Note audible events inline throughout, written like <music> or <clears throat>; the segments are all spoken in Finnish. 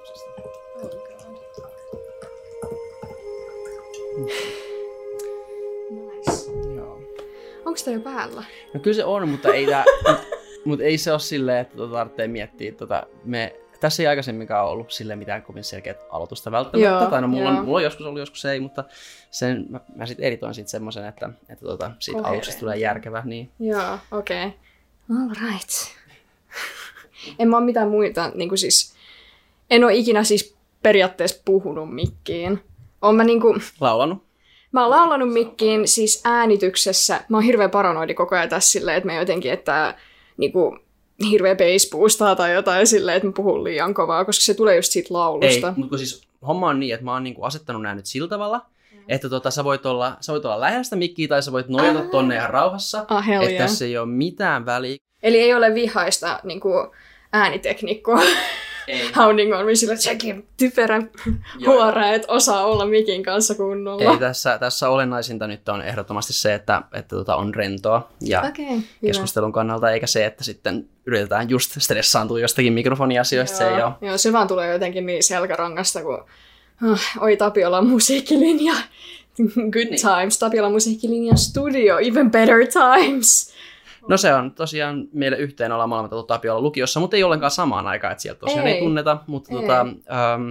ajatuksesta. Oh god. Nice. Joo. Onks tää jo päällä? No kyllä se on, mutta ei, tää, <laughs> mutta ei se ole silleen, että tota tarvitsee miettiä. Tota, me, tässä ei aikaisemminkaan ollut sille mitään kovin selkeät aloitusta välttämättä. Joo, tai no, mulla, joo. on, mulla on joskus ollut, joskus ei, mutta sen, mä, mä sitten editoin sitten semmoisen, että, että tota, siitä Koherentti. aluksesta tulee järkevä. Niin. Joo, okei. Okay. All right. <laughs> en mä oo mitään muita, niin kuin siis, en oo ikinä siis periaatteessa puhunut mikkiin. Oon mä niinku, Laulanut. mä oon laulanut mikkiin siis äänityksessä. Mä oon hirveän paranoidi koko ajan tässä silleen, että mä jotenkin, että niinku, hirveä bass tai jotain silleen, että mä puhun liian kovaa, koska se tulee just siitä Ei, laulusta. mutta kun siis homma on niin, että mä oon niinku asettanut nämä nyt sillä tavalla, että tota, sä, voit olla, sä voit olla lähellä sitä mikkiä tai sä voit nojata tonne ihan rauhassa. Ah, että yeah. tässä ei ole mitään väliä. Eli ei ole vihaista niinku, ääniteknikkoa. <laughs> Ei. Hounding on sillä, että sekin typerä huora, et osaa olla mikin kanssa kunnolla. Ei tässä, tässä olennaisinta nyt on ehdottomasti se, että, että tota on rentoa ja okay, keskustelun kannalta, eikä se, että sitten yritetään just stressaantua jostakin mikrofoniasioista, se ei ole. Joo, se vaan tulee jotenkin niin selkärangasta, kun oh, oi Tapiolan musiikkilinja. Good Niin. times, Tapiolan musiikkilinja studio, even better times. No se on tosiaan meille yhteen ollaan molemmat oltu Tapiolla lukiossa, mutta ei ollenkaan samaan aikaan, että sieltä tosiaan ei, Ei. tunneta, mutta Ei. tota, ähm,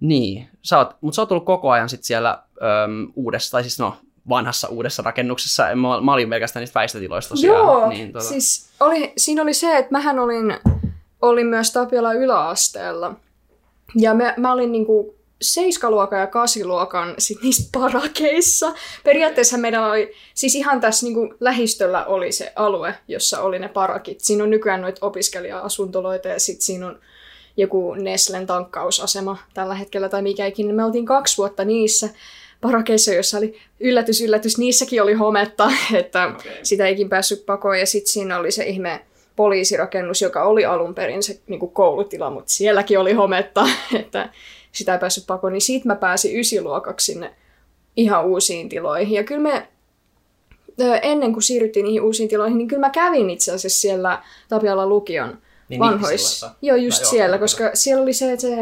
niin, sä oot, mutta sä oot ollut koko ajan sit siellä ähm, uudessa, tai siis no vanhassa uudessa rakennuksessa, mä, mä olin pelkästään niistä väistötiloista tosiaan. Joo, niin, tota, siis oli, siinä oli se, että mähän olin, olin myös Tapiola yläasteella. Ja mä, mä olin niinku seiskaluokan ja kasiluokan sit niissä parakeissa. Periaatteessa meillä oli, siis ihan tässä niinku lähistöllä oli se alue, jossa oli ne parakit. Siinä on nykyään noita opiskelija-asuntoloita ja sitten siinä on joku Neslen tankkausasema tällä hetkellä tai mikä ikinä. Me oltiin kaksi vuotta niissä parakeissa, jossa oli yllätys, yllätys, niissäkin oli hometta, <laughs> että Okei. sitä eikin päässyt pakoon. Ja sitten siinä oli se ihme poliisirakennus, joka oli alun perin se niin koulutila, mutta sielläkin oli hometta, <laughs> että sitä ei päässyt pakoon. Niin siitä mä pääsin ysiluokaksi sinne ihan uusiin tiloihin. Ja kyllä me ennen kuin siirryttiin niihin uusiin tiloihin, niin kyllä mä kävin itse asiassa siellä Tapiola lukion Niin vanhoissa. Nihtisillassa? Joo, just No joo, siellä, kyllä. koska siellä oli se, että se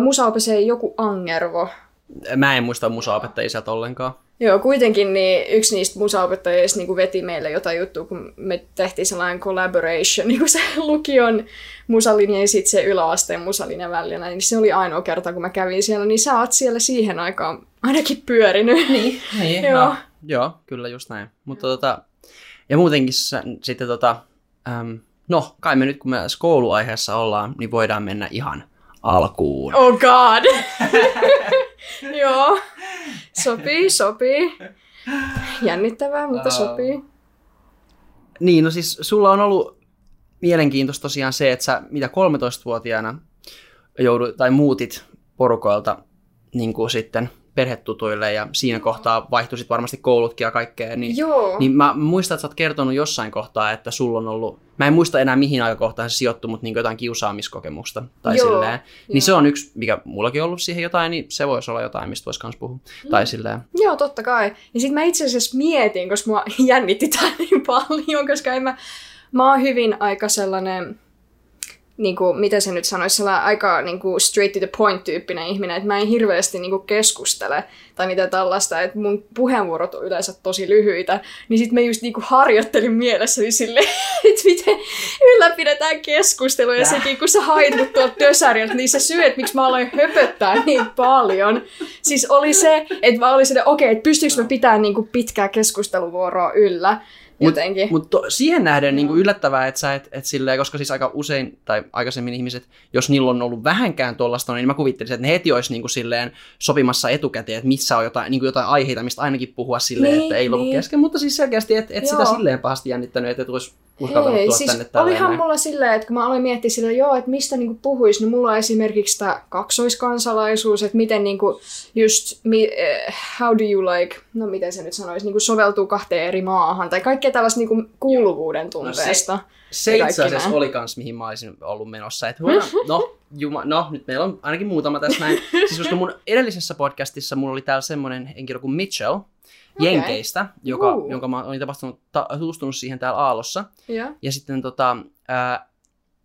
musaopese joku Angervo. Mä en muista musaopettajia sieltä ollenkaan. Joo, kuitenkin niin yksi niistä musaopettajista niin veti meille jotain juttua, kun me tehtiin sellainen collaboration, <laughs> niin kuin se lukion musalinja ja sitten se yläasteen musalinja välillä, niin se oli ainoa kerta, kun mä kävin siellä, niin sä oot siellä siihen aikaan ainakin pyörinyt. Niin. Niin, <laughs> Joo. No, joo, kyllä just näin. Mutta tota, ja muutenkin sä- sitten tota, äm, no kai me nyt kun me kouluaiheessa ollaan, niin voidaan mennä ihan alkuun. Oh god! <laughs> Joo, sopii, sopii. Jännittävää, mutta Ähm. sopii. Niin, no siis sulla on ollut mielenkiintoista tosiaan se, että sä mitä 13-vuotiaana joudut, tai muutit porukoilta niin kuin sitten perhetutuille ja siinä kohtaa vaihtuisit varmasti koulutkin ja kaikkea, niin, Joo. niin mä muistan, että sä oot kertonut jossain kohtaa, että sulla on ollut, mä en muista enää mihin aikakohtaan se sijoittui, mutta niin jotain kiusaamiskokemusta tai Joo, silleen. Niin joo. se on yksi, mikä mullakin on ollut siihen jotain, niin se voisi olla jotain, mistä voisi myös puhua. Mm. Tai silleen. Joo, totta kai. Ja sitten mä itse asiassa mietin, koska mua <laughs> jännitti tää niin paljon, koska en mä, mä oon hyvin aika sellainen, niin kuin, miten se nyt sanoisi, sellainen aika niin kuin straight to the point tyyppinen ihminen, että mä en hirveästi niin kuin keskustele tai mitä tällaista, että mun puheenvuorot on yleensä tosi lyhyitä, niin sitten mä just niin kuin harjoittelin mielessäni silleen, <laughs> että miten ylläpidetään keskustelua. Ja sekin, kun sä hait mut tuolta tösäriltä, niin se syy, että miksi mä aloin höpöttää niin paljon, siis oli se, että mä olin silleen, okei, että pystyykö mä pitämään niin kuin pitkää keskusteluvuoroa yllä jotenkin. Mutta siihen nähden niin yllättävää, että sä et, et silleen, koska siis aika usein, tai aikaisemmin ihmiset, jos niillä on ollut vähänkään tuollaista, niin mä kuvittelisin, että ne heti olisi niin kuin silleen sopimassa etukäteen, että missä on jotain, niin kuin jotain aiheita, mistä ainakin puhua silleen, Niin, että ei niin. kesken, mutta siis selkeästi, että et sitä silleen pahasti jännittänyt, että et olisi uskaltanut Ei, tulla siis tänne tälleen. olihan mulla silleen, että kun mä aloin miettiä silleen, joo, että mistä niinku puhuisi, niin mulla on esimerkiksi tämä kaksoiskansalaisuus, että miten niinku just, mi, eh, how do you like, no miten se nyt sanoisi, niinku soveltuu kahteen eri maahan, tai kaikkea tällaista niinku kuuluvuuden tunteesta. Se ja itse asiassa oli kans, mihin mä olisin ollut menossa. Että voidaan, no, juma, no, nyt meillä on ainakin muutama tässä näin. <laughs> Siis koska mun edellisessä podcastissa mulla oli täällä semmonen henkilö kuin Mitchell, Jenkeistä, joka, Juu. jonka mä olin tapahtunut, ta, tutustunut siihen täällä Aallossa. Ja. Ja sitten tota, ää,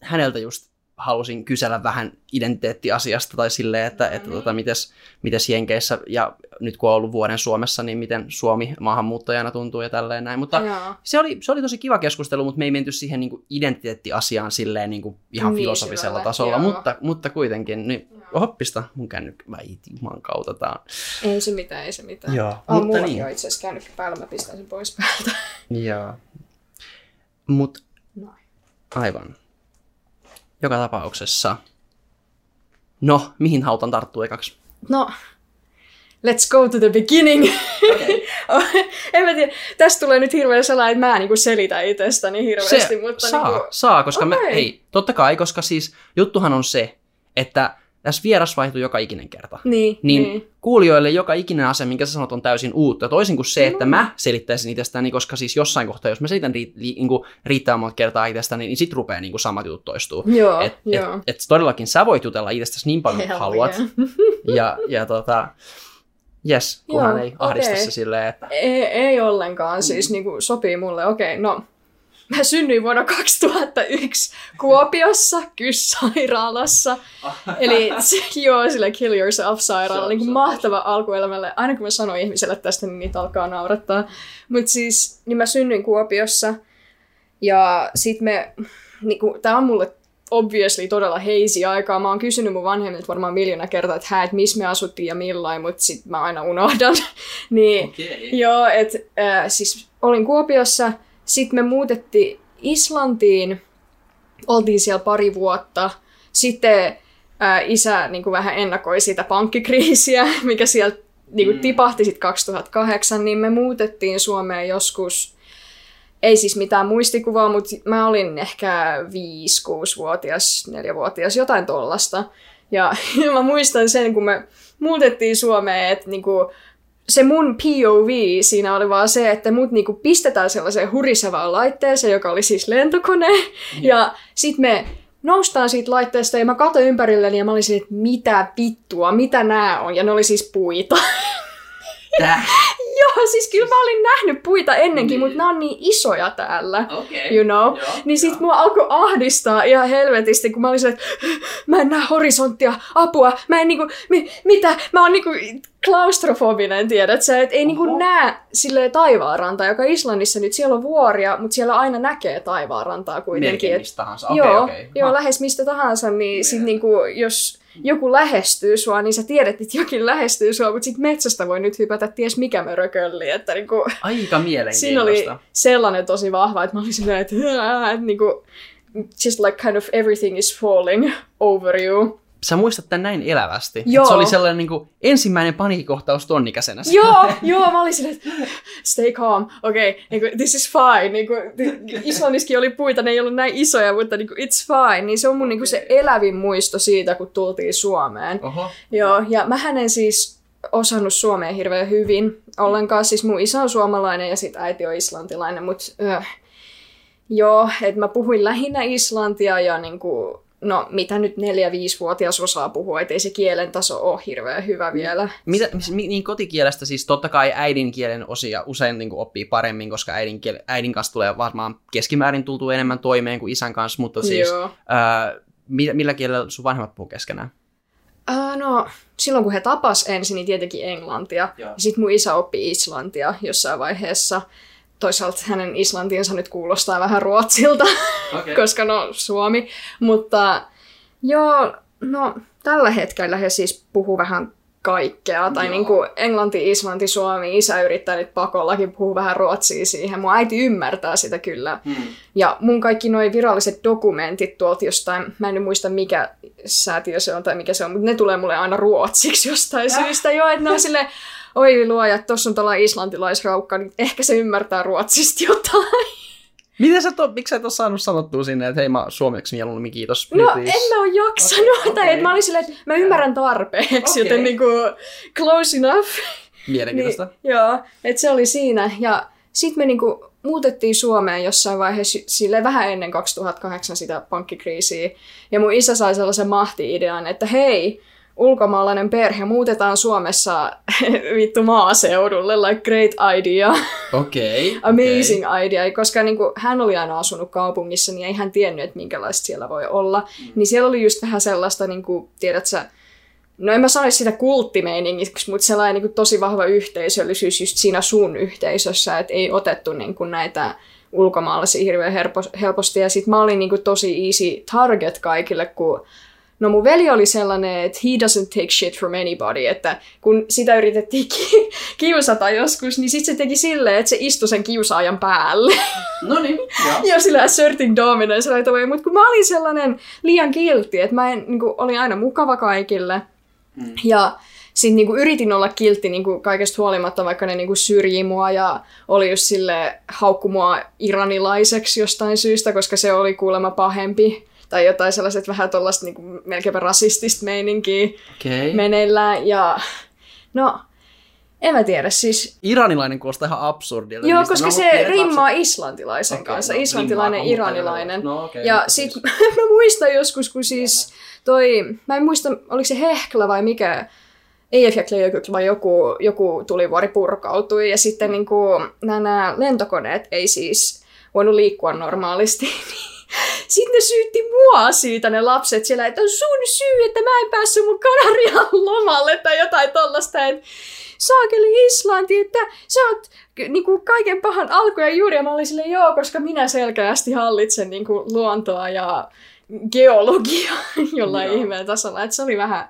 häneltä just halusin kysellä vähän identiteettiasiasta tai silleen, että, mm-hmm. että tota, mites, mites Jenkeissä ja nyt kun on ollut vuoden Suomessa, niin miten Suomi maahanmuuttajana tuntuu ja tälleen näin. Mutta se oli, se oli tosi kiva keskustelu, mutta me ei menty siihen niin kuin identiteettiasiaan silleen niin kuin ihan niin, filosofisella syvälle. tasolla, mutta, mutta kuitenkin. Niin, hoppista mun kännykkä, mä juman kautta tää on. Ei se mitään, ei se mitään. Joo, oh, mutta niin. on itse asiassa kännykkä päällä, mä pistän sen pois päältä. Joo. Mut, no. aivan. Joka tapauksessa. No, mihin hautan tarttuu ekaksi? No, let's go to the beginning. Okay. <laughs> en mä tiedä, tästä tulee nyt hirveän sellainen, että mä niin selitän itsestäni hirveästi. Se mutta saa, niin kuin... saa, koska okay. mä, hei, totta kai, koska siis juttuhan on se, että tässä vieras vaihtuu joka ikinen kerta. Niin, niin, niin. kuulijoille joka ikinen asia, minkä sä sanot, on täysin uutta. Toisin kuin se, että mä selittäisin itsestäni, koska siis jossain kohtaa, jos mä selitän ri, ri, niin riittävän monta kertaa itsestäni, niin sit rupeaa niin kuin samat jutut toistuu. Joo, et, joo. Et, et, todellakin sä voit jutella itsestäsi niin paljon kuin haluat. Yeah. <laughs> ja, ja tota, Yes, kunhan Joo, ei ahdista okay. se silleen, että... Ei, ei ollenkaan, siis niin kuin sopii mulle. Okei, okay, no Mä synnyin vuonna 2001 Kuopiossa, Kyss-sairaalassa. Eli joo, sille Kill Yourself-sairaala. Niin kuin mahtava alkuelämälle. Aina kun mä sanon ihmiselle tästä, niin niitä alkaa naurattaa. Mutta siis, niin mä synnyin Kuopiossa. Ja sit me, niin kuin, tää on mulle obviously todella heisi aikaa. Mä oon kysynyt mun vanhemmilta varmaan miljoona kertaa, että hää, että missä me asuttiin ja millain, mutta sit mä aina unohdan. <laughs> niin, okay. joo, että äh, siis olin Kuopiossa – sitten me muutettiin Islantiin, oltiin siellä pari vuotta. Sitten ää, isä niin kuin vähän ennakoi sitä pankkikriisiä, <laughs> mikä sieltä niin kuin mm. tipahti sitten 2008, niin me muutettiin Suomeen joskus, ei siis mitään muistikuvaa, mutta mä olin ehkä 5-6-vuotias, 4-vuotias, jotain tollasta. Ja, ja <laughs> mä muistan sen, kun me muutettiin Suomeen, että niinku, se mun POV siinä oli vaan se, että mut niinku pistetään sellaiseen hurisevaan laitteeseen, joka oli siis lentokone. Ja, ja sit me noustaan siitä laitteesta ja mä katsoin ympärilleni ja mä olin että mitä vittua, mitä nää on. Ja ne oli siis puita. <laughs> Täh? <laughs> Joo, siis kyllä mä olin nähnyt puita ennenkin, niin. mutta nämä on niin isoja täällä, okay. you know. Joo, niin sit mua alkoi ahdistaa ihan helvetisti, kun mä olin se, että <gasps> mä en näe horisonttia, apua, mä en niinku, mi, mitä, mä oon niinku klaustrofobinen, tiedät sä, että ei Oho. niinku näe silleen taivaanrantaa, joka Islannissa nyt siellä on vuoria, mutta siellä aina näkee taivaanrantaa kuitenkin. Melkein mistä tahansa, okay, joo, okay. joo, lähes mistä tahansa, niin sit niinku, jos joku lähestyy sua, niin sä tiedät, että jokin lähestyy sua, mutta sitten metsästä voi nyt hypätä ties mikä mörökölli. Että niinku, Aika mielenkiintoista. Siinä oli sellainen tosi vahva, että mä olin silleen, että, että niinku, just like kind of everything is falling over you sä muistat tämän näin elävästi. Joo. Se oli sellainen niin kuin, ensimmäinen paniikikohtaus ton ikäisenä. Joo, <laughs> joo, mä olin silleen, että stay calm, okei, okay, niin kuin, this is fine. Niin kuin, Islanniskin oli puita, ne ei ollut näin isoja, mutta niin kuin, it's fine. Niin se on mun niin kuin, se elävin muisto siitä, kun tultiin Suomeen. Oho. Joo, ja mä hänen siis osannut suomea hirveän hyvin ollenkaan. Siis mun isä on suomalainen ja sit äiti on islantilainen, mutta äh, joo, että mä puhuin lähinnä islantia ja niinku, no mitä nyt neljä-viisivuotias osaa puhua, ettei se kielen taso ole hirveän hyvä vielä. Mitä, niin kotikielestä siis totta kai äidinkielen osia usein niin kuin oppii paremmin, koska äidinkiel, äidin kanssa tulee varmaan keskimäärin tultu enemmän toimeen kuin isän kanssa, mutta siis Joo. ää, millä, millä kielellä sun vanhemmat puhuu keskenään? Uh, no, silloin kun he tapas ensin, niin tietenkin englantia. Sitten mun isä oppi islantia jossain vaiheessa toisaalta hänen islantiensa nyt kuulostaa vähän ruotsilta, okay. <laughs> koska no Suomi. Mutta joo, no tällä hetkellä he siis puhuu vähän kaikkea. Tai niin kuin englanti, islanti, suomi, isä yrittää nyt pakollakin puhua vähän ruotsia siihen. Mun äiti ymmärtää sitä kyllä. Hmm. Ja mun kaikki nuo viralliset dokumentit tuolta jostain, mä en muista mikä säätiö se on tai mikä se on, mutta ne tulee mulle aina ruotsiksi jostain äh. syystä. Joo, että ne on silleen, oi luoja, tuossa on tällainen islantilaisraukka, niin ehkä se ymmärtää ruotsista jotain. Miten sä to, miksi sä et ole saanut sanottua sinne, että hei mä suomeksi mieluummin kiitos. No please. en mä ole jaksanut, okay, tai okay. että mä olin silleen, että mä ymmärrän tarpeeksi, okay. joten niinku close enough. Mielenkiintoista. niin, joo, että se oli siinä. Ja sitten me niinku muutettiin Suomeen jossain vaiheessa sille vähän ennen 2008 sitä pankkikriisiä. Ja mun isä sai sellaisen mahti-idean, että hei, ulkomaalainen perhe, muutetaan Suomessa <laughs> vittu maaseudulle, like great idea, Okei. <laughs> Okay, amazing okay. idea, koska niin kuin, hän oli aina asunut kaupungissa, niin ei hän tiennyt, että minkälaista siellä voi olla. Mm. Niin siellä oli just vähän sellaista, niin kuin, tiedät sä, no en mä sanoisi sitä kulttimeiningiksi, mutta sellainen niin kuin, tosi vahva yhteisöllisyys just siinä sun yhteisössä, että ei otettu niin kuin, näitä ulkomaalaisia hirveän helposti. Ja sitten mä olin niin kuin, tosi easy target kaikille, kun No mun veli oli sellainen, että he doesn't take shit from anybody, että kun sitä yritettiin <laughs> ki- kiusata joskus, niin sitten se teki silleen, että se istui sen kiusaajan päälle. No niin, ja sillä asserting dominance right away. Mutta kun mä olin sellainen liian kiltti, että mä en, niin kuin, olin aina mukava kaikille. Mm. Ja sitten niinku yritin olla kiltti niinku kaikesta huolimatta, vaikka ne niinku syrjii mua ja oli just sille haukku mua iranilaiseksi jostain syystä, koska se oli kuulemma pahempi tai jotain sellaiset vähän tuollaista niin kuin melkeinpä rasistista meininkiä okay. meneillään. Ja no, en mä tiedä, siis... Iranilainen kuulostaa ihan absurdilta. Joo, koska se rimmaa islantilaisen okay, kanssa, no, islantilainen, iranilainen. No, okay, ja sit <laughs> mä muistan joskus, kun siis toi, mä en muista, oliko se Hehkla vai mikä, Eyjafjallajökull vai joku, joku tulivuori purkautui, ja sitten niin kuin, nämä lentokoneet ei siis voinut liikkua normaalisti, <laughs> sitten ne syytti mua siitä ne lapset siellä, että on sun syy, että mä en päässyt mun Kanarian lomalle tai jotain tollasta, että saakeli Islanti, että sä oot niin kuin kaiken pahan alku ja juuri. Ja mä olin silleen, joo, koska minä selkeästi hallitsen niin kuin luontoa ja geologiaa <laughs> jollain ihmeen tasolla. Että se oli vähän,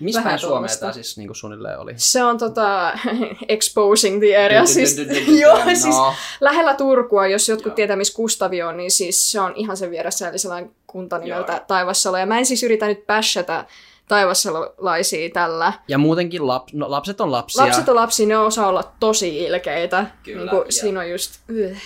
missä päin Suomea tämä siis niin kuin suunnilleen oli? Se on tota, <laughs> exposing the area. Siis, joo, siis lähellä Turkua, jos jotkut tietää, missä Kustavi on, niin siis se on ihan sen vieressä, eli sellainen kunta nimeltä Taivassalo. Ja mä en siis yritä nyt bashata taivassalolaisia tällä. Ja muutenkin lap, no, lapset on lapsia. Lapset on lapsia, ne osaa olla tosi ilkeitä. Kyllä, niin kuin, siinä on just uh,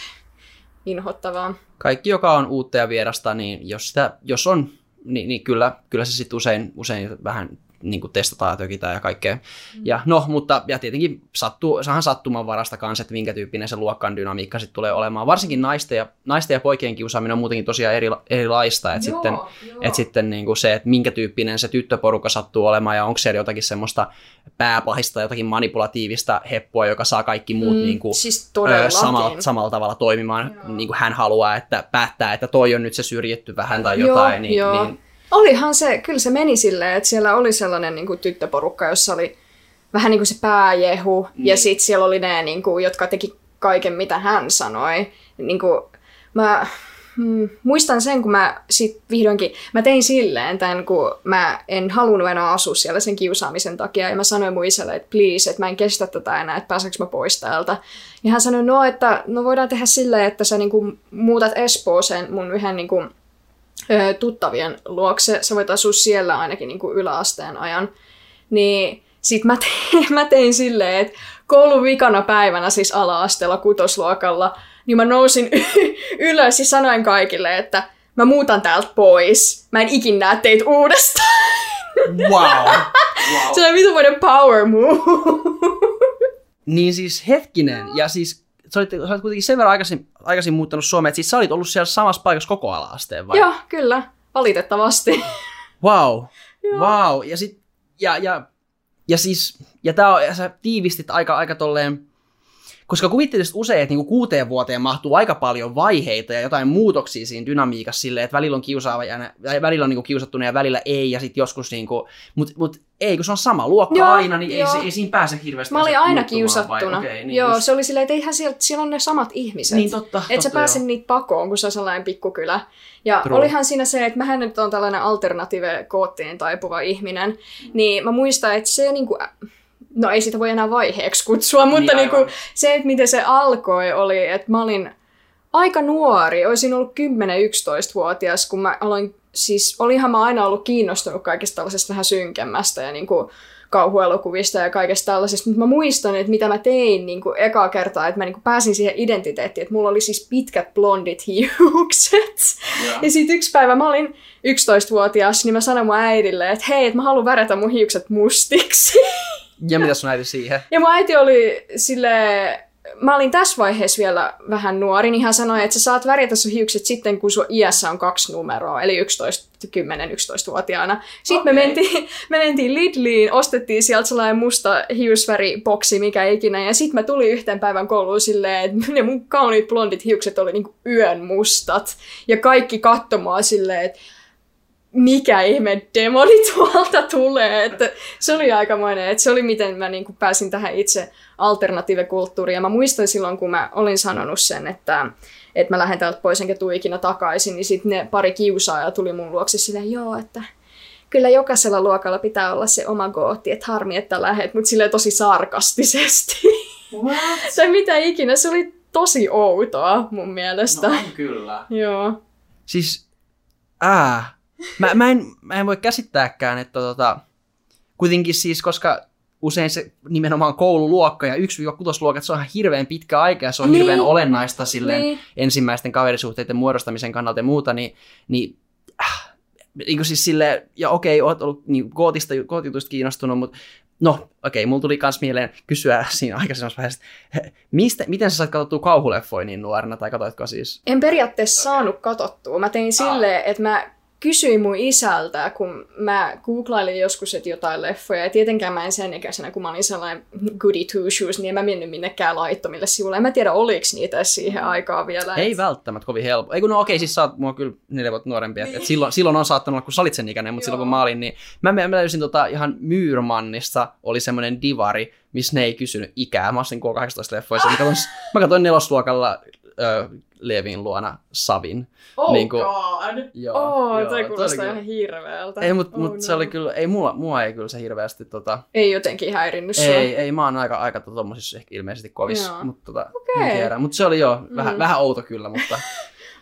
inhottavaa. Kaikki, joka on uutta ja vierasta, niin jos, sitä, jos on, niin, niin kyllä, kyllä se sitten usein, usein vähän niin kuin testataan ja tökitään ja kaikkea. Mm. Ja no, mutta ja tietenkin sattuu, sahan sattuman varasta kanssa, että minkä tyyppinen se luokkan dynamiikka sitten tulee olemaan. Varsinkin naisten ja, naisten ja poikien kiusaaminen on muutenkin tosiaan eri, erilaista. Että sitten, et sitten niin kuin se, että minkä tyyppinen se tyttöporukka sattuu olemaan ja onko siellä jotakin semmoista pääpahista, jotakin manipulatiivista heppua, joka saa kaikki muut mm, niin kuin, siis ö, samalla, samalla tavalla toimimaan, joo. niin kuin hän haluaa, että päättää, että toi on nyt se syrjitty vähän tai jotain. Joo, niin, joo. niin Olihan se, kyllä se meni silleen, että siellä oli sellainen niin kuin, tyttöporukka, jossa oli vähän niin kuin se pääjehu, mm. ja sitten siellä oli ne, niin kuin, jotka teki kaiken, mitä hän sanoi. Niin kuin, mä mm, muistan sen, kun mä sit vihdoinkin, mä tein silleen tämän, kun mä en halunnut enää asua siellä sen kiusaamisen takia, ja mä sanoin mun isälle, että please, että mä en kestä tätä enää, että pääseekö mä pois täältä. Ja hän sanoi, no, että no voidaan tehdä silleen, että sä niin kuin, muutat Espooseen mun yhden niin kuin, tuttavien luokse. Sä voit asua siellä ainakin niin kuin yläasteen ajan. Niin sit mä tein, <laughs> mä tein silleen, että koulun vikana päivänä, siis ala-asteella kutosluokalla, niin mä nousin <laughs> ylös ja sanoin kaikille, että mä muutan täältä pois. Mä en ikin näe teitä uudestaan. Wow. wow. Se on vitun power move. niin siis hetkinen, ja siis sä olit, sä olit kuitenkin sen verran aikaisin, aikaisin muuttanut Suomeen, että siis sä olit ollut siellä samassa paikassa koko ala-asteen vai? Joo, kyllä. Valitettavasti. Wow. <laughs> wow. Ja, sit, ja, ja, ja siis, ja, tää on, ja sä tiivistit aika, aika tolleen, koska kuvittelisit usein, että niinku kuuteen vuoteen mahtuu aika paljon vaiheita ja jotain muutoksia siinä dynamiikassa silleen, että välillä on kiusaava ja välillä on niinku kiusattuna ja välillä ei ja sitten joskus niinku, mutta mut ei, kun se on sama luokka joo, aina, niin ei, ei, siinä pääse hirveästi Mä olin aina kiusattuna. Okay, niin joo, just. se oli silleen, että eihän siellä, siellä on ne samat ihmiset. Niin totta. Että sä pääse niitä pakoon, kun se on sellainen pikkukylä. Ja True. olihan siinä se, että mähän nyt on tällainen alternative koottiin taipuva ihminen, niin mä muistan, että se niinku, no ei sitä voi enää vaiheeksi kutsua, mutta niin, niin se, että miten se alkoi, oli, että mä olin aika nuori, olisin ollut 10-11-vuotias, kun mä aloin, siis olihan mä aina ollut kiinnostunut kaikesta tällaisesta vähän synkemmästä ja niin kuin kauhuelokuvista ja kaikesta tällaisesta, mutta mä muistan, että mitä mä tein niin kuin ekaa kertaa, että mä niin kuin pääsin siihen identiteettiin, että mulla oli siis pitkät blondit hiukset. Yeah. Ja sitten yksi päivä mä olin 11-vuotias, niin mä sanoin mun äidille, että hei, että mä haluan värätä mun hiukset mustiksi. <laughs> Ja mitä sun äiti siihen? Ja mun äiti oli sille mä olin tässä vaiheessa vielä vähän nuori, niin hän sanoi, että sä saat värjätä sun hiukset sitten, kun sun iässä on kaksi numeroa, eli 11, 10-11-vuotiaana. Sitten okay. me, mentiin, me mentiin Lidliin, ostettiin sieltä sellainen musta hiusväriboksi, mikä ikinä, ja sitten mä tulin yhteen päivän kouluun silleen, että ne mun kauniit blondit hiukset oli niinku yön mustat, ja kaikki katsomaan silleen, että mikä ihme demoni <laughs> tuolta tulee. Että se oli aikamoinen, että se oli miten mä niin kuin pääsin tähän itse alternatiivikulttuuriin. Ja mä muistan silloin, kun mä olin sanonut sen, että, että mä lähden täältä pois enkä tuu ikinä takaisin, niin sitten ne pari kiusaajaa tuli mun luokse silleen, joo, että kyllä jokaisella luokalla pitää olla se oma gootti, että harmi, että lähet, mutta silleen tosi sarkastisesti. What? <laughs> tai mitä ikinä, se oli tosi outoa mun mielestä. No on kyllä. Joo. Siis, ää, mä, mä, en, mä en voi käsittääkään, että tota, kuitenkin siis, koska usein se nimenomaan koululuokka ja 1-6 luokat, se on ihan hirveän pitkä aika ja se on Niin. hirveän olennaista silleen Niin. ensimmäisten kaverisuhteiden muodostamisen kannalta ja muuta, niin, niin äh, niin kuin siis silleen, ja okei, oot ollut niin gootista, gootituista kiinnostunut, mutta no, okei, mulla tuli kans mieleen kysyä siinä aikaisemmassa vaiheessa, mistä, miten sä sait katsottua kauhuleffoja niin nuorena, tai katoitko siis? En periaatteessa saanut katottua. Mä tein silleen, että mä kysyin mun isältä, kun mä googlailin joskus, että jotain leffoja, ja tietenkään mä en sen ikäisenä, kun mä olin sellainen goody two shoes, niin en mä mennyt minnekään laittomille sivuille. En mä tiedä, oliko niitä siihen aikaan vielä. Ei et- välttämättä kovin helppo. Ei kun no okei, siis sä oot mua kyllä neljä vuotta nuorempi. Niin. Et silloin, silloin on saattanut olla, kun sä olit sen ikäinen, mutta silloin kun mä olin, niin mä, mä löysin tota ihan Myyrmannista oli semmoinen divari, missä ne ei kysynyt ikää. Mä ostin K18 leffoissa. Mä katsoin, mä katsoin nelosluokalla ö, Levin luona Savin. Oh Niinku- god! Joo, Oh, joo, toi kuulostaa ihan hirveältä. Ei, mutta Oh mut no. se oli kyllä, ei mua, mua ei kyllä se hirveästi tota, Ei jotenkin häirinnyt sua. ei, ei, mä oon aika, aika to- tommosissa ehkä ilmeisesti kovissa, Joo. mutta tota, Okei. en tiedä. Mutta se oli jo vähän, Mm. vähän outo kyllä, mutta <laughs>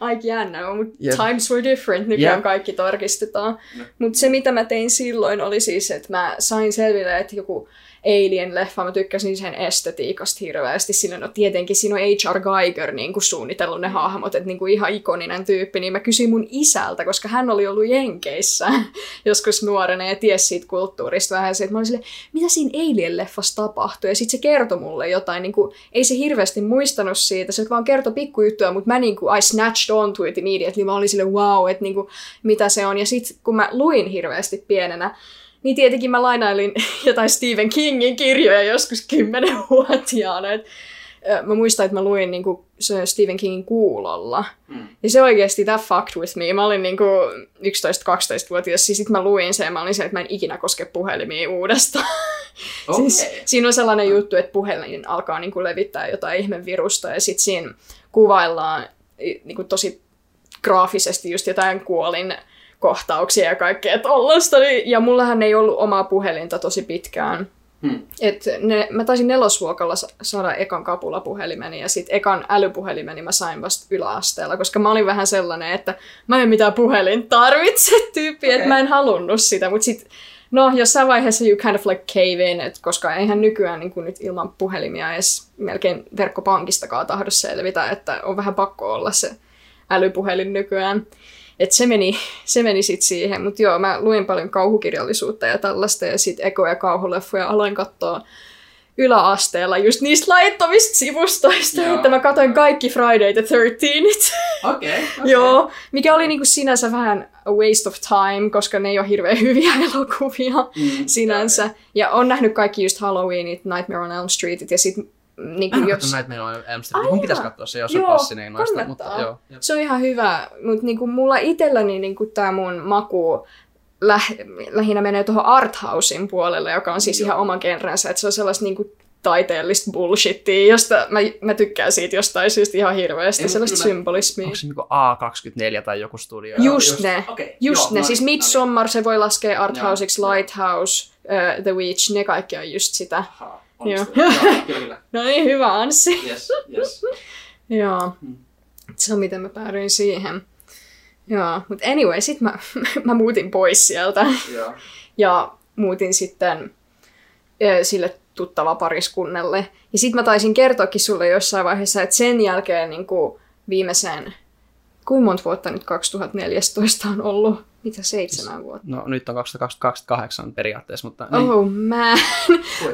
Aika jännä, mutta Jep. times were different, nykyään Jep. kaikki tarkistetaan. Mutta se, mitä mä tein silloin, oli siis, että mä sain selville, että joku Alien-leffa, mä tykkäsin sen estetiikasta hirveästi. Sillä no tietenkin siinä on H.R. Geiger niin kuin suunnitellut ne hahmot, että niin kuin ihan ikoninen tyyppi, niin mä kysyin mun isältä, koska hän oli ollut Jenkeissä <laughs> joskus nuorena ja tiesi siitä kulttuurista vähän se, että mä olin silleen, mitä siinä Alien-leffassa tapahtui? Ja sitten se kertoi mulle jotain, niin kuin, ei se hirveästi muistanut siitä, se vaan kertoi pikkujuttuja, mutta mä niin kuin, I snatched onto it immediately, mä olin silleen, wow, että niin kuin, mitä se on. Ja sitten kun mä luin hirveästi pienenä, niin tietenkin mä lainailin <laughs> jotain Stephen Kingin kirjoja joskus kymmenenvuotiaana. Et, mä muistan, että mä luin niinku, se Stephen Kingin kuulolla. Mm. Ja se oikeasti, that fucked with me. Mä olin niinku 11-12-vuotias, ja sit mä luin sen ja mä olin se, että mä en ikinä koske puhelimia uudestaan. <laughs> Siis, siinä on sellainen juttu, että puhelin alkaa niinku levittää jotain ihmevirusta ja sitten siinä kuvaillaan niinku tosi graafisesti just jotain kuolin kohtauksia ja kaikkea tollasta. Niin- Ja mullahan ei ollut omaa puhelinta tosi pitkään. Hmm. Et ne, mä taisin nelosluokalla sa- saada ekan kapulapuhelimeni ja sitten ekan älypuhelimeni mä sain vasta yläasteella, koska mä olin vähän sellainen, että mä en mitään puhelin tarvitse <laughs> tyyppi, okay. että mä en halunnut sitä, mutta sitten No, jossain vaiheessa you kind of like cave in, et koska eihän nykyään niin kuin nyt ilman puhelimia edes melkein verkkopankistakaan tahdo selvitä, että on vähän pakko olla se älypuhelin nykyään. Et se meni, <laughs> se meni sitten siihen, mutta joo, mä luin paljon kauhukirjallisuutta ja tällaista, ja sitten eko- ja kauhuleffoja aloin katsoa yläasteella just niistä laittomista sivustoista, Joo. että mä katsoin kaikki Friday the 13 Okei. Okay, <laughs> Joo, mikä oli niinku sinänsä vähän a waste of time, koska ne ei ole hirveän <laughs> hyviä elokuvia Mm, sinänsä. Ja on nähnyt kaikki just Halloweenit, Nightmare on Elm Streetit ja sitten Mä en jos... näitä meillä on Amsterdam. Mun pitäisi katsoa se, jos on Joo, noista. Mutta, joo, joo. Se on ihan hyvä, mutta niinku mulla itselläni niinku tämä mun maku läh, lähinnä menee tuohon arthousein puolelle, joka on siis Joo. ihan oma genrensä, että se on sellaista niinku taiteellista bullshittia, josta mä, mä tykkään siitä jostain syystä ihan hirveästi, Ei, sellaista kyllä symbolismia. Onko se niinku A24 tai joku studio? Just ne. Okei, Just joo, ne, no siis niin, Midsommar se voi laskea arthouseiksi. Lighthouse, uh, The Witch, ne kaikki on just sitä. no niin. Aha, Joo. <laughs> Joo, kyllä, kyllä. No niin, hyvä Anssi. Yes, yes. <laughs> Joo, Mm. se on miten mä päädyin siihen. Joo, mutta anyway, sit mä, <laughs> mä muutin pois sieltä Joo. ja muutin sitten sille tuttava pariskunnalle. Ja sit mä taisin kertoakin sulle jossain vaiheessa, että sen jälkeen niin kuin viimeisen, kuinka monta vuotta nyt 2014 on ollut? Mitä seitsemän vuotta? No nyt on 2028 periaatteessa, mutta... Niin. Oh man.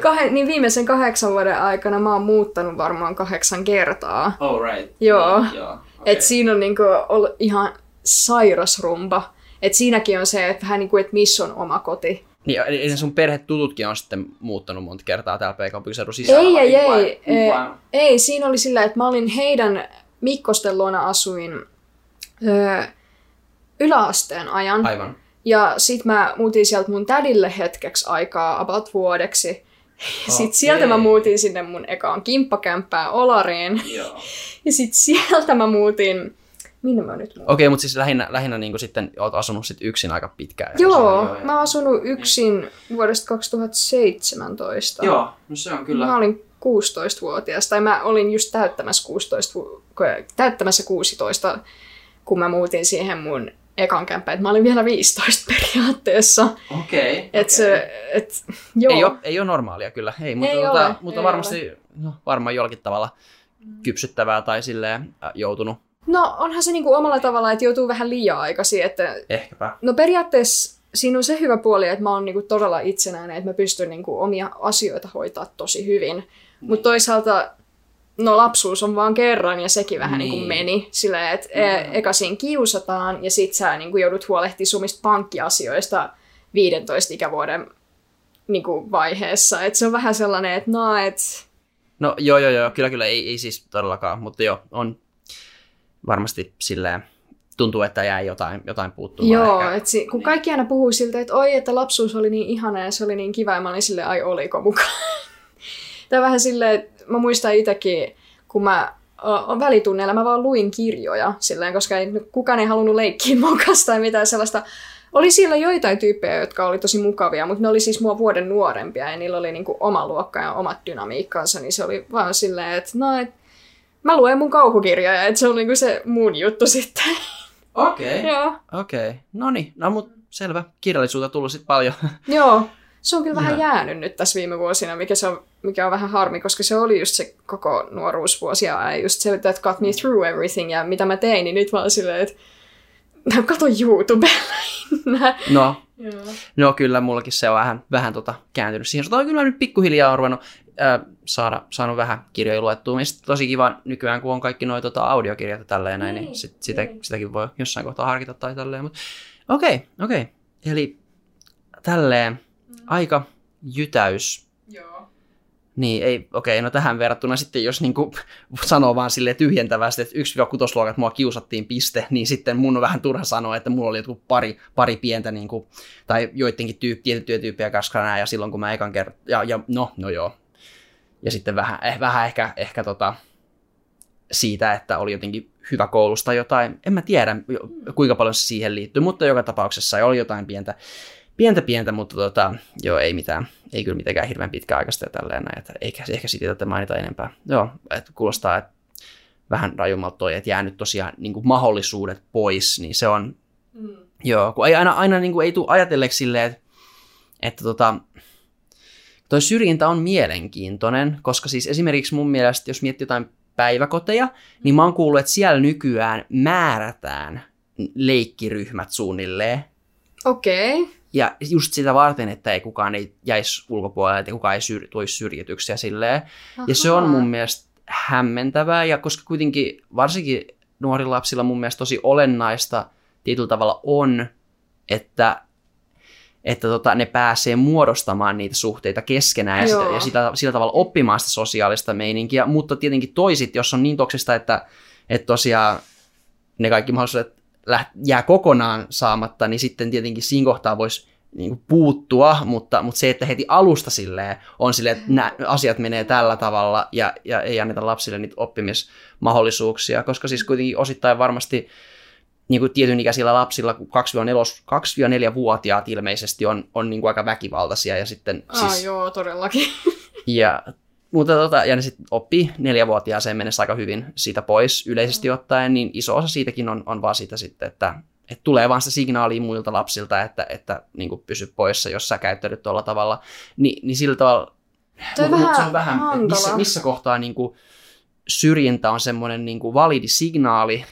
Kah- niin viimeisen kahdeksan vuoden aikana mä oon muuttanut varmaan kahdeksan kertaa. Oh right. Joo. Niin, joo. Okay. Et siinä on niinku ollut ihan sairas rumba. Et siinäkin on se, että vähän niinku, että missä on oma koti. Niin, eli sun perhetututkin on sitten muuttanut monta kertaa täällä pääkaupunkiseudun sisällä? Ei, ei, ei. vai- Ei, vai- ei, siinä oli sillä, että mä olin heidän Mikkosten luona asuin öö, yläasteen ajan. Aivan. Ja sit mä muutin sieltä mun tädille hetkeksi aikaa, about vuodeksi. Sitten sieltä mä muutin sinne mun ekaan kimppakämppään Olariin. Joo. <laughs> Ja sitten sieltä mä muutin... Minne mä nyt muutin? Okei, mutta siis lähinnä, lähinnä niin sitten oot asunut sit yksin aika pitkään. Joo, mä oon asunut yksin vuodesta 2017. Joo, no se on kyllä. Mä olin 16-vuotias, tai mä olin just täyttämässä, 16, vu- täyttämässä 16, kun mä muutin siihen mun ekan kämppään. Et Mä olin vielä 15 periaatteessa. Okei. Et se, et, joo. Ei, ole, ei ole normaalia kyllä, ei, mutta, Ei tota, ole, mutta ei varmasti no, varmaan jollakin tavalla kypsyttävää tai silleen äh, joutunut. No onhan se niinku omalla tavalla, että joutuu vähän liian aikaisin. Että, Ehkäpä. no periaatteessa siinä on se hyvä puoli, että mä oon niinku todella itsenäinen, että mä pystyn niinku omia asioita hoitaa tosi hyvin. Mutta toisaalta, no lapsuus on vaan kerran ja sekin vähän niin. Niin. niinku meni. Silleen, että e- eka siinä kiusataan ja sit sä niinku joudut huolehtimaan sumista pankkiasioista 15 ikävuoden niinku vaiheessa. Et se on vähän sellainen, että no, et, No joo, joo, joo, kyllä, kyllä, ei, ei siis todellakaan, mutta joo, on varmasti silleen, tuntuu, että jäi jotain, jotain puuttumaan. Joo, ehkä. et si- kun Niin. kaikki aina puhuu siltä, että oi, että lapsuus oli niin ihana ja se oli niin kiva, ja mä olin silleen, ai oliko mukaan. <laughs> Tämä vähän silleen, että mä muistan itsekin, kun mä o- välitunneilla mä vaan luin kirjoja, silleen, koska ei, kukaan ei halunnut leikkiä mun kanssa tai mitään sellaista. Oli siellä joitain tyyppejä, jotka oli tosi mukavia, mutta ne oli siis mua vuoden nuorempia ja niillä oli niinku oma luokka ja omat dynamiikkansa, niin se oli vaan silleen, että no, et, mä luen mun kauhukirjoja, että se oli niinku se mun juttu sitten. Okei, <laughs> Joo. okei. No niin, no mut selvä. Kirjallisuutta tullut sit paljon. Joo, se on kyllä vähän Joo. jäänyt nyt tässä viime vuosina, mikä, se on, mikä on vähän harmi, koska se oli just se koko nuoruusvuosia ja just se, that got me through everything ja mitä mä tein, niin nyt vaan silleen, että mä katon YouTubella. no, Joo. no kyllä, mullakin se on vähän, vähän tota, kääntynyt siihen. Mutta kyllä mä nyt pikkuhiljaa on ruvennut äh, saada, saanut vähän kirjoja luettua. Sit tosi kiva nykyään, kun on kaikki noin tota, audiokirjat ja tälleen näin, niin, Niin, sit, sitä, niin. sitäkin voi jossain kohtaa harkita tai tälleen. Mut, okei, okei. Eli tälleen aika jytäys Joo. Niin, ei, okei, no tähän verrattuna sitten, jos niinku <laughs> sanoo vaan silleen tyhjentävästi, että 1-6 luokat mua kiusattiin piste, niin sitten mun on vähän turha sanoa, että mulla oli joku pari, pari pientä, niinku, tai joidenkin tyyp, tiettyjä tyyppejä kanssa näin, ja silloin kun mä ekan kerran, ja, ja no, no joo. Ja sitten vähän, eh, vähän ehkä, ehkä tota, siitä, että oli jotenkin hyvä koulusta jotain, en mä tiedä kuinka paljon se siihen liittyy, mutta joka tapauksessa oli jotain pientä, pientä pientä, mutta tota, joo, ei mitään, ei kyllä mitenkään hirveän pitkäaikaista ja tälleen näin, että eikä, ehkä siitä tätä mainita enempää. Joo, että kuulostaa, että vähän rajummalta toi, että jäänyt tosiaan niin kuin mahdollisuudet pois, niin se on, Mm. joo, kun ei aina, aina niin kuin ei tule ajatelleeksi silleen, että, että tota, toi syrjintä on mielenkiintoinen, koska siis esimerkiksi mun mielestä, jos miettii jotain päiväkoteja, niin mä oon kuullut, että siellä nykyään määrätään leikkiryhmät suunnilleen, Okei. Okay. Ja just sitä varten, että ei kukaan ei jäisi ulkopuolelle, että kukaan ei syr- tulisi syrjityksi ja silleen. Ja se on mun mielestä hämmentävää, ja koska kuitenkin varsinkin nuorilla lapsilla mun mielestä tosi olennaista tietyllä tavalla on, että, että tota, ne pääsee muodostamaan niitä suhteita keskenään ja, sitä, ja sitä, sillä tavalla oppimaan sitä sosiaalista meininkiä, mutta tietenkin toisit, jos on niin toksista, että, että tosiaan ne kaikki mahdollisuudet läht- jää kokonaan saamatta, niin sitten tietenkin siinä kohtaa voisi niin kuin puuttua, mutta, mutta se, että heti alusta silleen on silleen, että nämä asiat menee tällä tavalla ja, ja ei anneta lapsille niitä oppimismahdollisuuksia, koska siis kuitenkin osittain varmasti niin kuin tietyn ikäisillä lapsilla, 2-4-vuotiaat ilmeisesti on, on niin kuin aika väkivaltaisia ja sitten Ah, siis, joo, todellakin. ja, mutta tota, ja ne sitten oppii neljävuotiaaseen mennessä aika hyvin siitä pois yleisesti ottaen, niin iso osa siitäkin on, on vaan sitä sitten, että, että tulee vaan sitä signaalia muilta lapsilta, että, että niin kuin pysy poissa, jos sä käyttäydyt tuolla tavalla. Ni, niin sillä tavalla, Toi mut- mut vähän se on vähän, missä, missä kohtaa niin kuin syrjintä on semmoinen niin kuin validi signaali,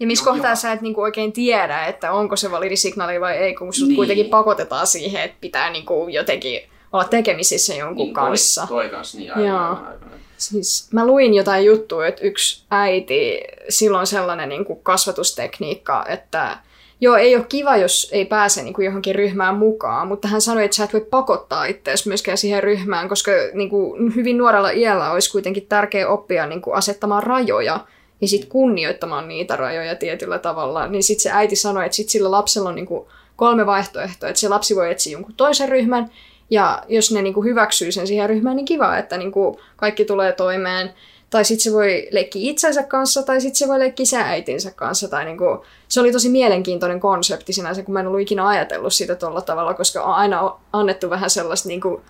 Ja missä kohtaa joo. sä et niinku oikein tiedä, että onko se validi signaali vai ei, kun sut Niin. kuitenkin pakotetaan siihen, että pitää niinku jotenkin olla tekemisissä jonkun kanssa. Niin, Toi, toi kanssa, niin aivan, Siis mä luin jotain juttua, että yksi äiti, sillä on sellainen niin kuin kasvatustekniikka, että joo, ei ole kiva, jos ei pääse niin kuin johonkin ryhmään mukaan, mutta hän sanoi, että sä et voi pakottaa itseäsi myöskään siihen ryhmään, koska niin kuin hyvin nuorella iällä olisi kuitenkin tärkeää oppia niin kuin asettamaan rajoja ja sitten kunnioittamaan niitä rajoja tietyllä tavalla. Niin sitten se äiti sanoi, että sit sillä lapsella on niin kuin kolme vaihtoehtoa, että se lapsi voi etsiä jonkun toisen ryhmän, ja jos ne niinku hyväksyy sen siihen ryhmään, niin kiva, että niinku kaikki tulee toimeen. Tai sitten se voi leikkiä itsensä kanssa, tai sitten se voi leikkiä sen äitinsä kanssa. Tai niinku, se oli tosi mielenkiintoinen konsepti sinänsä, kun mä en ollut ikinä ajatellut sitä tuolla tavalla, koska on aina annettu vähän sellaista niinku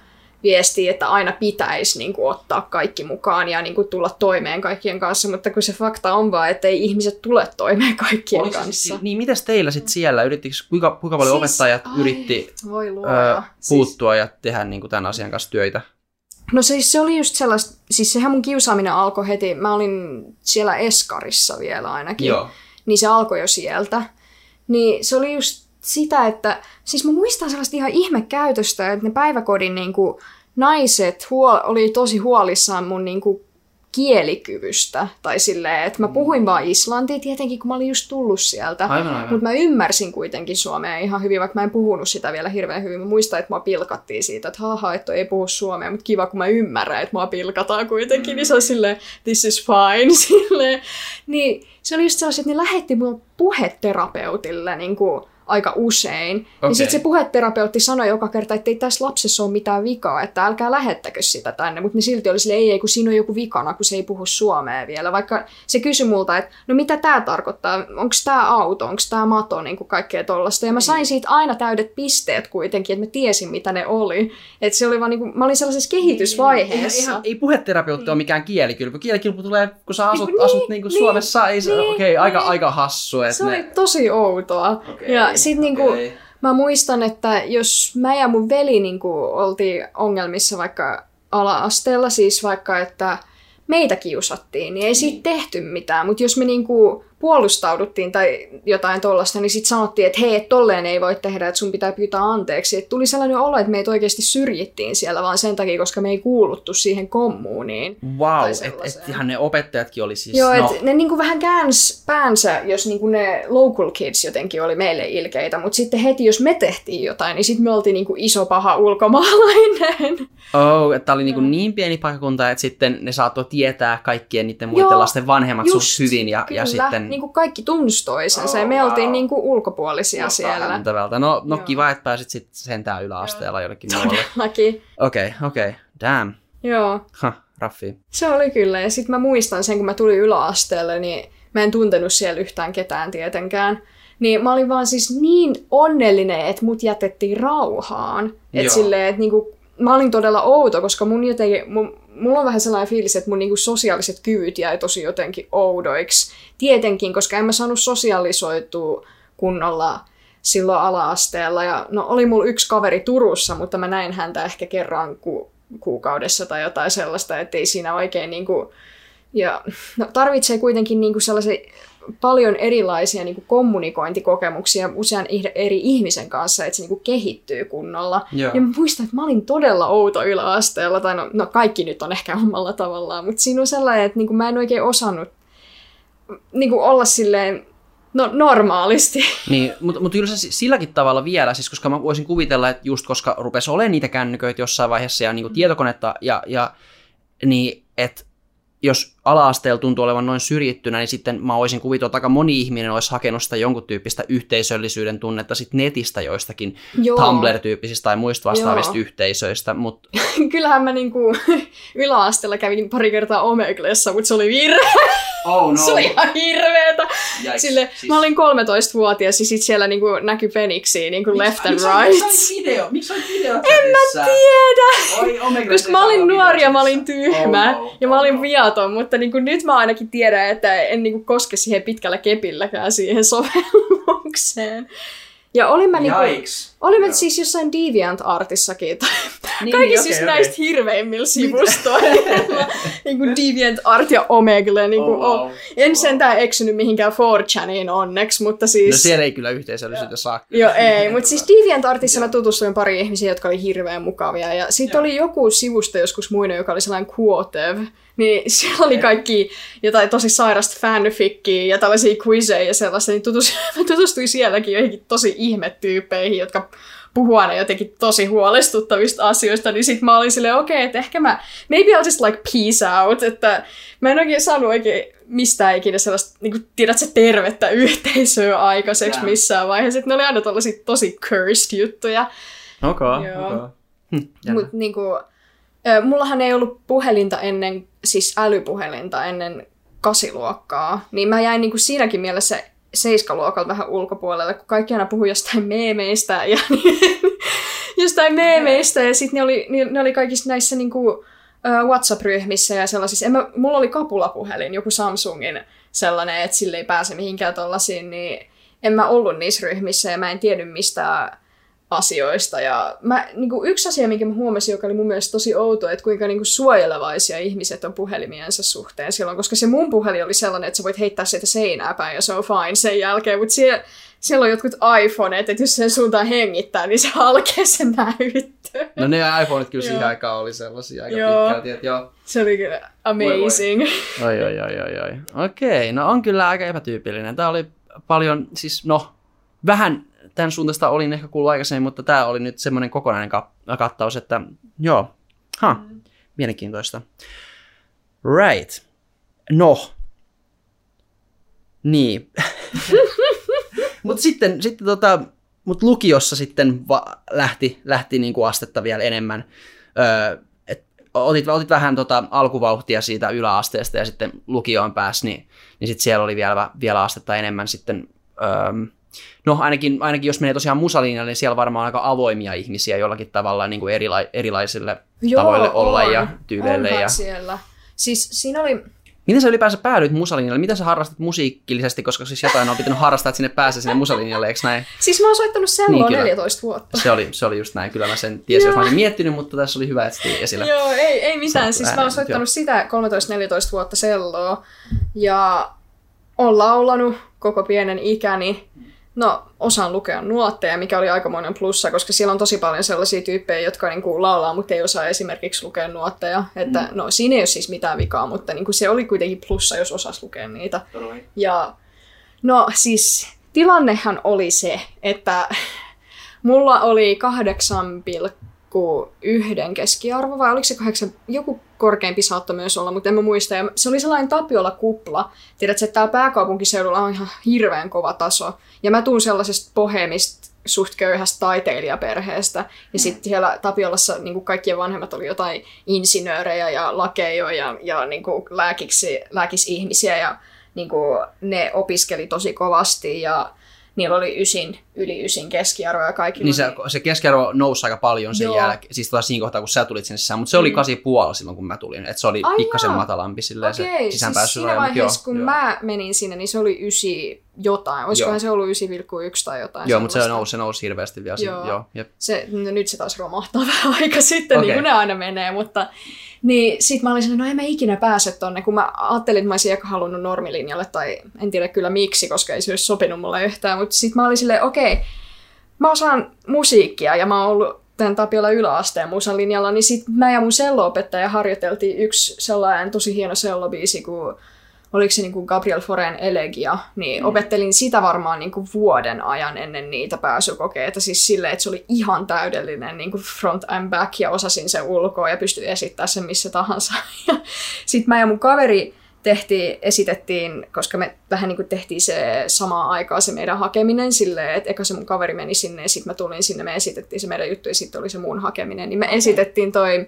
viestiä, että aina pitäisi niinku ottaa kaikki mukaan ja niinku tulla toimeen kaikkien kanssa, mutta kun se fakta on vaan, että ei ihmiset tule toimeen kaikkien Oliko se kanssa. siis, niin, mites teillä sitten siellä? Yrittikö, kuinka, kuinka paljon Siis, opettajat ai, yritti Voi ö. Siis- puuttua ja tehdä niin kuin tämän asian kanssa töitä? No siis se oli just sellaista, siis sehän mun kiusaaminen alkoi heti, mä olin siellä Eskarissa vielä ainakin, Joo. niin se alkoi jo sieltä. Niin se oli just sitä, että, siis mä muistan sellaista ihan ihmekäytöstä, että ne päiväkodin niin kuin, naiset huol- oli tosi huolissaan mun niin kuin, kielikyvystä. Tai silleen, että mä puhuin vaan islantia tietenkin, kun mä olin just tullut sieltä. Aivan, aivan. Mutta mä ymmärsin kuitenkin suomea ihan hyvin, vaikka mä en puhunut sitä vielä hirveän hyvin. Mä muistan, että mua pilkattiin siitä, että haha, että ei puhu suomea, mutta kiva, kun mä ymmärrän, että mua pilkataan kuitenkin. Niin se on silleen, this is fine. <laughs> Silleen. Niin se oli just sellaiset, että ne lähetti mua puheterapeutille niin kuin aika usein. Okay. Ja sitten se puheterapeutti sanoi joka kerta, että ei tässä lapsessa ole mitään vikaa, että älkää lähettäkö sitä tänne. Mutta ne silti oli silleen, ei, ei, kun siinä on joku vikana, kun se ei puhu suomea vielä. Vaikka se kysyi multa, että no mitä tämä tarkoittaa, onko tämä auto, onko tämä mato, niin kuin kaikkea tollasta. Ja mä sain siitä aina täydet pisteet kuitenkin, että mä tiesin mitä ne oli. Että se oli vaan niin kuin, mä olin sellaisessa kehitysvaiheessa. Ei, ihan, ei puheterapeutti ole mikään kielikylpy. Kielikylpy tulee, kun sä asut, Niin, asut niin kuin niin, Suomessa. Ei se, niin, okei, aika, niin. aika hassu. Että Se ne... oli tosi outoa. Okei, ja sit niinku, okei. mä muistan, että jos mä ja mun veli niinku oltiin ongelmissa vaikka ala-asteella, siis vaikka, että meitä kiusattiin, niin ei siitä tehty mitään. Mutta jos me niinku puolustauduttiin tai jotain tollasta, niin sitten sanottiin, että hei, et tolleen ei voi tehdä, että sun pitää pyytää anteeksi. Et tuli sellainen olo, että meitä oikeasti syrjittiin siellä vaan sen takia, koska me ei kuuluttu siihen kommuuniin. Wow, että et ihan ne opettajatkin oli siis... Joo, no, et ne niinku vähän käänsi päänsä, jos niinku ne local kids jotenkin oli meille ilkeitä, mutta sitten heti jos me tehtiin jotain, niin sitten me oltiin niinku iso paha ulkomaalainen. <laughs> Oh, että oli niinku niin pieni paikkakunta, että sitten ne saattoi tietää kaikkien niiden muiden Joo, lasten vanhemmat just, hyvin ja, Kyllä, ja sitten... niinku kaikki tunsi toisensa Oh, ja me oltiin wow. niinku ulkopuolisia siellä. Hämmentävältä. No, no Joo. kiva, että pääsit sitten sentään yläasteella jonnekin muualle. Todellakin. Okei, okay, okei. Okay. Damn. Joo, Huh, raffi. se oli kyllä. Ja sitten mä muistan sen, kun mä tulin yläasteelle, niin mä en tuntenut siellä yhtään ketään tietenkään. Niin mä olin vaan siis niin onnellinen, että mut jätettiin rauhaan. Joo. Että silleen, että niinku, mä olin todella outo, koska mun jotenkin, mun, mulla on vähän sellainen fiilis, että mun niinku sosiaaliset kyvyt jäi tosi jotenkin oudoiksi. Tietenkin, koska en mä saanut sosiaalisoitua kunnolla silloin ala-asteella. Ja no oli mulla yksi kaveri Turussa, mutta mä näin häntä ehkä kerran ku, kuukaudessa tai jotain sellaista, että ei siinä oikein niinku... Ja no, tarvitsee kuitenkin niinku sellaisen paljon erilaisia niinku kommunikointikokemuksia usean eri ihmisen kanssa, että se niinku kehittyy kunnolla. Joo. Ja mä muistan, että mä olin todella outo yläasteella, tai no, no kaikki nyt on ehkä omalla tavallaan, mutta siinä on sellainen, että niinku mä en oikein osannut niinku olla silleen, no normaalisti. <laughs> Niin, mutta mut kyllä se si- silläkin tavalla vielä, siis koska mä voisin kuvitella, että just koska rupesi olemaan niitä kännyköitä jossain vaiheessa ja niinku tietokonetta, ja, ja niin, että jos ala-asteella tuntuu olevan noin syrjittynä, niin sitten mä voisin kuvitella, että aika moni ihminen olisi hakenut sitä jonkun tyyppistä yhteisöllisyyden tunnetta sit netistä joistakin Joo. Tumblr-tyyppisistä tai muista vastaavista Joo. yhteisöistä, mutta <laughs> Kyllähän mä niinku <laughs> yläasteella kävin pari kertaa Omeglessa, mutta se oli virhe. oh <laughs> Se oli ihan hirveetä. Sille, Siis- Mä olin 13-vuotias ja sit siellä niinku näkyi peniksiä niinku left and right. video? Miksi olit video En mä tiedä. Oi, Koska mä olin nuori ja mä olin tyhmä Oh no, ja mä oh olin no. viaton, mutta niin kuin nyt mä ainakin tiedän, että en niin kuin koske siihen pitkällä kepilläkään siihen sovellukseen. Ja olin mä, niin kuin, Yikes. Oli me siis jossain DeviantArtissakin, tai niin, <laughs> kaikki siis okei, näistä hirveimmillä sivustoilla. <laughs> niin kuin DeviantArt ja Omegle. Niin kuin, Oh, oh, wow. En sentään eksynyt mihinkään 4chaniin onneksi, mutta siis... No siellä ei kyllä yhteisöllisyyttä saa. Joo, ei. Mutta siis DeviantArtissa mä tutustuin pari ihmisiä, jotka oli hirveän mukavia. Ja sitten oli joku sivusto joskus muinen, joka oli sellainen Quotev. Niin <laughs> siellä oli kaikki jotain tosi sairasta fanfickia ja tällaisia quizejä ja sellaista. Niin tutustuin, tutustuin sielläkin joihinkin tosi ihmetyyppeihin, jotka puhuu aina jotenkin tosi huolestuttavista asioista, niin sit mä olin silleen, okei, okay, että ehkä mä, maybe I'll just like peace out, että mä en oikein saanut oikein mistään ikinä sellaista, niin kuin, tiedätkö, tervettä yhteisöä aikaiseksi Jaa. missään vaiheessa, että ne oli aina tollaisia tosi cursed juttuja, Okei, Joo. okei. Hm, jännä. mutta niinku, ö, mullahan ei ollut puhelinta ennen, siis älypuhelinta ennen kasiluokkaa, niin mä jäin niinku siinäkin mielessä seiskaluokalta vähän ulkopuolelle, kun kaikki aina puhui jostain meemeistä ja <laughs> jostain meemeistä ja sitten ne oli, ne, ne oli kaikissa näissä niinku, WhatsApp-ryhmissä ja sellaisissa. En mä, mulla oli kapulapuhelin, joku Samsungin sellainen, että sille ei pääse mihinkään tollasiin, niin en mä ollut niissä ryhmissä ja mä en tiennyt mistään asioista. Ja mä, niin kuin yksi asia, minkä mä huomasin, joka oli mun mielestä tosi outo, että kuinka niin kuin suojelevaisia ihmiset on puhelimiensa suhteen silloin, koska se mun puhelin oli sellainen, että sä voit heittää sieltä seinää päin ja se on fine sen jälkeen, mutta siellä, siellä on jotkut iPhoneet, että jos sen suuntaan hengittää, niin se halkee se näyttö. No ne iPhoneit kyllä siihen aikaan oli sellaisia aika Joo. pitkälti, että joo. Se oli kyllä amazing. Oi, oi, oi, oi, oi. Okei, no on kyllä aika epätyypillinen. Tämä oli paljon, siis no, vähän tämän suuntaista olin ehkä kuullut aikaisemmin, mutta tämä oli nyt semmoinen kokonainen ka- kattaus, että joo, ha, mielenkiintoista. Right. No. Niin. <laughs> mutta sitten, sitten tota, mut lukiossa sitten va- lähti, lähti niinku astetta vielä enemmän. Öö, et otit, otit vähän tota alkuvauhtia siitä yläasteesta ja sitten lukioon pääsi, niin, niin sitten siellä oli vielä, vielä astetta enemmän sitten. Öö, no ainakin, ainakin jos menee tosiaan musalinjalle, niin siellä varmaan on aika avoimia ihmisiä jollakin tavalla niin kuin erila- erilaisille tavoille olla on. ja tyyleille. Ja... siellä. Siis siinä oli, Miten sä ylipäänsä päädyit musalinjalle? Miten sä harrastat musiikillisesti, koska siis jotain on pitänyt harrastaa, että sinne pääsee sinne musalinjalle, eikö näin? siis mä oon soittanut Niin, selloa kyllä. 14 vuotta. Se oli, se oli just näin, kyllä mä sen tiesin, jos mä olisin miettinyt, mutta tässä oli hyvä, että se tuli esille. Joo, ei, ei mitään. Siis on mä oon ääneen, soittanut sitä 13-14 vuotta selloa. Ja on laulanut koko pienen ikäni. No, osaan lukea nuotteja, mikä oli aikamoinen plussa, koska siellä on tosi paljon sellaisia tyyppejä, jotka niinku laulaa, mutta ei osaa esimerkiksi lukea nuotteja. Että, mm. No, siinä ei ole siis mitään vikaa, mutta niinku se oli kuitenkin plussa, jos osasi lukea niitä. Ja no siis tilannehan oli se, että <laughs> mulla oli 8,1 keskiarvo, vai oliko se 8, joku korkeampi saattoi myös olla, mutta en mä muista. Ja se oli sellainen Tapiola-kupla. Tiedätkö, että täällä pääkaupunkiseudulla on ihan hirveän kova taso. Ja mä tuun sellaisesta bohemista suht köyhästä taiteilijaperheestä. Ja sitten siellä Tapiolassa niin kuin kaikkien vanhemmat oli jotain insinöörejä ja lakeja ja, ja niin kuin lääkiksi, lääkisihmisiä. Ja niin kuin ne opiskeli tosi kovasti ja niillä oli ysin, yli ysin keskiarvo ja kaikilla Niin se, oli- se keskiarvo nousi aika paljon sen Joo. jälkeen, siis taas siinä kohtaa, kun sä tulit sinne sisään, mutta se oli Mm. 8,5 silloin, kun mä tulin, että se oli Ai pikkasen jaa. matalampi silleen Okei, se siis sisäänpääsy. siinä vaiheessa, kun mä menin sinne, niin se oli ysi jotain. Olisikohan Joo. se ollut 9,1 tai jotain Joo, mutta se nousi, se nousi hirveästi vielä. Joo. Joo. Joo, jep. Se, no nyt se taas romahtaa <laughs> vähän aika sitten, Okei. niin kuin ne aina menee, mutta niin sit mä olin silleen, no en mä ikinä pääse tonne, kun mä ajattelin, että mä olisin ehkä halunnut normilinjalle, tai en tiedä kyllä miksi, koska ei se olisi sopinut mulle yhtään, mutta sit mä olin silleen, okei, mä osaan musiikkia ja mä oon ollut tämän Tapiola yläasteen musalinjalla, niin sit mä ja mun selloopettaja harjoiteltiin yksi sellainen tosi hieno sellobiisi, kun oliko se niin kuin Gabriel Foren Elegia, niin mm. opettelin sitä varmaan niin kuin vuoden ajan ennen niitä pääsykokeita. Siis silleen, että se oli ihan täydellinen niin kuin front and back ja osasin sen ulkoa ja pystyin esittämään sen missä tahansa. <laughs> Sitten mä ja mun kaveri tehtiin, esitettiin, koska me vähän niin kuin tehtiin se samaan aikaan se meidän hakeminen silleen, että eka se mun kaveri meni sinne ja sitten mä tulin sinne, me esitettiin se meidän juttu ja sitten oli se mun hakeminen, niin me esitettiin toi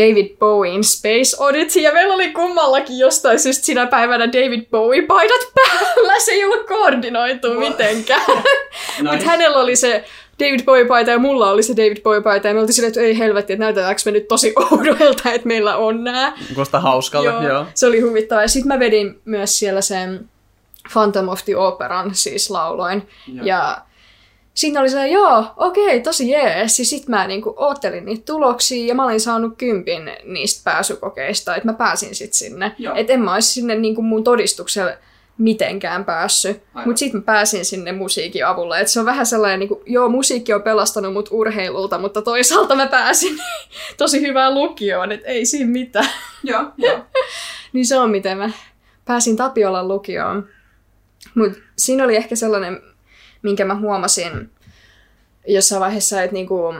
David Bowein Space Oddity, ja meillä oli kummallakin jostain syystä sinä päivänä David Bowie-paidat päällä. Se ei ollut koordinoitu mitenkään. <laughs> Mutta hänellä oli se David Bowie-paita ja mulla oli se David Bowie-paita, ja me oltiin silleen, että ei helvetti, että näytetäänkö me nyt tosi <laughs> oudoilta, että meillä on nää. Kuulostaa hauskalta, joo. joo. Se oli huvittavaa. Ja sitten mä vedin myös siellä sen Phantom of the Operan siis lauloin. Joo. Ja Sitten oli se, joo, okei, tosi jees. Ja sitten mä niinku oottelin niitä tuloksia ja mä olin saanut kympin niistä pääsykokeista, että mä pääsin sitten sinne. Että en mä olisi sinne niinku mun todistuksella mitenkään päässyt. Mutta sitten mä pääsin sinne musiikin avulla. Et se on vähän sellainen, niin kuin, joo, musiikki on pelastanut mut urheilulta, mutta toisaalta mä pääsin <laughs> tosi hyvään lukioon, että ei siinä mitään. <laughs> Joo, joo. niin se on miten mä pääsin Tapiolan lukioon. Mutta siinä oli ehkä sellainen, minkä mä huomasin jossain vaiheessa, että niinku,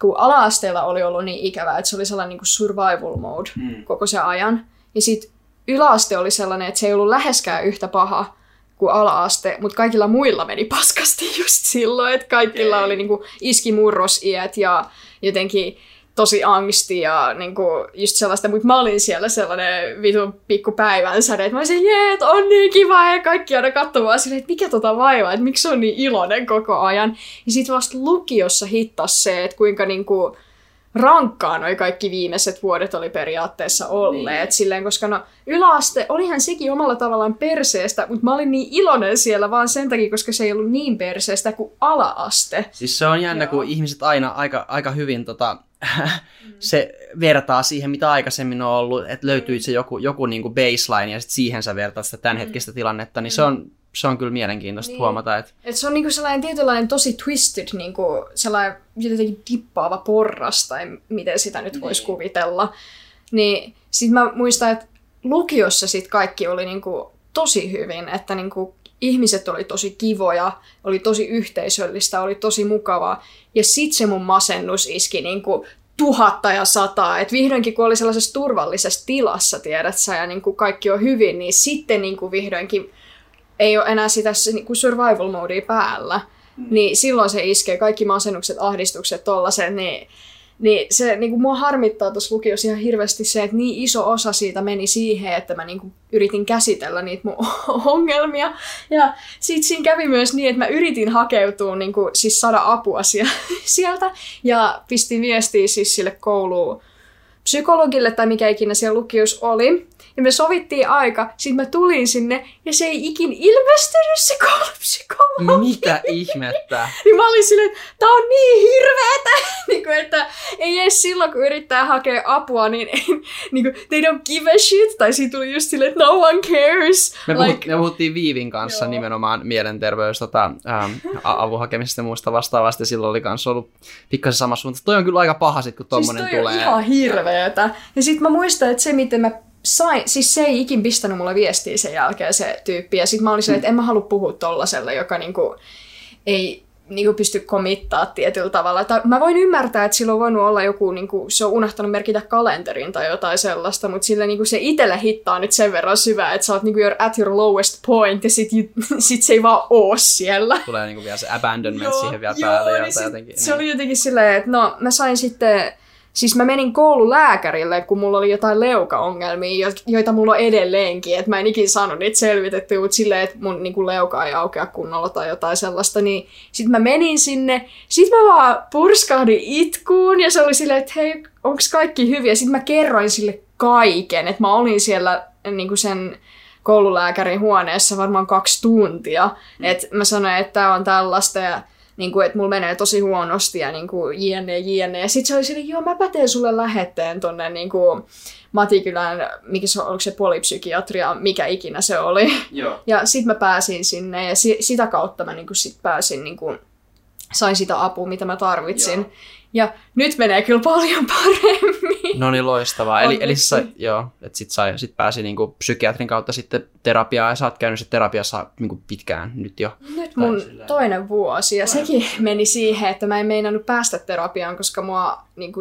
kun ala-asteella oli ollut niin ikävää, että se oli sellainen niinku survival mode mm. koko se ajan. Ja sitten yläaste oli sellainen, että se ei ollut läheskään yhtä paha kuin ala-aste, mutta kaikilla muilla meni paskasti just silloin, että kaikilla oli niinku iskimurrosiät ja jotenkin tosi angsti ja niinku just sellaista, mutta mä olin siellä sellainen vitu pikku päivänsäde, että mä olisin, jee, on niin kiva ja kaikki aina katsomaan silleen, että mikä tota vaivaa, että miksi se on niin iloinen koko ajan. Ja sitten vasta lukiossa hittas se, että kuinka niinku, rankkaa noi kaikki viimeiset vuodet oli periaatteessa olleet. Niin. Silleen, koska no yläaste, olihan sekin omalla tavallaan perseestä, mutta mä olin niin iloinen siellä vaan sen takia, koska se ei ollut niin perseestä kuin alaaste. Siis se on jännä, Joo. kun ihmiset aina aika, aika hyvin tota, <laughs> se vertaa siihen, mitä aikaisemmin on ollut, että löytyy se joku, joku niin kuin baseline ja sitten siihen sä vertaat sitä tämänhetkistä mm. tilannetta, niin mm. se on se on kyllä mielenkiintoista niin. huomata. Että... Et se on niinku sellainen tietynlainen tosi twisted, niinku sellainen jotenkin dippaava porras, tai miten sitä nyt voisi niin. kuvitella. Niin sit mä muistan, että lukiossa sit kaikki oli niinku tosi hyvin, että niinku ihmiset oli tosi kivoja, oli tosi yhteisöllistä, oli tosi mukavaa. Ja sit se mun masennus iski niinku tuhatta ja sataa. Että vihdoinkin kun oli sellaisessa turvallisessa tilassa, tiedät sä, ja niin kuin kaikki on hyvin, niin sitten niin kuin vihdoinkin ei ole enää sitä niin survival modea päällä, mm. niin silloin se iskee kaikki masennukset, ahdistukset, tollaset, niin, niin se niin kuin mua harmittaa tuossa lukiossa ihan hirveästi se, että niin iso osa siitä meni siihen, että mä niin kuin yritin käsitellä niitä mun <laughs> ongelmia. Ja sitten siinä kävi myös niin, että mä yritin hakeutua, niin kuin, siis saada apua <laughs> sieltä, ja pistin viestiä siis sille kouluun psykologille tai mikä ikinä siellä lukius oli. Ja me sovittiin aika, sitten mä tulin sinne ja se ei ikin ilmestynyt se koulupsykologi. Mitä ihmettä? <laughs> niin mä olin silleen, että tää on niin hirveetä, <laughs> niin kuin, että ei edes silloin kun yrittää hakea apua, niin, niin kuin, they don't give a shit. Tai siitä tuli just silleen, että no one cares. Me, puhut, like, me puhuttiin Viivin kanssa Joo. nimenomaan mielenterveys tota, ähm, avun hakemisesta ja muusta vastaavasti. Silloin oli kanssa ollut pikkasen sama suunta. Toi on kyllä aika paha sit, kun tommonen siis toi tulee. On ihan hirveetä. Ja sitten mä muistan, että se miten mä sain, siis se ei ikin pistänyt mulle viestiä sen jälkeen se tyyppi. Ja sitten mä olin mm. että en mä halua puhua tollaselle, joka niinku ei niinku pysty komittaa tietyllä tavalla. Tai mä voin ymmärtää, että sillä on voinut olla joku, niinku, se on unohtanut merkitä kalenterin tai jotain sellaista, mutta sillä niinku, se itselle hittaa nyt sen verran syvää, että sä oot niinku at your lowest point ja sit, <laughs> sit se ei vaan oo siellä. Tulee niinku vielä se abandonment joo, siihen vielä päälle. Joo, niin sit, jotenkin, se niin. oli jotenkin silleen, että no mä sain sitten Siis mä menin koululääkärille, kun mulla oli jotain leukaongelmia, joita mulla on edelleenkin, että mä en ikin saanut niitä selvitettyä, mutta silleen, että mun niin leuka ei aukea kunnolla tai jotain sellaista, niin sit mä menin sinne, sit mä vaan purskahdin itkuun ja se oli silleen, että hei, onks kaikki hyviä? Sitten mä kerroin sille kaiken, että mä olin siellä niin kuin sen koululääkärin huoneessa varmaan kaksi tuntia, mm. että mä sanoin, että tää on tällaista ja niin kuin, että mulla menee tosi huonosti ja niin kuin, jne, jne. Ja sitten se oli silleen, joo, mäpä teen sulle lähetteen tonne niin kuin, Matikylän, mikä se, oliko se polipsykiatria, mikä ikinä se oli. Joo. <laughs> Ja sitten mä pääsin sinne ja si- sitä kautta mä niin kuin, sit pääsin, niin kuin, sain sitä apua, mitä mä tarvitsin. Joo. Ja nyt menee kyllä paljon paremmin. No niin, loistavaa. Eli, eli sä, joo, että sit, sai, sit pääsi niinku psykiatrin kautta sitten terapiaan ja sä oot käynyt terapiassa niinku pitkään nyt jo. Nyt mun sillä... toinen vuosi ja sekin meni siihen, että mä en meinannut päästä terapiaan, koska mua niinku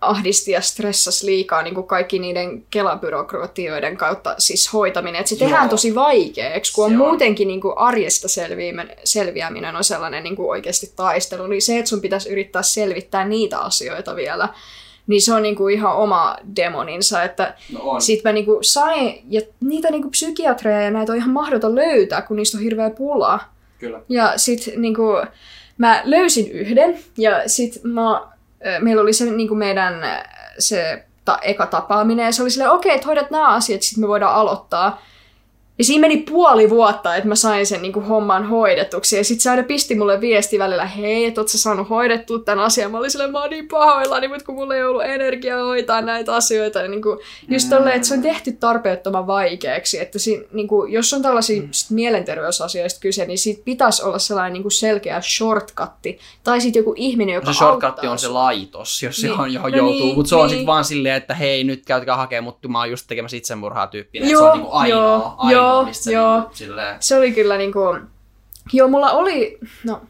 ahdisti ja stressasi liikaa niin kuin kaikki niiden kelabyrokratioiden kautta siis hoitaminen. Että se Joo. tehdään tosi vaikeaksi, kun on, on muutenkin niin kuin arjesta selviäminen on sellainen niin kuin oikeasti taistelu. Niin se, että sun pitäisi yrittää selvittää niitä asioita vielä, niin se on niinku ihan oma demoninsa, että no sit mä niinku sain, ja niitä niinku psykiatreja ja näitä on ihan mahdoton löytää, kun niistä on hirveä pula. Kyllä. Ja sit niinku, mä löysin yhden, ja sit mä meillä oli se niin kuin meidän se ta, eka tapaaminen, ja se oli silleen, okei, okay, hoidat nämä asiat, sitten me voidaan aloittaa. Ja siinä meni puoli vuotta, että mä sain sen niin kuin, homman hoidetuksi. Ja sitten se aina pisti mulle viesti välillä, hei, että oot sä saanut hoidettua tämän asian. Mä olin silleen, mä oon niin pahoillani, mutta kun mulla ei ollut energiaa hoitaa näitä asioita. Niin kuin, just tolleen, että se on tehty tarpeettoman vaikeaksi. Että siinä, niin kuin, jos on tällaisia mm. mielenterveysasioista kyse, niin siitä pitäisi olla sellainen niin kuin selkeä shortcutti. Tai sitten joku ihminen, joka Se shortcutti on se laitos, jos niin. se on, johon no joutuu. Niin, mutta se on niin. sitten vaan silleen, että hei, nyt käytkää hakemaan, mutta mä oon just tekemässä itsemurhaa tyyppinen. Joo, se on niin kuin ainoa, joo, ainoa joo, mistä joo. Niin, silleen... Se oli kyllä niinku... Joo, mulla oli... No,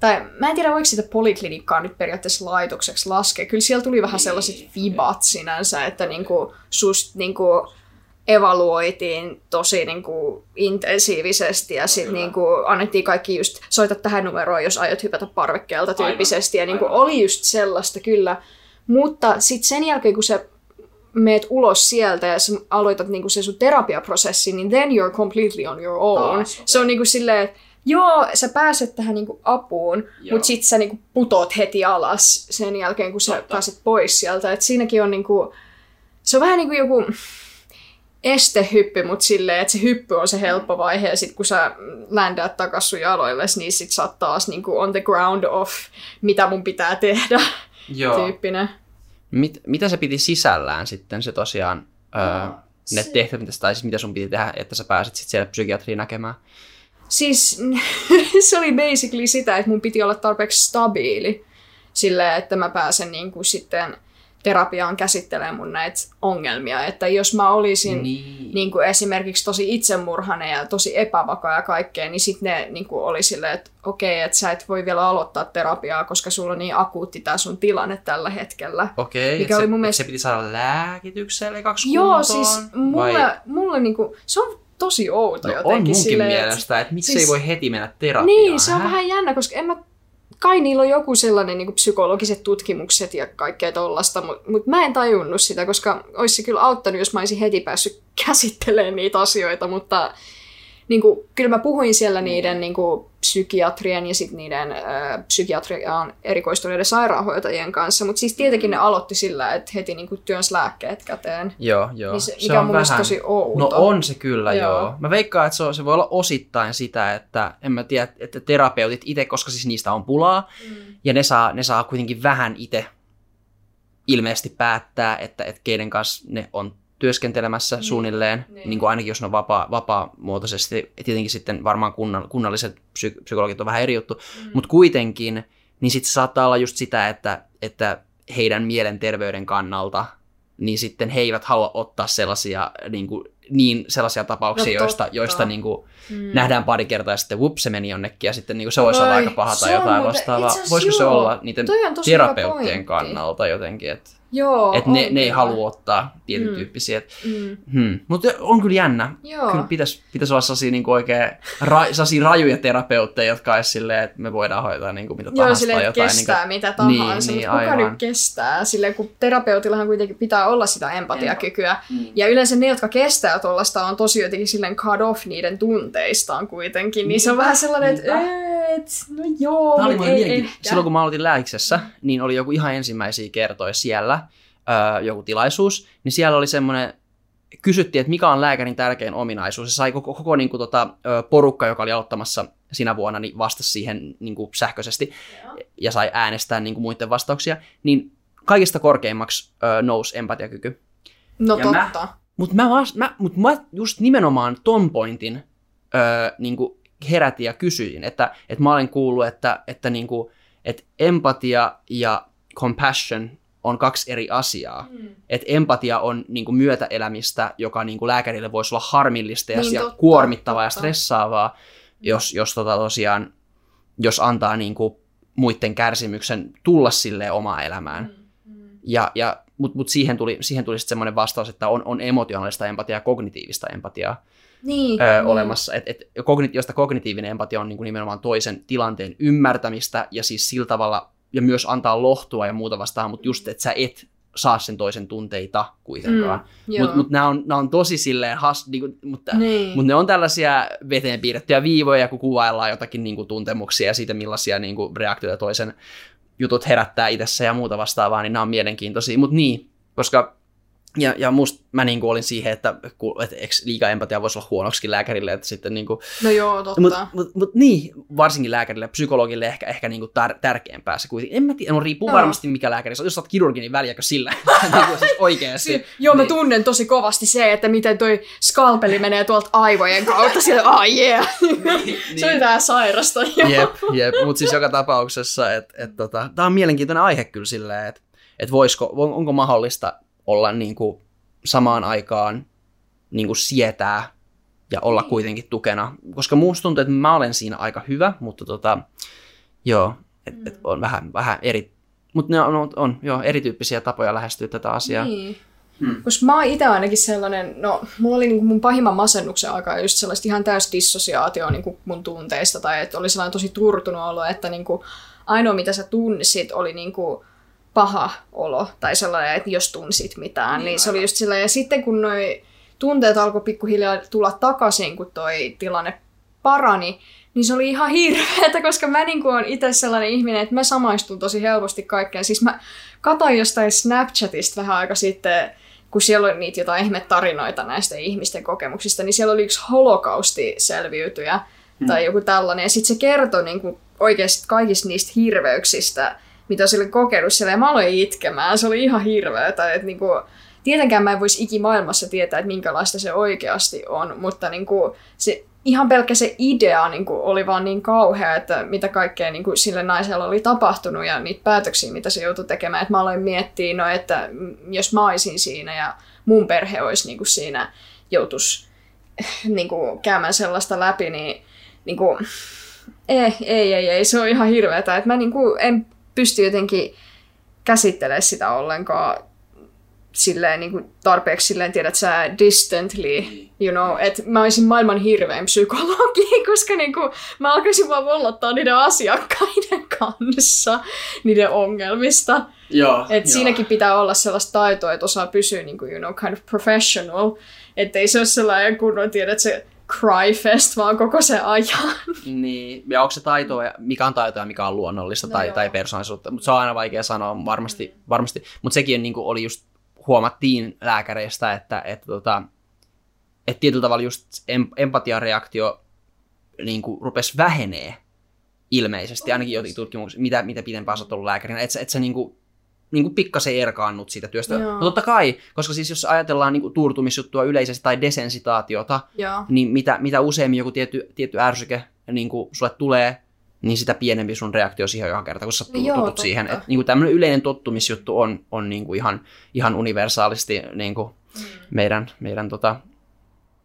tai mä en tiedä, voiko sitä poliklinikkaa nyt periaatteessa laitokseksi laskea. Kyllä siellä tuli vähän sellaiset fibat sinänsä, että niinku, sust niinku, evaluoitiin tosi niinku, intensiivisesti ja sitten niinku, annettiin kaikki just soita tähän numeroon, jos aiot hypätä parvekkeelta tyyppisesti. Aivan, ja niinku, oli just sellaista kyllä. Mutta sitten sen jälkeen, kun se meet ulos sieltä ja sä aloitat niinku se sun terapiaprosessi, niin then you're completely on your own. Taas. Se on niinku silleen, että joo, sä pääset tähän niinku apuun, mutta sit sä niinku putot heti alas sen jälkeen, kun sä Totta. pääset pois sieltä. Et siinäkin on niinku, se on vähän niin kuin joku estehyppy, mutta silleen, että se hyppy on se helppo vaihe, ja sitten kun sä ländäät takas sun jaloille, niin sit sä oot taas niinku on the ground of, mitä mun pitää tehdä, Joo. tyyppinen. Mit, mitä se piti sisällään sitten se tosiaan, no, öö, ne se... tehtävät, tai siis mitä sun piti tehdä, että sä pääsit sitten siellä psykiatriin näkemään? Siis <laughs> se oli basically sitä, että mun piti olla tarpeeksi stabiili silleen, että mä pääsen niin kuin sitten terapiaan käsittelee mun näitä ongelmia. Että jos mä olisin niin. Niin kuin esimerkiksi tosi itsemurhainen ja tosi epävakaa ja kaikkea, niin sitten ne niin kuin oli silleen, että okei, että sä et voi vielä aloittaa terapiaa, koska sulla on niin akuutti tämä sun tilanne tällä hetkellä. Okei, mikä oli se, mun mielestä... se piti saada lääkitykselle kaksi Joo, kuntoon, siis mulle, vai? mulle niin kuin, se on tosi outo no, jotenkin. on munkin silleen, mielestä, että miksi siis, ei voi heti mennä terapiaan. Niin, se on vähän jännä, koska en mä kai niillä on joku sellainen niin psykologiset tutkimukset ja kaikkea tollasta, mutta mut mä en tajunnut sitä, koska olisi se kyllä auttanut, jos mä olisin heti päässyt <laughs> käsittelemään niitä asioita, mutta niin kuin, kyllä mä puhuin siellä niiden niin kuin, psykiatrien ja sitten niiden äh, psykiatriaan erikoistuneiden sairaanhoitajien kanssa, mutta siis tietenkin ne aloitti sillä, että heti niin kuin, työns lääkkeet käteen. Joo, joo. Niin se, mikä se on, on mun vähän... tosi outo. No on se kyllä, joo. joo. Mä veikkaan, että se, on, se voi olla osittain sitä, että en mä tiedä, että terapeutit itse, koska siis niistä on pulaa, mm. ja ne saa, ne saa kuitenkin vähän itse ilmeisesti päättää, että, että keiden kanssa ne on työskentelemässä mm. suunnilleen, niin. Niin kuin ainakin jos ne on vapaa, vapaa-muotoisesti. Tietenkin sitten varmaan kunnan, kunnalliset psy- psykologit on vähän eri juttu, mm. mutta kuitenkin, niin sitten saattaa olla just sitä, että, että heidän mielenterveyden kannalta, niin sitten he eivät halua ottaa sellaisia niin, kuin, niin sellaisia tapauksia, no, joista, joista niin kuin, mm. nähdään pari kertaa ja sitten whoop, se meni jonnekin ja sitten niin kuin, se voisi olla aika paha tai jotain vastaavaa. Voisiko joo. se olla niiden terapeuttien kannalta jotenkin? Että... Joo, että ne, ne ei halua ottaa tietyn mm. tyyppisiä. Mm. Hmm. Mutta on kyllä jännä. Joo. Kyllä pitäisi pitäis olla sellaisia niin oikein ra, rajuja terapeutteja, jotka olisi silleen, että me voidaan hoitaa niin kuin mitä Joo, tahansa. Joo, silleen, kestää niin kuin... mitä tahansa, niin, niin, kuka aivan. nyt kestää? Silleen, kun terapeutillahan kuitenkin pitää olla sitä empatiakykyä. Mm. Ja yleensä ne, jotka kestää tuollaista, on tosi jotenkin silleen cut off niiden tunteistaan kuitenkin. Niin, niin se on vähän sellainen, että et, no joo, Tämä oli ei, ei, Silloin kun mä aloitin lääkiksessä, niin oli joku ihan ensimmäisiä kertoja siellä, öö, joku tilaisuus, niin siellä oli semmoinen, kysyttiin, että mikä on lääkärin tärkein ominaisuus. Se sai koko, koko niin kuin, tota, porukka, joka oli aloittamassa sinä vuonna, niin vastasi siihen niin kuin, sähköisesti Joo. ja sai äänestää niin kuin, muiden vastauksia. Niin kaikista korkeimmaksi öö, nousi empatiakyky. No ja totta. Mutta mä, mä, mut mä just nimenomaan ton pointin öö, niin kuin herätin ja kysyin, että, että mä olen kuullut, että, että, niin kuin, että empatia ja compassion on kaksi eri asiaa. Mm. Että empatia on niin kuin myötäelämistä, joka niin kuin lääkärille voisi olla harmillista ja, niin, totta, kuormittavaa totta. ja stressaavaa, mm. jos, jos tota tosiaan, jos antaa niin kuin muiden kärsimyksen tulla sille omaan elämään. Mm. Mm. Ja, ja, Mutta mut siihen tuli, siihen tuli sitten semmoinen vastaus, että on, on emotionaalista empatiaa ja kognitiivista empatiaa niin, öö, niin. olemassa. Et, et, kogniti- josta kognitiivinen empatia on niin kuin nimenomaan toisen tilanteen ymmärtämistä ja siis sillä tavalla ja myös antaa lohtua ja muuta vastaan, mutta just, että sä et saa sen toisen tunteita kuitenkaan. Mm, mutta mut nämä on, on tosi silleen, has, niinku, mutta, niin. mutta ne on tällaisia veteen piirrettyjä viivoja, kun kuvaillaan jotakin niinku, tuntemuksia ja siitä, millaisia niinku, reaktioita toisen jutut herättää itsessä ja muuta vastaavaa, niin nämä on mielenkiintoisia. Mutta niin, koska ja, ja musta mä niin kuin olin siihen, että, että eikö liikaa empatia voisi olla huonoksikin lääkärille, että sitten niin kuin, No joo, totta. mutta mut, mut, niin, varsinkin lääkärille, psykologille ehkä, ehkä niin kuin tar- tärkeämpää se kuitenkin. En mä tiedä, no riippuu Joo. varmasti mikä lääkäri. Jos sä oot kirurgi, niin väliäkö sillä? <laughs> niin kuin siis oikeasti. Si- joo, mä Niin. tunnen tosi kovasti se, että miten toi skalpeli menee tuolta aivojen kautta. Sille, ah <laughs> yeah. Se oli tää sairasta. joo. Jep, jep. mutta siis joka tapauksessa, että et, tota, tämä on mielenkiintoinen aihe kyllä silleen, että et voisiko, on- onko mahdollista olla niin kuin samaan aikaan niin kuin sietää ja olla kuitenkin tukena, koska musta tuntuu, että mä olen siinä aika hyvä, mutta tota, joo, että et on vähän, vähän eri, mutta ne on, on, on joo, erityyppisiä tapoja lähestyä tätä asiaa. Niin. Hmm. Koska mä oon itse ainakin sellainen, no mulla oli niinku mun pahimman masennuksen aikaa just sellaista ihan täys dissosiaatio niinku mun tunteista, tai että oli sellainen tosi turtunut olo, että niinku ainoa mitä sä tunsit oli niinku paha olo, tai sellainen, että jos tunsit mitään, niin, niin se oli just sillä ja sitten kun noi tunteet alkoi pikkuhiljaa tulla takaisin, kun toi tilanne parani, niin se oli ihan hirveetä, koska mä niin on itse sellainen ihminen, että mä samaistun tosi helposti kaikkeen. Siis mä katsoin jostain Snapchatista vähän aika sitten, kun siellä oli niitä jotain ihme tarinoita näistä ihmisten kokemuksista, niin siellä oli yksi holokausti-selviytyjä hmm. tai joku tällainen. Ja sitten se kertoi niin kuin oikeasti kaikista niistä hirveyksistä, mitä se oli kokenut siellä. Ja mä aloin itkemään. Se oli ihan hirveetä. Että niin kuin, tietenkään mä en voisi ikimaailmassa tietää, että minkälaista se oikeasti on, mutta niin kuin, se ihan pelkkä se idea niin kuin, oli vaan niin kauhea, että mitä kaikkea niin kuin, sille naiselle oli tapahtunut ja niitä päätöksiä, mitä se joutui tekemään. Että mä aloin miettiä, no, että jos mä olisin siinä ja mun perhe olisi niin kuin, siinä joutuisi niin kuin, käymään sellaista läpi, niin, niin kuin, ei, ei, ei, ei, se on ihan hirveetä. Että mä niin kuin, en pysty jotenkin käsittelemään sitä ollenkaan silleen niin kuin tarpeeksi silleen, tiedät sä, distantly, you know, että mä olisin maailman hirvein psykologi, <laughs> koska niin kuin, mä alkaisin vaan vollottaa niiden asiakkaiden <laughs> kanssa, niiden ongelmista. Joo, Et siinäkin pitää olla sellaista taitoa, että osaa pysyä niin kuin, you know, kind of professional, ettei se ole sellainen kunnon, tiedät se cryfest vaan koko se ajan. Niin, ja onko se taitoa, ja mikä on taitoa ja mikä on luonnollista No tai, joo. tai persoonallisuutta, mutta se on aina vaikea sanoa varmasti, varmasti. mutta sekin niin kuin oli just, huomattiin lääkäreistä, että, että, tota, että tietyllä tavalla just em, empatiareaktio niin kuin rupesi vähenee ilmeisesti, ainakin jotenkin tutkimuksia, mitä, mitä pitempään sä oot ollut lääkärinä, että sä, et sä niin kuin, niin kuin pikkasen erkaannut siitä työstä. Joo. No totta kai, koska siis jos ajatellaan niin kuin turtumisjuttua yleisesti tai desensitaatiota, Joo. niin mitä, mitä useammin joku tietty, tietty ärsyke niin kuin sulle tulee, niin sitä pienempi sun reaktio siihen joka kerta, kun sä Joo, tutut totta. siihen. Että niin tämmöinen yleinen tottumisjuttu on, on niin kuin ihan, ihan universaalisti niin kuin meidän, meidän tota,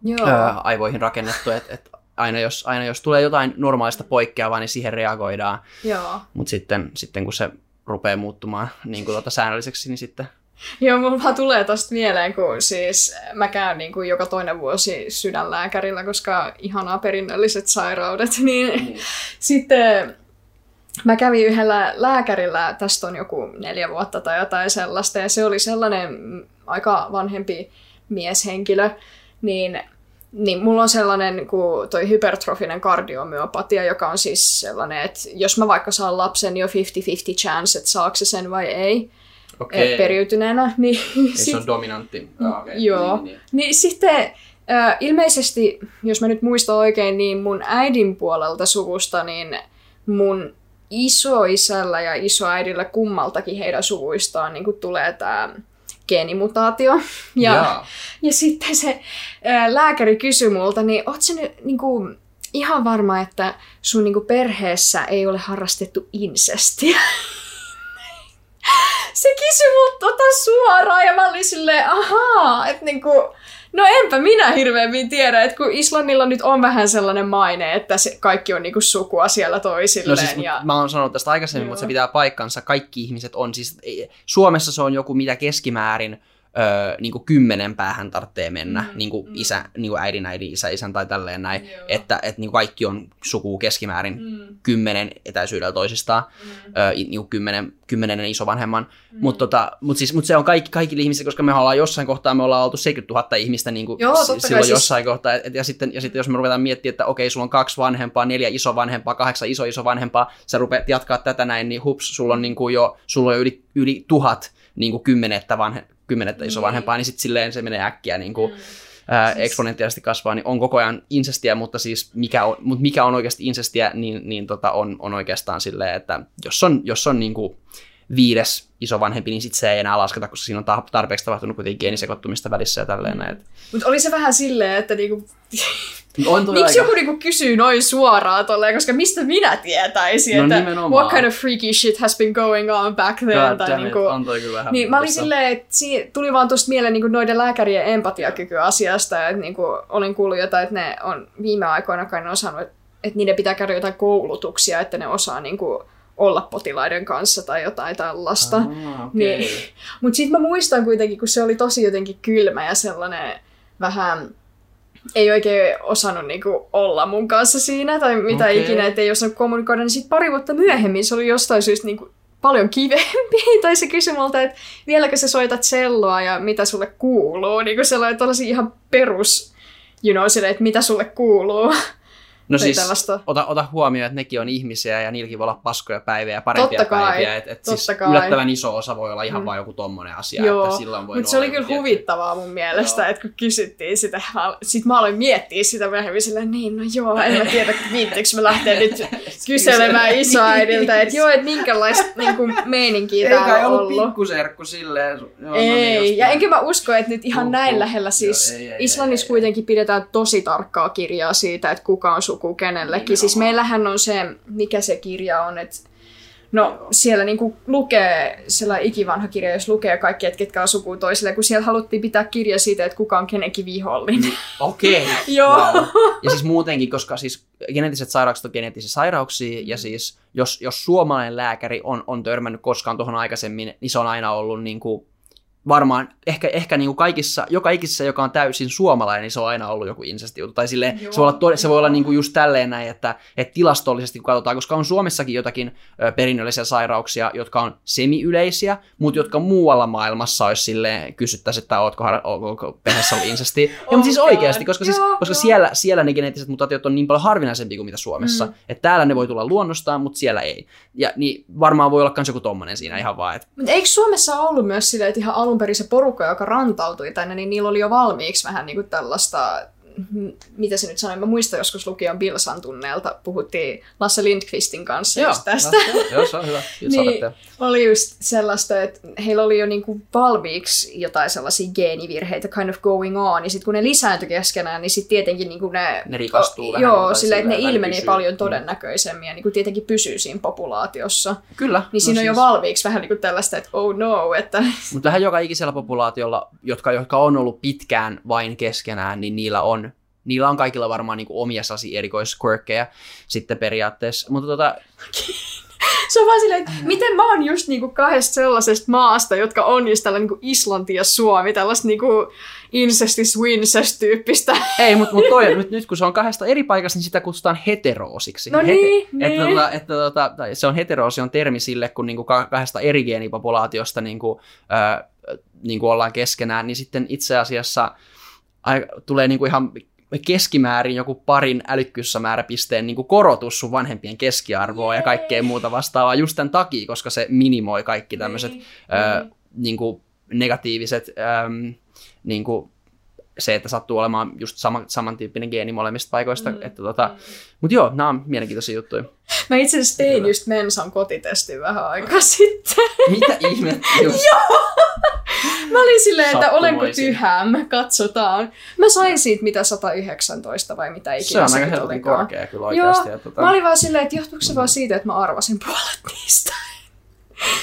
Joo. ää, aivoihin rakennettu, että et aina, jos, aina jos tulee jotain normaalista poikkeavaa, niin siihen reagoidaan, Joo. mutta sitten, sitten kun se rupeaa muuttumaan <laughs> niin kuin tota säännölliseksi, niin sitten Joo, mulla vaan tulee tosta mieleen, kun siis mä käyn niin kuin joka toinen vuosi sydänlääkärillä, koska ihanaa perinnölliset sairaudet, <laughs> niin Mm. sitten mä kävin yhdellä lääkärillä, tästä on joku neljä vuotta tai jotain sellaista, ja se oli sellainen mm, aika vanhempi mieshenkilö, niin niin mulla on sellainen kuin toi hypertrofinen kardiomyopatia, joka on siis sellainen, että jos mä vaikka saan lapsen, niin on 50-50 chance, että saako se sen vai ei okay. periytyneenä, <laughs> niin Ei, se sit, on dominantti. Ah, okay. Joo. Niin, niin. niin sitten äh, ilmeisesti, jos mä nyt muistan oikein, niin mun äidin puolelta suvusta, niin mun isoisällä ja isoäidillä kummaltakin heidän suvuistaan niin tulee tämä geenimutaatio. Ja, Jaa. ja sitten se ää, lääkäri kysyi multa, niin oot sä nyt niin kuin, ihan varma, että sun niin kuin, perheessä ei ole harrastettu insestiä? <laughs> se kysyi multa tota suoraan ja mä olin silleen, ahaa, että niin kuin, No enpä minä hirveämmin tiedä, että kun Islannilla nyt on vähän sellainen maine, että se kaikki on niinku sukua siellä toisilleen. No siis, ja... mä oon sanonut tästä aikaisemmin, Joo. mutta se pitää paikkansa. Kaikki ihmiset on siis, Suomessa se on joku mitä keskimäärin öö, niin kuin kymmenen päähän tarvitsee mennä, Mm, niin kuin mm. isä, niin kuin äidin, äidin, isä, isän tai tälleen näin, Joo. että, että niin kuin kaikki on sukua keskimäärin Mm, kymmenen etäisyydellä toisistaan, mm, öö, niin kuin kymmenen, kymmenennen isovanhemman, mm. mutta tota, mut siis, mut se on kaikki, kaikille ihmisille, koska me ollaan jossain kohtaa, me ollaan oltu 70 000 ihmistä niin kuin Joo, silloin siis- jossain kohtaa. Et, ja, sitten, ja sitten jos me ruvetaan miettimään, että okei, sulla on kaksi vanhempaa, neljä isovanhempaa, kahdeksan iso isovanhempaa, sä rupeat jatkaa tätä näin, niin hups, sulla on, niin kuin jo, sulla on jo yli, yli tuhat niin kuin kymmenettä vanhe, kymmenettä isovanhempaa, niin sitten silleen se menee äkkiä niin kuin, ää, eksponentiaalisesti kasvaa, niin on koko ajan insestiä, mutta siis mikä on, mutta mikä on oikeasti insestiä, niin, niin tota on, on oikeastaan silleen, että jos on, jos on niin kuin viides isovanhempi, niin sit se ei enää lasketa, koska siinä on ta- tarpeeksi tapahtunut kuitenkin geenisekoittumista välissä ja tälleen näin. Mutta oli se vähän silleen, että niinku, On toi miksi aika- joku niinku kysyy noin suoraan tolleen, koska mistä minä tietäisin, No että nimenomaan. what kind of freaky shit has been going on back then. God tai niinku, on toi kyllä vähän. Niin mä olin silleen, että si- tuli vaan tuosta mieleen niin noiden lääkärien empatiakyky asiasta, että niin kuin, olin kuullut jotain, että ne on viime aikoina kai osannut, että, niiden pitää käydä jotain koulutuksia, että ne osaa niin kuin, olla potilaiden kanssa tai jotain tällaista. Ah, okei. Niin. Mutta sitten mä muistan kuitenkin, kun se oli tosi jotenkin kylmä ja sellainen vähän ei oikein osannut niinku olla mun kanssa siinä tai mitä Okei. ikinä, että ei osannut kommunikoida, niin sitten pari vuotta myöhemmin se oli jostain syystä niinku paljon kivempi, <laughs> tai se kysyi multa, että vieläkö sä soitat selloa ja mitä sulle kuuluu, niin kuin sellainen tosi ihan perus, you know, sille, että mitä sulle kuuluu. <laughs> No siis ota, ota huomioon, että nekin on ihmisiä ja niilläkin voi olla paskoja päiviä ja parempia Totta kai, päiviä. Et, et siis totta kai. yllättävän iso osa voi olla ihan Mm. vaan joku tommonen asia, Joo, että silloin voi mutta se oli kyllä tietty- huvittavaa mun mielestä, Joo. että kun kysyttiin sitä, sitten mä aloin miettiä sitä myöhemmin silleen, niin no joo, en mä tiedä, viittikö mä lähteä nyt <laughs> kyselemään isoäidiltä, että joo, että minkälaista niin kuin, meininkiä täällä on ollut ollut. pikkuserkku silleen. Joo, no Ei, niin just ja enkä mä usko, että nyt ihan Huh, näin lähellä, siis Joo, ei, ei, Islannissa ei, ei. kuitenkin pidetään tosi tarkkaa kirjaa siitä, että kuka on suku kenellekin. Siis Nimenomaan. meillähän on se, mikä se kirja on, että No siellä niinku lukee, sellainen ikivanha kirja, jos lukee kaikki, että ketkä on sukua toisille, kun siellä haluttiin pitää kirja siitä, että kuka on kenenkin vihollinen. Okei. <laughs> Joo. Wow. Ja siis muutenkin, koska siis geneettiset sairaukset on geneettisiä sairauksia, ja siis jos, jos suomalainen lääkäri on, on törmännyt koskaan tuohon aikaisemmin, niin se on aina ollut niin kuin, varmaan ehkä, ehkä niin kuin kaikissa, joka ikisessä, joka on täysin suomalainen, niin se on aina ollut joku insestiutu. Tai silleen, Joo, se voi olla, tod- se voi olla niin kuin just tälleen näin, että, että tilastollisesti kun katsotaan, koska on Suomessakin jotakin ö, perinnöllisiä sairauksia, jotka on semi-yleisiä, mutta jotka muualla maailmassa olisi silleen, kysyttäisiin, että ootko, har- onko perheessä ollut insesti. Ja, mutta siis Oh oikeasti, koska, siis, Joo, koska joo. siellä, siellä ne geneettiset mutaatiot on niin paljon harvinaisempia kuin mitä Suomessa. Mm. Että täällä ne voi tulla luonnostaan, mutta siellä ei. Ja niin varmaan voi olla myös joku tommonen siinä ihan vaan, että Mutta eikö Suomessa ollut myös silleen, että ihan alun perin se porukka, joka rantautui tänne, niin niillä oli jo valmiiksi vähän niin kuin tällaista, mitä se nyt sanoi, mä muistan joskus lukion Bilsan tunneelta, puhuttiin Lasse Lindqvistin kanssa just tästä. Joo, se on hyvä. <laughs> Niin. niin. Oli just sellaista, että heillä oli jo niinku valmiiksi jotain sellaisia geenivirheitä kind of going on, ja sitten kun ne lisääntyi keskenään, niin sitten tietenkin niinku ne... Ne rikastuu o, vähän Joo, silleen, että ne ilmeni pysyy. paljon Mm. todennäköisemmin, ja niinku tietenkin pysyy siinä populaatiossa. Kyllä. Niin siinä on jo valmiiksi vähän niinku tällaista, että oh no, että... Mutta vähän joka ikisellä populaatiolla, jotka, jotka on ollut pitkään vain keskenään, niin niillä on, niillä on kaikilla varmaan niin omia sellaisia erikoisquirkkejä sitten periaatteessa. Mutta tota, Se on vaan silleen, että miten mä oon just niinku kahdesta sellaisesta maasta, jotka on just tällä niinku Islanti ja Suomi, tällaista niinku incestis wincest tyyppistä. ei, mutta mut toi, nyt, nyt kun se on kahdesta eri paikasta, niin sitä kutsutaan heteroosiksi. No niin, niin. Että, tota, että tota, tai se on heteroosi on termi sille, kun niinku ka- kahdesta eri geenipopulaatiosta niinku, äh, niinku ollaan keskenään, niin sitten itse asiassa ai, tulee niinku ihan keskimäärin joku parin älykkyyssämääräpisteen niin korotus sun vanhempien keskiarvoa ja kaikkea muuta vastaavaa just tämän takia, koska se minimoi kaikki tämmöiset Niin, ö, niin. niin kuin negatiiviset, äm, niin kuin se, että sattuu olemaan just sama, samantyyppinen geeni molemmista paikoista. Mm, Että tota, Mutta joo, nämä on mielenkiintoisia juttuja. Mä itse asiassa tein Kyllä. just mensan kotitestin vähän aikaa <laughs> sitten. Mitä ihmettä? Just. <laughs> Mä olin silleen, että olenko Sattumoisin. tyhäm, katsotaan. Mä sain siitä mitä 119 vai mitä ikinä Se on aika helvetin korkea kyllä oikeasti. Joo, ja tota, Mä olin vaan silleen, että johtuuko se vaan siitä, että mä arvasin puolet niistä.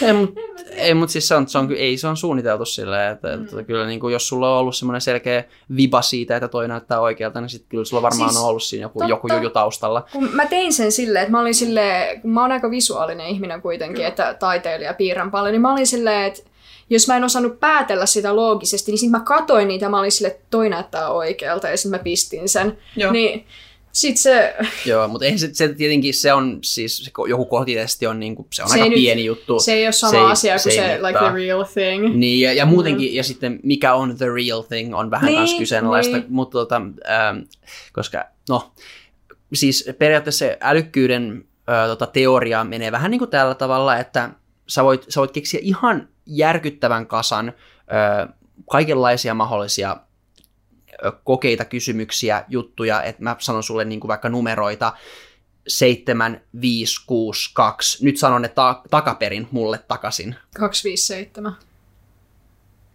Ei, mutta ei, mut siis se on, se on, ei se on suunniteltu silleen, että, Mm. että kyllä niin kuin, jos sulla on ollut semmoinen selkeä viba siitä, että toi näyttää oikealta, niin sitten kyllä sulla varmaan Siis, on ollut siinä joku, totta. joku juju taustalla. Kun mä tein sen silleen, että mä olin silleen, kun mä oon aika visuaalinen ihminen kuitenkin, että taiteilija piirrän paljon, niin mä olin silleen, että jos mä en osannut päätellä sitä loogisesti, niin sitten mä katoin niitä ja mä olin silleen, että toi näyttää oikealta ja sitten mä pistin sen. Joo. Niin sit se, Joo, mutta ei se, se tietenkin, se on siis, se joku kotitesti on, niin kuin, se on Se aika nyt- pieni juttu. se ei ole sama Se ei- asia kuin se se, like the real thing. Niin, ja, ja muutenkin, ja sitten mikä on the real thing on vähän Niin, kyseenalaista, niin. mutta tota, ähm, koska, no, siis periaatteessa se älykkyyden äh, tota, teoria menee vähän niin kuin tällä tavalla, että sä voit, sä voit keksiä ihan järkyttävän kasan äh, kaikenlaisia mahdollisia kokeita, kysymyksiä, juttuja, että mä sanon sulle niin kuin vaikka numeroita, 7, 5, 6, 2. Nyt sanon ne ta- takaperin mulle takaisin. 257.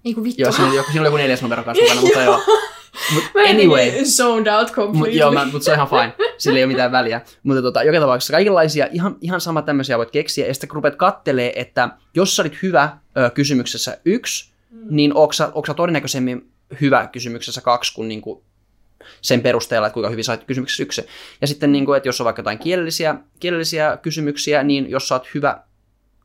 Ei kun vittu. Joo, siinä oli, joku, siinä oli joku neljäs numero kanssa mukana, mutta joo. <laughs> Mut Mä anyway, niin zoned out completely. Mut, joo, mä, mutta se on ihan fine. Sillä ei ole mitään väliä. Mutta tota, joka tapauksessa kaikenlaisia, ihan, ihan sama tämmöisiä voit keksiä. Ja sitten kun rupeat kattelee, että jos sä olit hyvä ö, kysymyksessä yksi, mm. niin onko sä, onko sä todennäköisemmin hyvä kysymyksessä kaksi kuin, niin kuin sen perusteella, että kuinka hyvin olet kysymyksessä yksi. Ja sitten, niin kuin, että jos on vaikka jotain kielellisiä, kielellisiä kysymyksiä, niin jos sä oot hyvä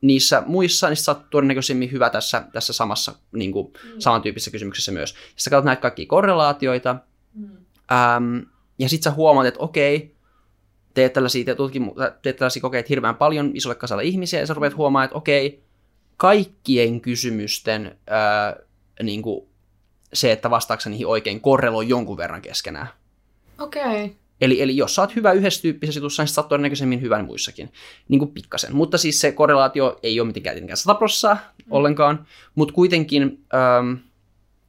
niissä muissa, niin sä oot todennäköisemmin hyvä tässä, tässä samassa niin kuin, mm. samantyyppisessä kysymyksessä myös. Ja sä katsot näitä kaikkia korrelaatioita, mm. äm, ja sitten sä huomaat, että okei, teet tällaisia, tutkimu- teet tällaisia kokeita hirveän paljon isolle kasalle ihmisiä, ja sä rupeat huomaamaan, että okei, kaikkien kysymysten ää, niin kuin se, että vastaako niihin oikein, korreloi jonkun verran keskenään. Okei. Okay. Eli, eli jos sä oot hyvä yhdessä tyyppisessä jutussa, niin sä oot todennäköisemmin hyvä muissakin. Niin kuin pikkasen. Mutta siis se korrelaatio ei ole mitenkään tietenkään 100 prossaa mm. ollenkaan. Mutta kuitenkin ähm,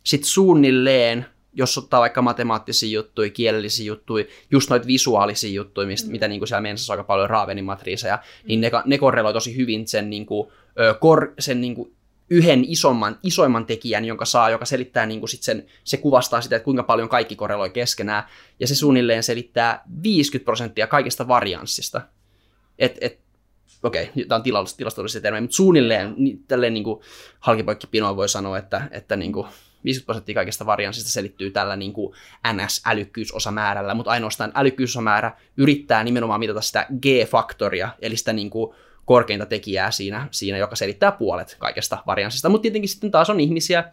sit suunnilleen, jos ottaa vaikka matemaattisia juttuja, kielellisiä juttuja, just noita visuaalisia juttuja, mistä, mm. mitä niin kuin siellä mensassa aika paljon Ravenin matriiseja, mm. niin ne, ne korreloi tosi hyvin sen, niin kuin, kor, sen niin kuin yhden isomman, isoimman tekijän, jonka saa, joka selittää niin kuin sit sen, se kuvastaa sitä, että kuinka paljon kaikki korreloi keskenään, ja se suunnilleen selittää 50 prosenttia kaikista varianssista. Et, et, okei, okay, tämä on tilastollisia termejä, mutta suunnilleen tälleen niin kuin voi sanoa, että, että niin kuin 50 prosenttia kaikista varianssista selittyy tällä niin kuin NS-älykkyysosamäärällä, mutta ainoastaan älykkyysosamäärä yrittää nimenomaan mitata sitä G-faktoria, eli sitä niin kuin korkeinta tekijää siinä, siinä, joka selittää puolet kaikesta varianssista. Mutta tietenkin sitten taas on ihmisiä,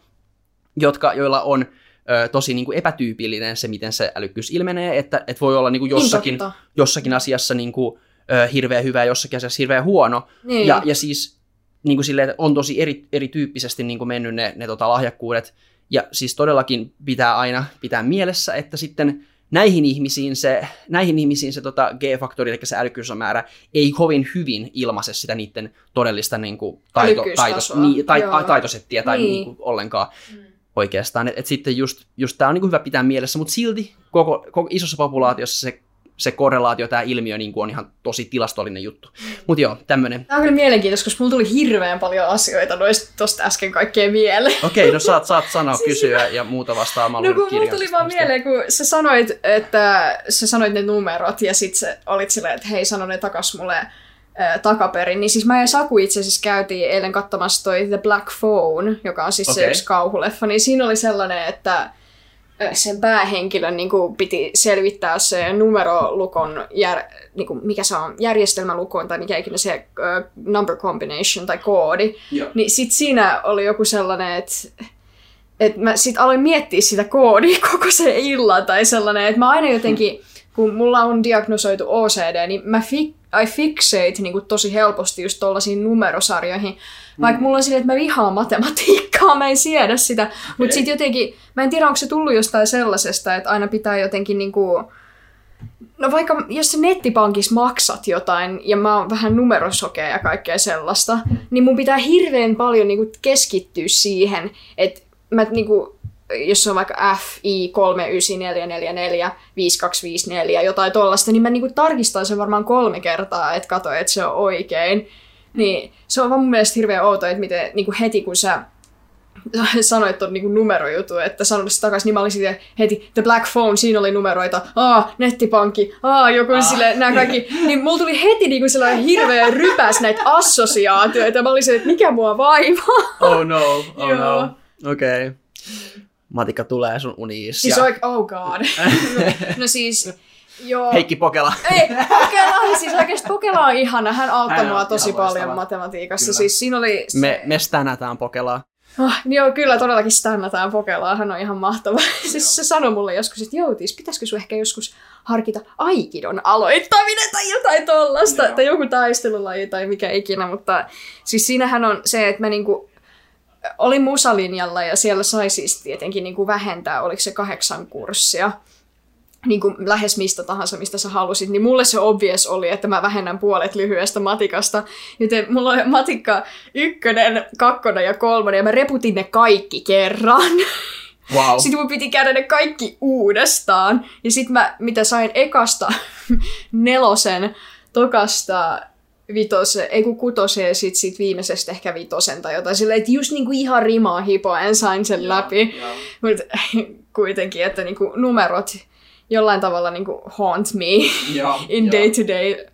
jotka, joilla on ö, tosi niin kuin epätyypillinen se, miten se älykkyys ilmenee, että, että voi olla niin kuin jossakin, jossakin asiassa niin kuin, ö, hirveän hyvä ja jossakin asiassa hirveän huono. Niin. Ja, ja siis niin kuin silleen, on tosi eri, erityyppisesti niin kuin mennyt ne, ne tota, lahjakkuudet. Ja siis todellakin pitää aina pitää mielessä, että sitten näihin ihmisiin se, näihin ihmisiin se tota, G-faktori, eli se älykkyysosamäärä, ei kovin hyvin ilmaise sitä niiden todellista niin kuin, taito, taitos, niin, tai, taitosettiä tai niin. Niin kuin, ollenkaan mm. oikeastaan. Et, et sitten just, just tämä on niin kuin hyvä pitää mielessä, mutta silti koko, koko isossa populaatiossa se se korrelaatio, tämä ilmiö niin kuin on ihan tosi tilastollinen juttu. Mutta joo, tämmöinen. Tämä on kyllä mielenkiintoista, koska mulla tuli hirveän paljon asioita noista tosta äsken kaikkeen mieleen. Okei, okay, no saat, saat sanoa, <laughs> siis kysyä ja muuta vastaamaan. No kun mulla tuli vaan mieleen, kun sä sanoit, että sä sanoit ne numerot ja sit sä olit silleen, että hei, sano ne takas mulle takaperin, niin siis mä ja Saku itse asiassa käytiin eilen katsomassa toi The Black Phone, joka on siis okay. se yksi kauhuleffa, niin siinä oli sellainen, että sen päähenkilön niin kuin, piti selvittää se numerolukon, jär, niin kuin, mikä se on, järjestelmälukon tai mikä ikinä se uh, number combination tai koodi. Joo. Niin sit siinä oli joku sellainen, että et mä sit aloin miettiä sitä koodia <laughs> koko se illan tai sellainen, että mä aina jotenkin, kun mulla on diagnosoitu OCD, niin mä fi, I fixate niin kuin, tosi helposti just tollaisiin numerosarjoihin, vaikka mulla on silleen, että mä vihaan matematiikkaa, mä en siedä sitä. Mutta sitten jotenkin, mä en tiedä, onko se tullut jostain sellaisesta, että aina pitää jotenkin niinku... No vaikka jos sä nettipankissa maksat jotain ja mä oon vähän numerosokea ja kaikkea sellaista, niin mun pitää hirveän paljon niinku keskittyä siihen, että mä niinku, jos on vaikka FI 39444 5254 jotain tollasta, niin mä niinku tarkistan sen varmaan kolme kertaa, että katso, että se on oikein. Niin se on vaan mun mielestä hirveän outo, että miten niin kuin heti kun sä <laughs> sanoit tuon niin numerojutun, että sanoit se takaisin, niin mä olin sitten heti, The Black Phone, siinä oli numeroita, aa, nettipankki, aa, joku ah. sille, nämä kaikki, niin mulla tuli heti niin kuin sellainen hirveä rypäs näitä assosiaatioita, mä olin että mikä mua vaivaa. Oh no, oh <laughs> no, okei. Okay. Matikka tulee sun uniissa. Siis ja... oik- oh god. <laughs> no, no siis, Joo. Heikki Pokela. Ei, Pokela, siis oikeasti Pokela on ihana. Hän auttoi mua tosi paljon loistava. matematiikassa. Kyllä. Siis siinä oli... Se... Me, me stänätään Pokelaa. Oh, joo, kyllä todellakin stännataan Pokelaa. Hän on ihan mahtava. <laughs> siis se sanoi mulle joskus, että joutis, pitäisikö sun ehkä joskus harkita Aikidon aloittaminen tai jotain tollasta. Joo. Tai joku taistelulaji tai mikä ikinä. Mutta siis siinähän on se, että mä niinku olin musalinjalla ja siellä sai siis tietenkin niinku vähentää, oliko se kahdeksan kurssia niin kuin lähes mistä tahansa, mistä sä halusit, niin mulle se obvious oli, että mä vähennän puolet lyhyestä matikasta. Joten mulla on matikka ykkönen, kakkonen ja kolmonen, ja mä reputin ne kaikki kerran. Wow. Sitten mun piti käydä ne kaikki uudestaan. Ja sitten mä, mitä sain ekasta <laughs> nelosen, tokasta vitosen, ei kun kutosen ja sit, sit viimeisestä ehkä vitosen tai jotain. Silleen, että just niinku ihan rimaa hipoen sain sen läpi. Mutta <laughs> kuitenkin, että niinku numerot jollain tavalla niinku haunt me Joo, <laughs> in day to day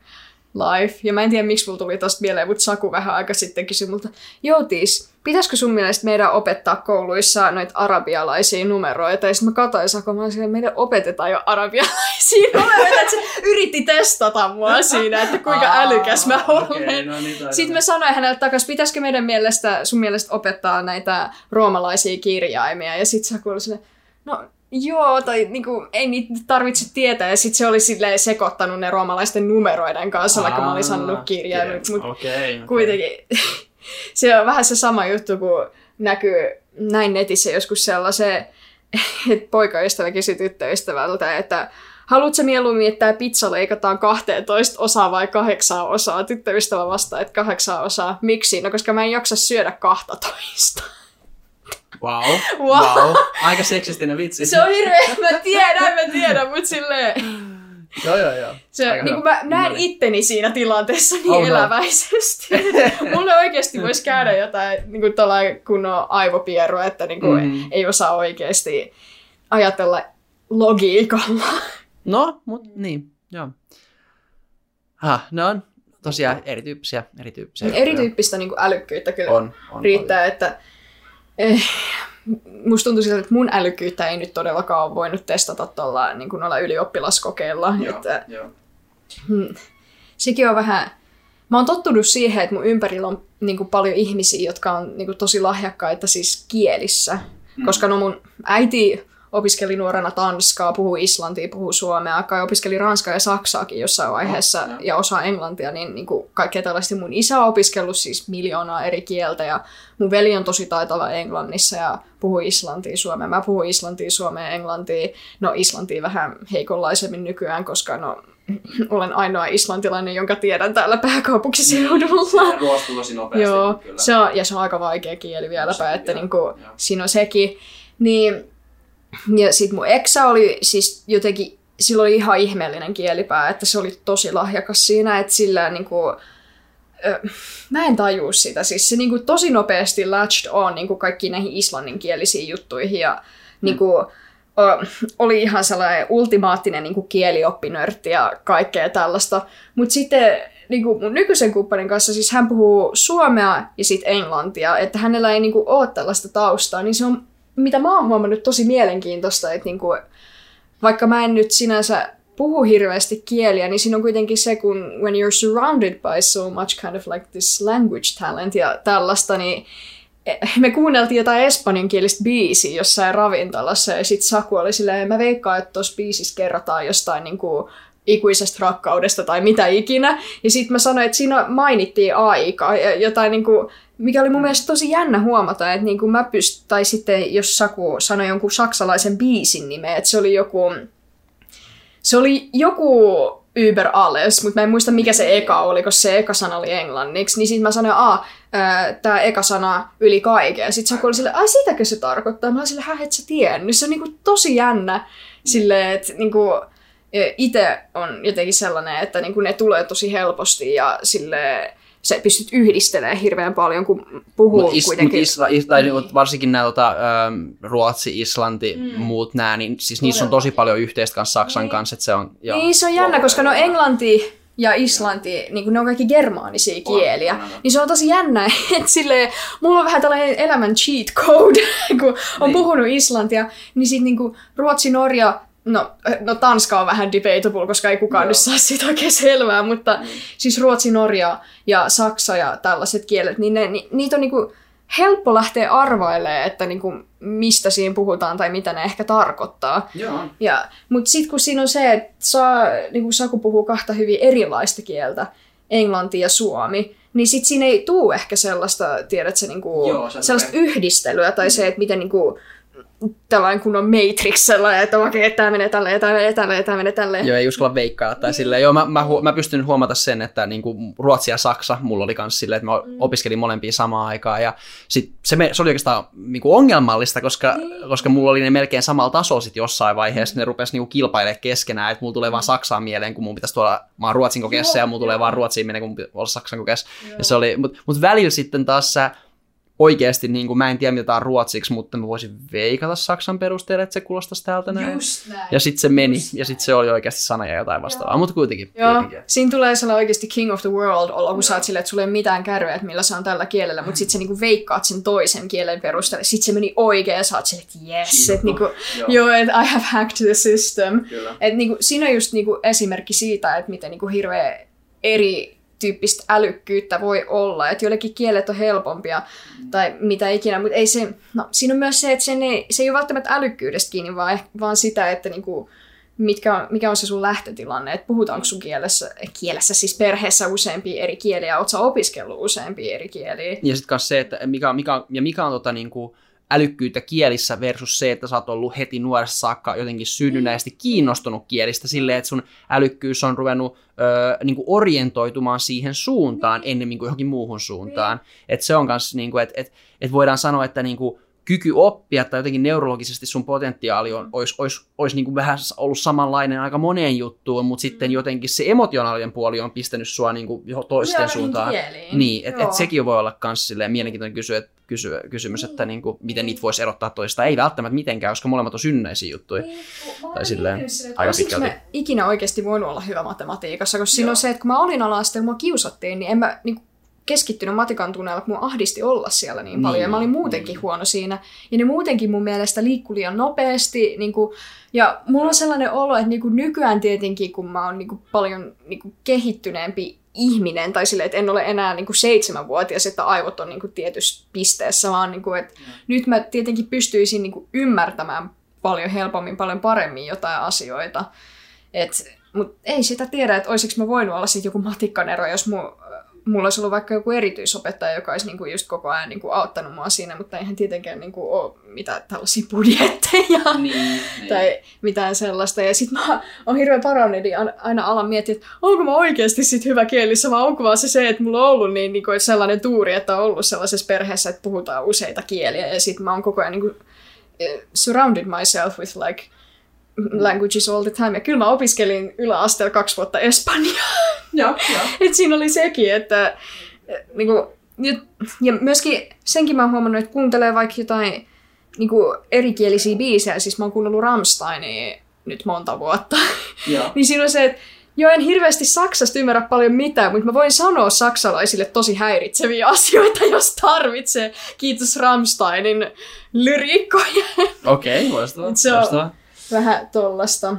life. Ja mä en tiedä, miksi mulla tuli tosta mieleen, mutta Saku vähän aika sitten kysyi multa, joo Tiis, pitäisikö sun mielestä meidän opettaa kouluissa noita arabialaisia numeroita? Ja sitten mä katsoin Saku, mä olin meidän opetetaan jo arabialaisia <laughs> numeroita, että se yritti testata mua siinä, että kuinka Aa, älykäs mä olen. no niin, Sitten mä sanoin hänelle takaisin, pitäisikö meidän mielestä, sun mielestä opettaa näitä roomalaisia kirjaimia. Ja sitten Saku oli silleen, no joo, tai niinku, ei niitä tarvitse tietää. Ja sitten se oli silleen sekoittanut ne roomalaisten numeroiden kanssa, vaikka mä olin sanonut kirjaimet. Mutta Okei, okei. kuitenkin <laughs> se on vähän se sama juttu, kun näkyy näin netissä joskus sellaisen, <laughs> että poikaystävä kysyi tyttöystävältä, että haluatko mieluummin, että tämä pizza leikataan 12 osaa vai kahdeksan osaa? Tyttöystävä vastaa, että kahdeksan osaa. Miksi? No koska mä en jaksa syödä 12. <laughs> Wow. Wow. wow. Aika seksistinen vitsi. Se on hirveä, mä tiedän, mä tiedän, mutta silleen... Joo, joo, joo. Se, Aika niin kuin mä näen No niin. itteni siinä tilanteessa niin Oh no. eläväisesti. <laughs> Mulle oikeasti voisi käydä jotain niin kuin kunnon aivopierro, että niin kuin Mm. ei osaa oikeasti ajatella logiikalla. No, mut niin, joo. Ah, ne on tosiaan erityyppisiä, erityyppisiä. juttuja. Erityyppistä niin kuin älykkyyttä kyllä on, on riittää, että eh, musta tuntuu siltä, että mun älykkyyttä ei nyt todellakaan ole voinut testata tuolla niin ylioppilaskokeilla. paljon. Joo, Että, joo. Hmm. Sekin on vähän... Mä oon tottunut siihen, että mun ympärillä on niin kuin, paljon ihmisiä, jotka on niin kuin, tosi lahjakkaita siis kielissä. Mm. Koska no mun äiti opiskeli nuorena tanskaa, puhuu islantia, puhuu suomea, kai opiskeli ranskaa ja saksaakin jossain vaiheessa joo. ja osaa englantia, niin, niin kuin kaikkea tällaista. Mun isä on opiskellut siis miljoonaa eri kieltä ja mun veli on tosi taitava englannissa ja puhuu islantia, suomea. Mä puhun islantia, suomea, englantia. No islantia vähän heikonlaisemmin nykyään, koska no <clears throat> olen ainoa islantilainen, jonka tiedän täällä pääkaupunkiseudulla. ruostuu tosi nopeasti. Joo, kyllä. se on, ja se on aika vaikea kieli vieläpä, että vielä, niinku, joo. siinä on sekin. Niin, ja sit mun eksä oli siis jotenkin, sillä oli ihan ihmeellinen kielipää, että se oli tosi lahjakas siinä, että sillä niinku, ö, mä en tajua sitä, siis se niinku tosi nopeasti latched on niinku kaikkiin näihin islanninkielisiin juttuihin ja niinku, ö, oli ihan sellainen ultimaattinen niinku kielioppinörtti ja kaikkea tällaista. Mutta sitten niinku mun nykyisen kumppanin kanssa, siis hän puhuu suomea ja sitten englantia, että hänellä ei niinku ole tällaista taustaa, niin se on, mitä mä oon huomannut, tosi mielenkiintoista, että niinku, vaikka mä en nyt sinänsä puhu hirveästi kieliä, niin siinä on kuitenkin se, kun when you're surrounded by so much kind of like this language talent ja tällaista, niin eh, me kuunneltiin jotain espanjankielistä biisiä jossain ravintolassa ja sitten Saku oli silleen, mä veikkaan, että tuossa biisissä kerrotaan jostain niin kuin ikuisesta rakkaudesta tai mitä ikinä. Ja sitten mä sanoin, että siinä mainittiin aika ja jotain niin kuin, mikä oli mun mielestä tosi jännä huomata, että niin kuin mä pyst- tai sitten jos Saku sanoi jonkun saksalaisen biisin nimeä, että se oli joku, se oli joku Uber alles, mutta mä en muista mikä se eka oli, koska se eka sana oli englanniksi. Niin sitten mä sanoin, että tämä eka sana yli kaiken. Sitten Saku oli silleen, sitäkö se tarkoittaa? Mä olin silleen, hä, et sä tiennyt. Se on niinku tosi jännä silleen, että niinku, itse on jotenkin sellainen, että niinku ne tulee tosi helposti ja sille sä pystyt yhdistelemään hirveän paljon, kun puhuu Mut is, kuitenkin. mut isla, is, tai niinku varsinkin nämä tota, ähm, Ruotsi, Islanti, mm. muut nämä, niin siis niissä on tosi paljon yhteistä kanssa Saksan kanssa, että se on... Joo. Niin, se on jännä, koska no englanti ja islanti, niin kun ne on kaikki germaanisia On, kieliä, on, on. niin se on tosi jännä, <laughs> että silleen, mulla on vähän tällainen elämän cheat code, <laughs> kun on Niin. puhunut islantia, niin sit niinku Ruotsi, Norja, no, no Tanska on vähän debatable, koska ei kukaan Joo. nyt saa siitä oikein selvää, mutta siis Ruotsi, Norja ja Saksa ja tällaiset kielet, niin ne, ni, niitä on niinku helppo lähteä arvailemaan, että niinku, mistä siinä puhutaan tai mitä ne ehkä tarkoittaa. Joo. Ja, mutta sitten kun siinä on se, että saa, niin kuin Saku puhuu kahta hyvin erilaista kieltä, englanti ja suomi, niin sitten siinä ei tuu ehkä sellaista, tiedätkö, niin kuin, Joo, sellaista yhdistelyä tai se, että miten niin kuin, tällainen kunnon Matrix sellainen, että okei, okay, tämä menee tälleen, tämä menee tälleen, tämä menee tälleen. Joo, ei uskalla veikkaa. Tai silleen, joo, mä, mä, hu- mä pystyn huomata sen, että niin kuin Ruotsi ja Saksa, mulla oli myös silleen, että mä mm. opiskelin molempia samaan aikaan. Ja sit se, me, se oli oikeastaan niin kuin ongelmallista, koska, mm. koska mulla oli ne melkein samalla tasolla sit jossain vaiheessa. Mm. Ne rupesi niin kilpailemaan keskenään, että mulla tulee vaan Saksaan mieleen, kun mun pitäisi tuolla, mä oon Ruotsin kokeessa ja mulla tulee vaan Ruotsiin mieleen, kun mun pitäisi olla Saksan kokeessa. Ja se oli, mutta mut välillä sitten taas sä, oikeasti, niin kuin, mä en tiedä mitä tämä on ruotsiksi, mutta mä voisin veikata saksan perusteella, että se kuulostaisi täältä näin. Just näin. Ja sitten se meni, Just ja sitten se oli oikeasti sana ja jotain vastaavaa, mutta kuitenkin. Joo, kuitenkin. siinä tulee sellainen oikeasti king of the world olla, kun sä oot silleen, että sulla ei ole mitään kärryä, että millä se on tällä kielellä, mutta sitten sä niinku veikkaat sen toisen kielen perusteella. Sitten se meni oikein ja sä oot silleen, että yes, että niinku, Joo. joo, että I have hacked the system. Kyllä. Et niinku, siinä on just niinku esimerkki siitä, että miten niinku hirveä eri tyyppistä älykkyyttä voi olla. Että joillekin kielet on helpompia tai mitä ikinä, mutta ei se, no siinä on myös se, että sen ei, se ei ole välttämättä älykkyydestä kiinni, vaan, eh- vaan sitä, että niinku, mitkä on, mikä on se sun lähtötilanne, että puhutaanko sun kielessä, kielessä siis perheessä useampia eri kieliä, oot sä opiskellut useampia eri kieliä. Ja sitten myös se, että mikä, mikä, ja mikä on tota, niin kuin, älykkyyttä kielissä versus se, että sä oot ollut heti nuoresta saakka jotenkin synnynnäisesti kiinnostunut kielistä silleen, että sun älykkyys on ruvennut ö, niin kuin orientoitumaan siihen suuntaan ennemmin kuin johonkin muuhun suuntaan. Että se on myös, niin että et, et voidaan sanoa, että niin kuin, kyky oppia tai jotenkin neurologisesti sun potentiaali on, olisi, olisi, olisi niin kuin vähän ollut samanlainen aika moneen juttuun, mutta sitten jotenkin se emotionaalinen puoli on pistänyt sua niin kuin toisten suuntaan. kieliin. Niin, että et sekin voi olla myös mielenkiintoinen kysy, et, kysy, kysymys, että niinku, miten niitä voisi erottaa toista. Ei välttämättä mitenkään, koska molemmat on synnäisiä juttuja. Tai silleen aika Olisiko pitkälti. mä ikinä oikeasti voinut olla hyvä matematiikassa, koska siinä on se, että kun mä olin ala-asteella, mua kiusattiin, niin en mä niin keskittynyt matikan tunneilla, kun mua ahdisti olla siellä niin paljon. Niin, ja mä olin muutenkin niin. huono siinä. Ja ne muutenkin mun mielestä liikkui liian nopeasti. Niin kuin, ja mulla on sellainen olo, että niin kuin nykyään tietenkin, kun mä oon niin kuin paljon niin kuin kehittyneempi ihminen, tai silleen, että en ole enää niin kuin seitsemänvuotias, että aivot on niin kuin tietyssä pisteessä, vaan niin kuin, että nyt mä tietenkin pystyisin niin kuin ymmärtämään paljon helpommin, paljon paremmin jotain asioita. Et, mutta ei sitä tiedä, että olisiko mä voinut olla sitten joku matikkanero, jos mu, mulla olisi ollut vaikka joku erityisopettaja, joka olisi niinku just koko ajan niinku auttanut mua siinä, mutta eihän tietenkään niinku ole mitään tällaisia budjetteja <laughs> Niin, <laughs> tai mitään sellaista. Ja sitten mä oon hirveän paranoidi an- aina alan miettiä, että onko mä oikeasti sit hyvä kielissä, vai onko vaan se se, että mulla on ollut niin, niin kuin, sellainen tuuri, että on ollut sellaisessa perheessä, että puhutaan useita kieliä. Ja sitten mä oon koko ajan niin kuin, surrounded myself with like languages all the time. Ja kyllä mä opiskelin yläasteella kaksi vuotta espanjaa. <laughs> Joo, joo. Et siinä oli sekin, että niin kuin, ja, ja myöskin senkin mä oon huomannut, että kuuntelee vaikka jotain niin kuin erikielisiä biisejä, siis mä oon kuunnellut Rammsteinia nyt monta vuotta, <laughs> Joo. niin siinä on se, että joo, en hirveästi Saksasta ymmärrä paljon mitään, mutta mä voin sanoa saksalaisille tosi häiritseviä <laughs> asioita, jos tarvitsee. Kiitos Rammsteinin lyriikkoja. Okei, okay, loistavaa. Se on- loistavaa. Vähän tollasta.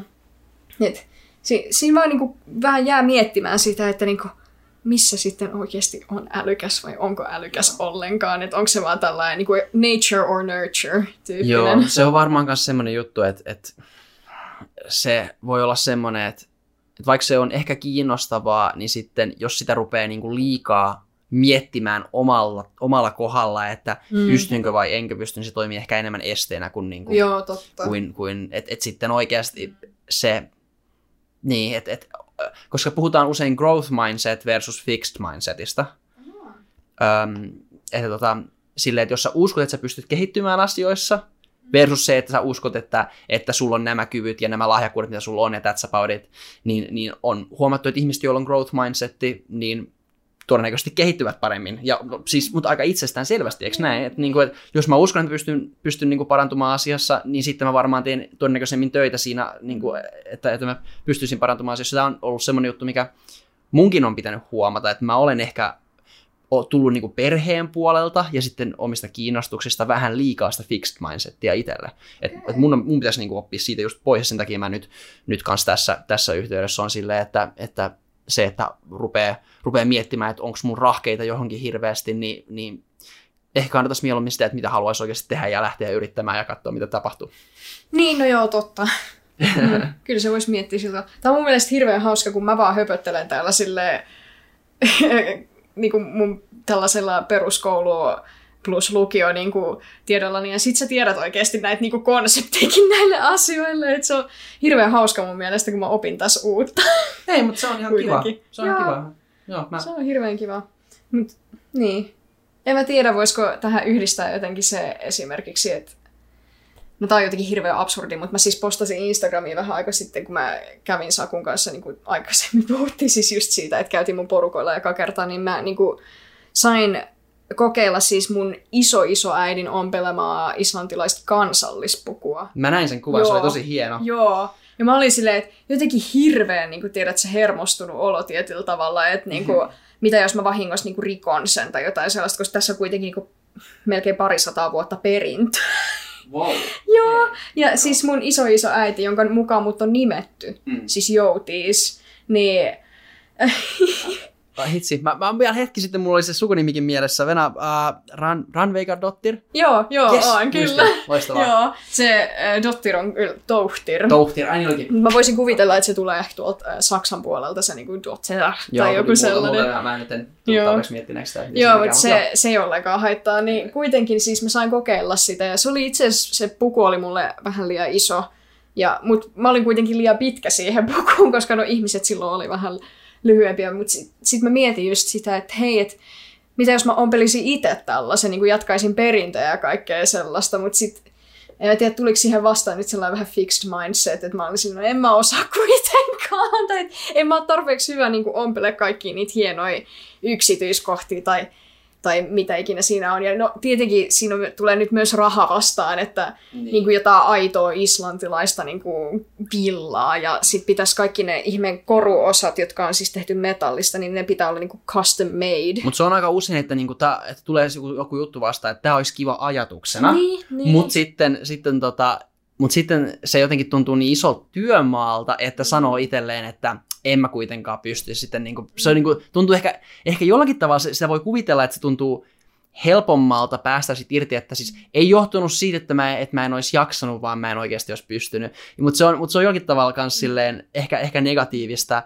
Et, si, siinä vaan niinku vähän jää miettimään sitä, että niinku, missä sitten oikeasti on älykäs vai onko älykäs ollenkaan. Että onko se vaan tällainen niinku nature or nurture tyyppinen. Joo, se on varmaan myös semmoinen juttu, että, että se voi olla semmoinen, että, että vaikka se on ehkä kiinnostavaa, niin sitten jos sitä rupeaa niin kuin liikaa miettimään omalla, omalla kohdalla, että Mm. mm. pystynkö vai enkö pysty, niin se toimii ehkä enemmän esteenä kuin, niin kuin, Joo, totta. kuin, kuin että et sitten oikeasti se, niin, että et, koska puhutaan usein growth mindset versus fixed mindsetista, Öm, että tota, silleen, että jos sä uskot, että sä pystyt kehittymään asioissa, versus se, että sä uskot, että, että sulla on nämä kyvyt ja nämä lahjakkuudet, mitä sulla on, ja that's about it, niin, niin on huomattu, että ihmiset, joilla on growth mindsetti, niin todennäköisesti kehittyvät paremmin. Ja no, siis, mutta aika itsestään selvästi, eikö näin? Että, niin kuin, että jos mä uskon, että pystyn, pystyn niin kuin parantumaan asiassa, niin sitten mä varmaan teen todennäköisemmin töitä siinä, niin kuin, että, että mä pystyisin parantumaan asiassa. Tämä on ollut semmoinen juttu, mikä munkin on pitänyt huomata, että mä olen ehkä tullut niin kuin perheen puolelta ja sitten omista kiinnostuksista vähän liikaa sitä fixed mindsettia itselle. Et, et mun, mun pitäisi niin kuin oppia siitä just pois sen takia mä nyt, nyt kans tässä, tässä yhteydessä on silleen, että, että se, että rupeaa, rupeaa miettimään, että onko mun rahkeita johonkin hirveästi, niin, niin ehkä kannattaisi mieluummin sitä, että mitä haluaisi oikeasti tehdä ja lähteä yrittämään ja katsoa, mitä tapahtuu. Niin, no joo, totta. <laughs> Mm, kyllä se voisi miettiä siltä. Tämä on mun mielestä hirveän hauska, kun mä vaan höpöttelen täällä silleen, <laughs> niin kuin mun tällaisella peruskoulu plus lukio niin kuin, tiedollani, ja sit sä tiedät oikeasti näitä niin kuin konsepteikin näille asioille, että se on hirveän hauska mun mielestä, kun mä opin tässä uutta. Ei, mutta se on ihan kiva. Se on Joo. kiva. Joo, mä... Se on hirveän kiva. Mut, niin. En mä tiedä, voisiko tähän yhdistää jotenkin se esimerkiksi, että No tää on jotenkin hirveän absurdi, mutta mä siis postasin Instagramiin vähän aika sitten, kun mä kävin Sakun kanssa, niin kuin aikaisemmin <laughs> puhuttiin siis just siitä, että käytiin mun porukoilla joka kerta, niin mä niin kuin sain kokeilla siis mun iso iso äidin ompelemaa islantilaista kansallispukua. Mä näin sen kuvan, se oli Joo. tosi hieno. Joo. Ja mä olin silleen, että jotenkin hirveän, niin kuin tiedät, se hermostunut olo tietyllä tavalla, että niin kuin, <laughs> mitä jos mä vahingossa niin kuin rikon sen tai jotain sellaista, koska tässä on kuitenkin niin kuin, melkein parisataa vuotta perintö. Wow. <laughs> Joo. Ja siis mun iso iso äiti, jonka mukaan mut on nimetty, Mm. siis Joutis, niin <laughs> Ai hitsi, mä, mä vielä hetki sitten, mulla oli se sukunimikin mielessä, Venä äh, Ran, Ranveika Dottir. joo, joo, Yes, on kyllä. muistin. Loistavaa. <laughs> Joo, se äh, Dottir on kyllä Tohtir. Tohtir, ai niin olikin. Mä voisin kuvitella, että se tulee ehkä tuolta äh, Saksan puolelta, se niinku Dotter tai joku mutta sellainen. Muuta, mä, mä en nyt en Joo. tarpeeksi miettineeksi sitä. Joo, se mutta mikä on. se, se ei ollenkaan haittaa. Niin kuitenkin siis mä sain kokeilla sitä ja se oli itse asiassa, se puku oli mulle vähän liian iso. Ja, mut mä olin kuitenkin liian pitkä siihen pukuun, <laughs> koska no ihmiset silloin oli vähän lyhyempiä. Mutta sitten sit mä mietin just sitä, että hei, et, mitä jos mä ompelisin itse tällaisen, niin kuin jatkaisin perintöjä ja kaikkea sellaista, mutta sitten en tiedä, tuliko siihen vastaan nyt sellainen vähän fixed mindset, että mä olisin, no en mä osaa <laughs> kuitenkaan, tai että en mä ole tarpeeksi hyvä niin ompele kaikkia niitä hienoja yksityiskohtia tai, tai mitä ikinä siinä on. Ja no tietenkin siinä tulee nyt myös raha vastaan, että niin. Niin kuin jotain aitoa islantilaista niin kuin villaa ja sitten pitäisi kaikki ne ihmeen koruosat, jotka on siis tehty metallista, niin ne pitää olla niin kuin custom made. Mutta se on aika usein, että, niinku tää, että tulee joku, joku juttu vastaan, että tämä olisi kiva ajatuksena. Niin, niin. Mutta sitten, sitten, tota, mut sitten se jotenkin tuntuu niin isolta työmaalta, että sanoo itselleen, että en mä kuitenkaan pysty. Sitten niinku, se on niinku, tuntuu ehkä, ehkä jollakin tavalla, se- sitä voi kuvitella, että se tuntuu helpommalta päästä sit irti, että siis ei johtunut siitä, että mä, että mä en olisi jaksanut, vaan mä en oikeasti olisi pystynyt. Mutta se on, mut se on jollakin tavalla myös silleen ehkä, ehkä negatiivista,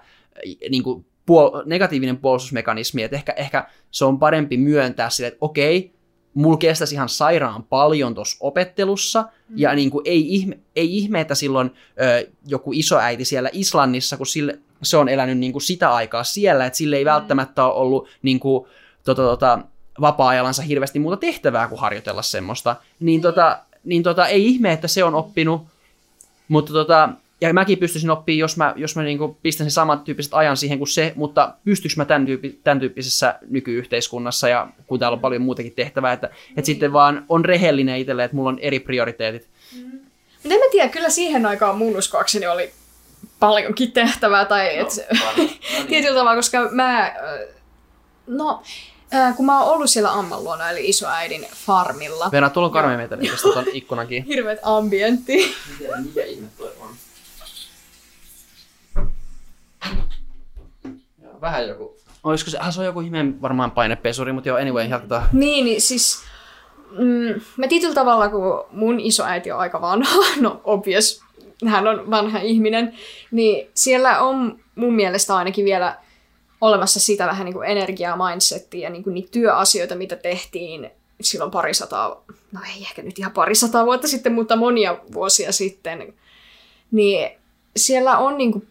niin kuin puol- negatiivinen puolustusmekanismi, että ehkä, ehkä se on parempi myöntää sille, että okei, mulla kestäisi ihan sairaan paljon tuossa opettelussa, mm. ja niin kuin ei, ihme, ei ihme, että silloin ö, joku isoäiti siellä Islannissa, kun sille, se on elänyt niin kuin sitä aikaa siellä, että sille ei välttämättä ole ollut niin kuin, tota, tota, vapaa-ajallansa hirveästi muuta tehtävää kuin harjoitella semmoista, niin, tota, niin tota, ei ihme, että se on oppinut, mutta tota, ja mäkin pystyisin oppimaan, jos mä, jos mä niinku pistän sen saman tyyppiset ajan siihen kuin se, mutta pystyykö mä tämän, tyyppi, tämän tyyppisessä nykyyhteiskunnassa ja kun täällä on paljon muutakin tehtävää, että, että sitten vaan on rehellinen itselle, että mulla on eri prioriteetit. Mutta en mä tiedä, kyllä siihen aikaan mun uskoakseni oli paljonkin tehtävää, tai et, <laughs> tietyllä tavalla, koska mä, no, äh, kun mä oon ollut siellä Amman luona, eli isoäidin farmilla, Venä, tuolla on karme meteli tästä ton <laughs> ikkunakin. hirveet ambientti. Mikä ihme toi on? Vähän joku. Olisiko se, ah, se on joku ihmeen varmaan painepesuri, mutta joo, anyway, jatketaan. Niin, niin siis mm, mä tietyllä tavalla, kun mun isoäiti on aika vanha, <laughs> no obvious, hän on vanha ihminen, niin siellä on mun mielestä ainakin vielä olemassa sitä vähän niin kuin energiaa, mindsettiä ja niin kuin niitä työasioita, mitä tehtiin silloin parisataa, no ei ehkä nyt ihan parisataa vuotta sitten, mutta monia vuosia sitten, niin siellä on niin kuin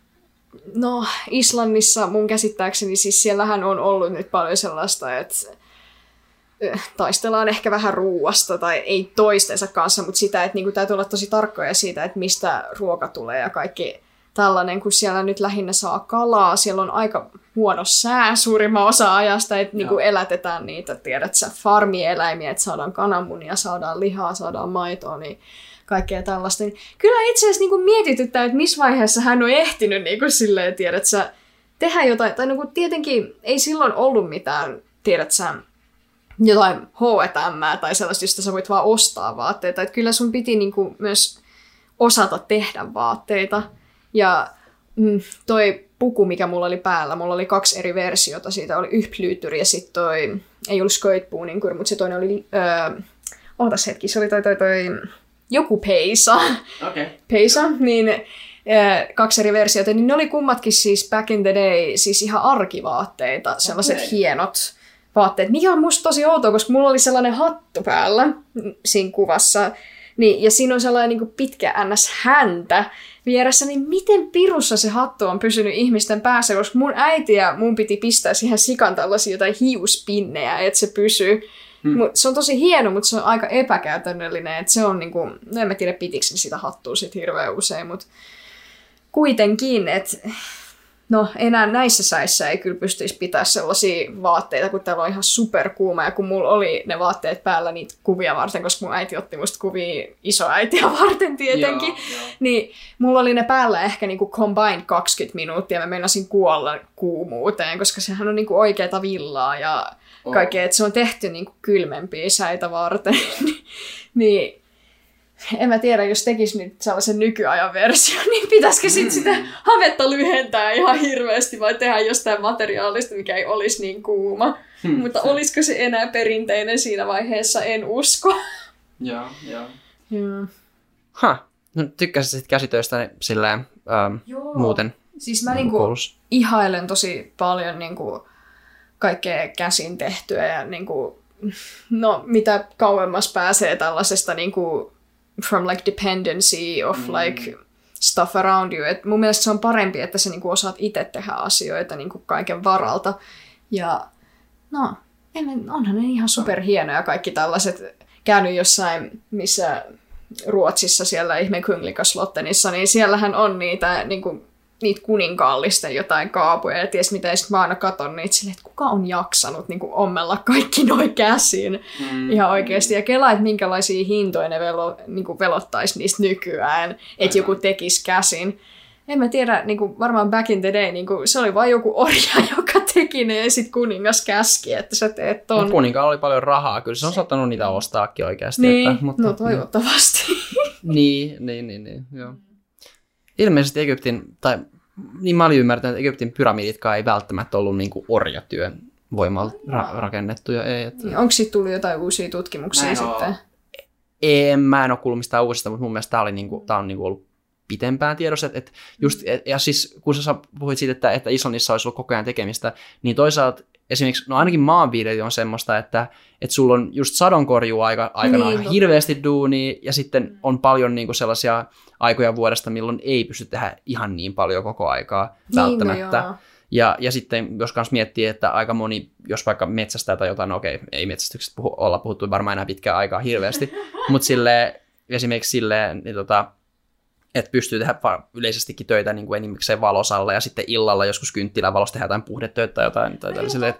No, Islannissa mun käsittääkseni, siis siellähän on ollut nyt paljon sellaista, että taistellaan ehkä vähän ruuasta tai ei toistensa kanssa, mutta sitä, että niinku täytyy olla tosi tarkkoja siitä, että mistä ruoka tulee ja kaikki tällainen, kun siellä nyt lähinnä saa kalaa, siellä on aika huono sää suurimman osa ajasta, että niinku elätetään niitä, tiedät sä, farmieläimiä, että saadaan kananmunia, saadaan lihaa, saadaan maitoa, niin kaikkea tällaista. Niin kyllä itse asiassa niinku mietityttää, että missä vaiheessa hän on ehtinyt niinku silleen, tiedät sä, tehdä jotain, tai niinku tietenkin ei silloin ollut mitään, tiedät sä, jotain H&M tai sellaista, josta sä voit vaan ostaa vaatteita. Että kyllä sun piti niinku myös osata tehdä vaatteita. Ja mm, toi puku, mikä mulla oli päällä, mulla oli kaksi eri versiota. Siitä oli yhplyytyri ja sitten toi, ei ollut sköitpuuninkur, mutta se toinen oli, öö, ootas hetki, se oli toi, toi, toi joku peisa. Okay. Peisa, niin eh, kaksi eri versiota, niin ne oli kummatkin siis back in the day siis ihan arkivaatteita, sellaiset Okei. hienot vaatteet, mikä on musta tosi outoa, koska mulla oli sellainen hattu päällä siinä kuvassa, niin, ja siinä on sellainen niin kuin pitkä ns. häntä vieressä, niin miten pirussa se hattu on pysynyt ihmisten päässä, koska mun äiti ja mun piti pistää siihen sikan tällaisia jotain hiuspinnejä, että se pysyy. Hmm. Mut se on tosi hieno, mutta se on aika epäkäytännöllinen. Että se on niinku, no en mä tiedä pitikö sitä hattua sit hirveän usein, mutta kuitenkin, että no enää näissä säissä ei kyllä pystyisi pitää sellaisia vaatteita, kun täällä on ihan superkuuma ja kun mulla oli ne vaatteet päällä niitä kuvia varten, koska mun äiti otti musta kuvia isoäitiä <laughs> varten tietenkin, joo, joo. niin mulla oli ne päällä ehkä niinku combined 20 minuuttia ja mä meinasin kuolla kuumuuteen, koska sehän on niinku oikeata villaa ja oh. kaikkea, että se on tehty niinku kylmempiä säitä varten, <laughs> niin <laughs> en mä tiedä, jos tekisi nyt sellaisen nykyajan version, niin pitäisikö sitten sitä mm. havetta lyhentää ihan hirveästi vai tehdä jostain materiaalista, mikä ei olisi niin kuuma. Hmm. Mutta olisiko se enää perinteinen siinä vaiheessa, en usko. Joo, joo. Joo. Ha, no tykkäsit sitten käsitöistä silleen ähm, joo. muuten? Siis mä niinku ihailen tosi paljon niinku kaikkea käsin tehtyä ja niinku, no mitä kauemmas pääsee tällaisesta niinku from like dependency of mm. like stuff around you. Et mun mielestä se on parempi, että sä niinku osaat itse tehdä asioita niinku kaiken varalta. Ja no, en, onhan ne ihan superhienoja kaikki tällaiset. Käynyt jossain, missä Ruotsissa siellä ihme Kunglikaslottenissa, niin siellähän on niitä niin kuin, niitä kuninkaallisten jotain kaapuja, ja ties mitä, ja sitten mä aina katon niitä silleen, että kuka on jaksanut niin kuin ommella kaikki noin käsin mm. ihan oikeasti, ja kelaa, että minkälaisia hintoja ne velo, niin kuin velottaisi niistä nykyään, että joku tekisi käsin. En mä tiedä, niin kuin varmaan back in the day, niin kuin, se oli vain joku orja, <laughs> joka teki ne, ja sitten kuningas käski, että sä teet ton. No, kuninkaalla oli paljon rahaa, kyllä se on saattanut niitä ostaakin oikeasti. Niin, että, mutta, no toivottavasti. <laughs> niin, niin, niin, niin, joo ilmeisesti Egyptin, tai niin mä olin ymmärtänyt, että Egyptin pyramiditkaan ei välttämättä ollut niin kuin orjatyön voimalla ra- rakennettuja. Ei, että... Niin, onko siitä tullut jotain uusia tutkimuksia sitten? En, mä en ole kuullut mistään uusista, mutta mun mielestä tämä, oli niin kuin, tämä on niin kuin ollut pitempään tiedossa. Että, että just, ja siis kun sä puhuit siitä, että, että Islannissa olisi ollut koko ajan tekemistä, niin toisaalta esimerkiksi, no ainakin maanviljely on semmoista, että, että sulla on just sadonkorjuu aika, aikana niin, hirveästi duuni ja sitten on paljon niin kuin sellaisia aikoja vuodesta, milloin ei pysty tehdä ihan niin paljon koko aikaa niin, välttämättä. No ja, ja sitten jos kanssa miettii, että aika moni, jos vaikka metsästää tai jotain, no okei, ei metsästyksestä puhu, olla puhuttu varmaan enää pitkään aikaa hirveästi, <laughs> mutta sille, esimerkiksi silleen, niin tota, että pystyy tehdä yleisestikin töitä niin kuin enimmäkseen valosalla ja sitten illalla joskus kynttilän valossa tehdä jotain puhdetöitä tai jotain. Tai tällaiselle.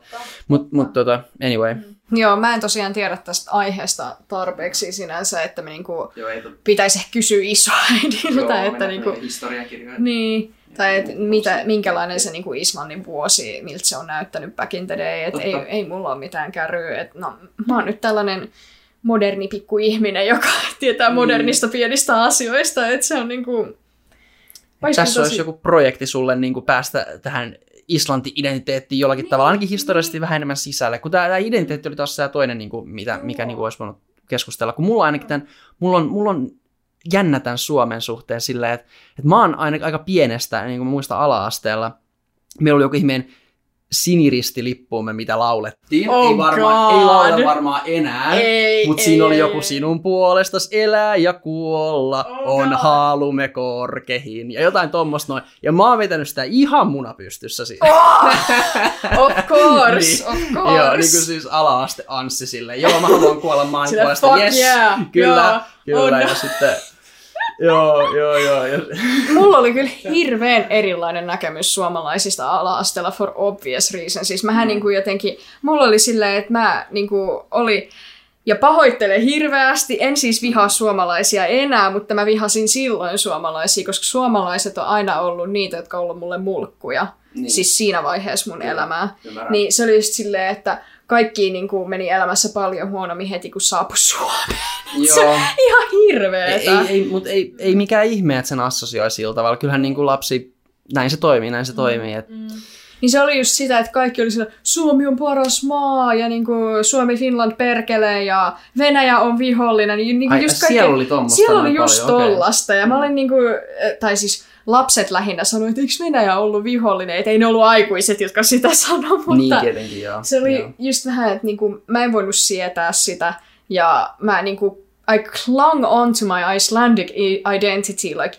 Mutta mut, tota, anyway. Mm. Joo, mä en tosiaan tiedä tästä aiheesta tarpeeksi sinänsä, että me niinku Joo, ei pitäisi ehkä kysyä isoäidiltä. <laughs> Joo, että niinku, historiakirjoja. Niin, tai että mitä, minkälainen se niinku Islannin vuosi, miltä se on näyttänyt back in the day. Että ei, ei mulla ole mitään kärryä. Et, no, mä oon nyt tällainen moderni pikku ihminen, joka <laughs> tietää mm. modernista pienistä asioista, että se on niin kuin... Tässä tosi... olisi joku projekti sulle niin kuin päästä tähän Islanti-identiteettiin jollakin niin. tavalla, ainakin historiallisesti vähän enemmän sisälle, kun tämä, tämä identiteetti oli taas se toinen, niin kuin, mitä, mikä niin kuin olisi voinut keskustella, kun mulla ainakin tämän, mulla on, mulla on jännä tämän Suomen suhteen silleen, että, että mä oon aina aika pienestä, niin kuin muista ala-asteella, meillä oli joku ihmeen siniristilippuumme, mitä laulettiin. Oh ei, varmaan, ei lauleta varmaan enää, mutta siinä oli joku sinun puolestas elää ja kuolla, oh on God. haalumme korkehin ja jotain tuommoista noin. Ja mä oon vetänyt sitä ihan munapystyssä siinä. Oh! <laughs> of course, niin, of course. Joo, niin kuin siis ala-aste Anssi sille. Joo, mä haluan kuolla maan puolesta, yes, yeah. kyllä, joo. kyllä. Oh, no. Ja sitten joo, joo, joo. Mulla oli kyllä hirveän erilainen näkemys suomalaisista ala-asteella for obvious reason. Siis mähän mm. niin kuin jotenkin, mulla oli silleen, että mä niin kuin oli, ja pahoittelen hirveästi, en siis vihaa suomalaisia enää, mutta mä vihasin silloin suomalaisia, koska suomalaiset on aina ollut niitä, jotka on ollut mulle mulkkuja. Niin. Siis siinä vaiheessa mun Kyllä, elämää. Ymmärrän. Niin se oli just silleen, että kaikki niin kuin, meni elämässä paljon huonommin heti, kun saapui Suomeen. Joo. <laughs> Se on ihan hirveetä. Ei, ei, mutta ei, ei mikään ihme, että sen assosioi sillä tavalla. Kyllähän niin kuin lapsi, näin se toimii, näin se mm, toimii. Et, mm. Niin se oli just sitä, että kaikki oli sillä, Suomi on paras maa ja niin kuin Suomi Finland perkelee ja Venäjä on vihollinen. Niin, niin Ai, just siellä oli tommosta Siellä oli just paljon, tollasta ja mä olin niin kuin, tai siis lapset lähinnä sanoivat, että eikö Venäjä ollut vihollinen, että ei ne ollut aikuiset, jotka sitä sanoi, mutta Niin tietenkin, joo. se oli Joo. just vähän, että niinku, mä en voinut sietää sitä ja mä niinku, I clung on to my Icelandic identity like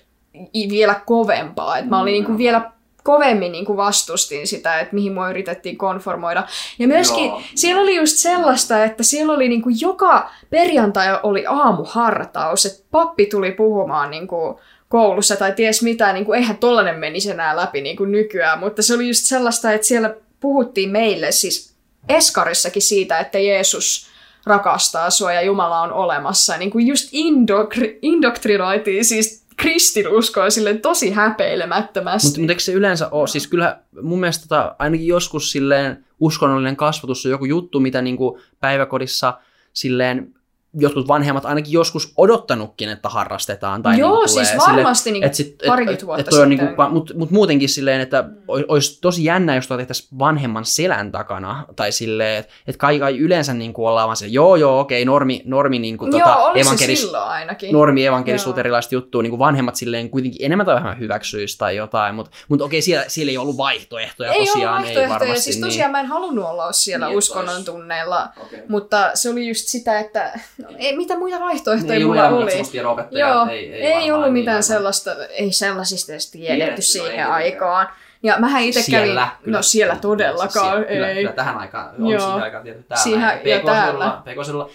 vielä kovempaa, että mä olin niinku vielä kovemmin niinku vastustin sitä, että mihin mua yritettiin konformoida. Ja myöskin Joo. siellä oli just sellaista, että siellä oli niinku joka perjantai oli aamuhartaus, että pappi tuli puhumaan niinku koulussa tai ties mitä, niin kuin, eihän tollanen menisi enää läpi niin kuin nykyään, mutta se oli just sellaista, että siellä puhuttiin meille siis Eskarissakin siitä, että Jeesus rakastaa sua ja Jumala on olemassa. Niin kuin just indokri- indoktrinoitiin siis kristinuskoa sille tosi häpeilemättömästi. Mutta mut eikö se yleensä ole, siis kyllä mun mielestä tota, ainakin joskus silleen uskonnollinen kasvatus on joku juttu, mitä niinku päiväkodissa silleen jotkut vanhemmat ainakin joskus odottanutkin, että harrastetaan. Tai Joo, niinku siis tulee varmasti niinku et sit, parikymmentä vuotta et toi on sitten. niinku, Mutta mut muutenkin silleen, että olisi tosi jännä, jos tuo tehtäisiin vanhemman selän takana. Tai silleen, että et kai, kai yleensä niinku ollaan vaan se, joo joo, okei, normi, normi niinku, Joo, tota, evankelis- silloin ainakin. normi evankelisuuterilaista juttua, niin kuin vanhemmat silleen kuitenkin enemmän tai vähemmän hyväksyisi tai jotain, mutta mut okei, siellä, siellä ei ollut vaihtoehtoja ei tosiaan, ollut vaihtoehtoja. ei varmasti. siis niin. tosiaan mä en halunnut olla siellä Niin, uskonnon tunneilla, Okei. mutta se oli just sitä, että ei, mitä muita vaihtoehtoja Ei mulla ollut oli. Joo, ei, ei, ei, ollut niin mitään aivan. sellaista, ei sellaisista edes tiedetty Tiedetty, no siihen ei tietenkään. aikaan. Ja mähän itse Siellä, kävin, kyllä. no siellä todellakaan, Siis siellä, ei. Kyllä, kyllä tähän aikaan on Joo. siihen aikaan tietysti täällä. Siihen ja täällä.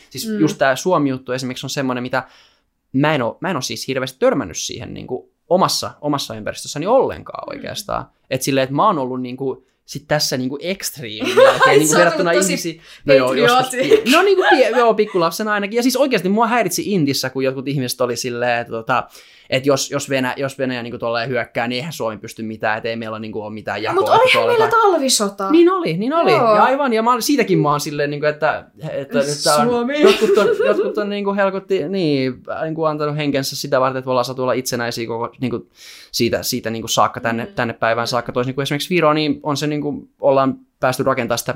Siis Mm. just tämä Suomi-juttu esimerkiksi on semmoinen, mitä mä en ole, mä en ole siis hirveästi törmännyt siihen niin kuin omassa, omassa ympäristössäni ollenkaan Mm. oikeastaan. Että silleen, että mä oon ollut niin kuin, sit tässä niinku ekstriimillä, Ai, niin sä oot verrattuna ihmisiin. No joo, joskus, no niin kuin, joo, pikkulapsena ainakin. Ja siis oikeasti mua häiritsi Intissä, kun jotkut ihmiset oli silleen, että, tota, että jos, jos, Venä, jos Venäjä niin tolleen hyökkää, niin eihän Suomi pysty mitään, että ei meillä niin kuin, ole mitään jakoa. Mutta olihan tuolla meillä jotain- talvisota. niin oli, niin oli. Joo. Ja aivan, ja mä, siitäkin mä oon silleen, niin kuin, että, että nyt tää on, Suomi. jotkut on, jotkut on niin kuin helkutti, niin, niin kuin antanut henkensä sitä varten, että me ollaan saatu olla itsenäisiä koko, niin kuin, siitä, siitä niin kuin saakka tänne, Mm. tänne päivään saakka. Toisin niin kuin esimerkiksi Viro, niin on se niin kuin, ollaan päästy rakentamaan sitä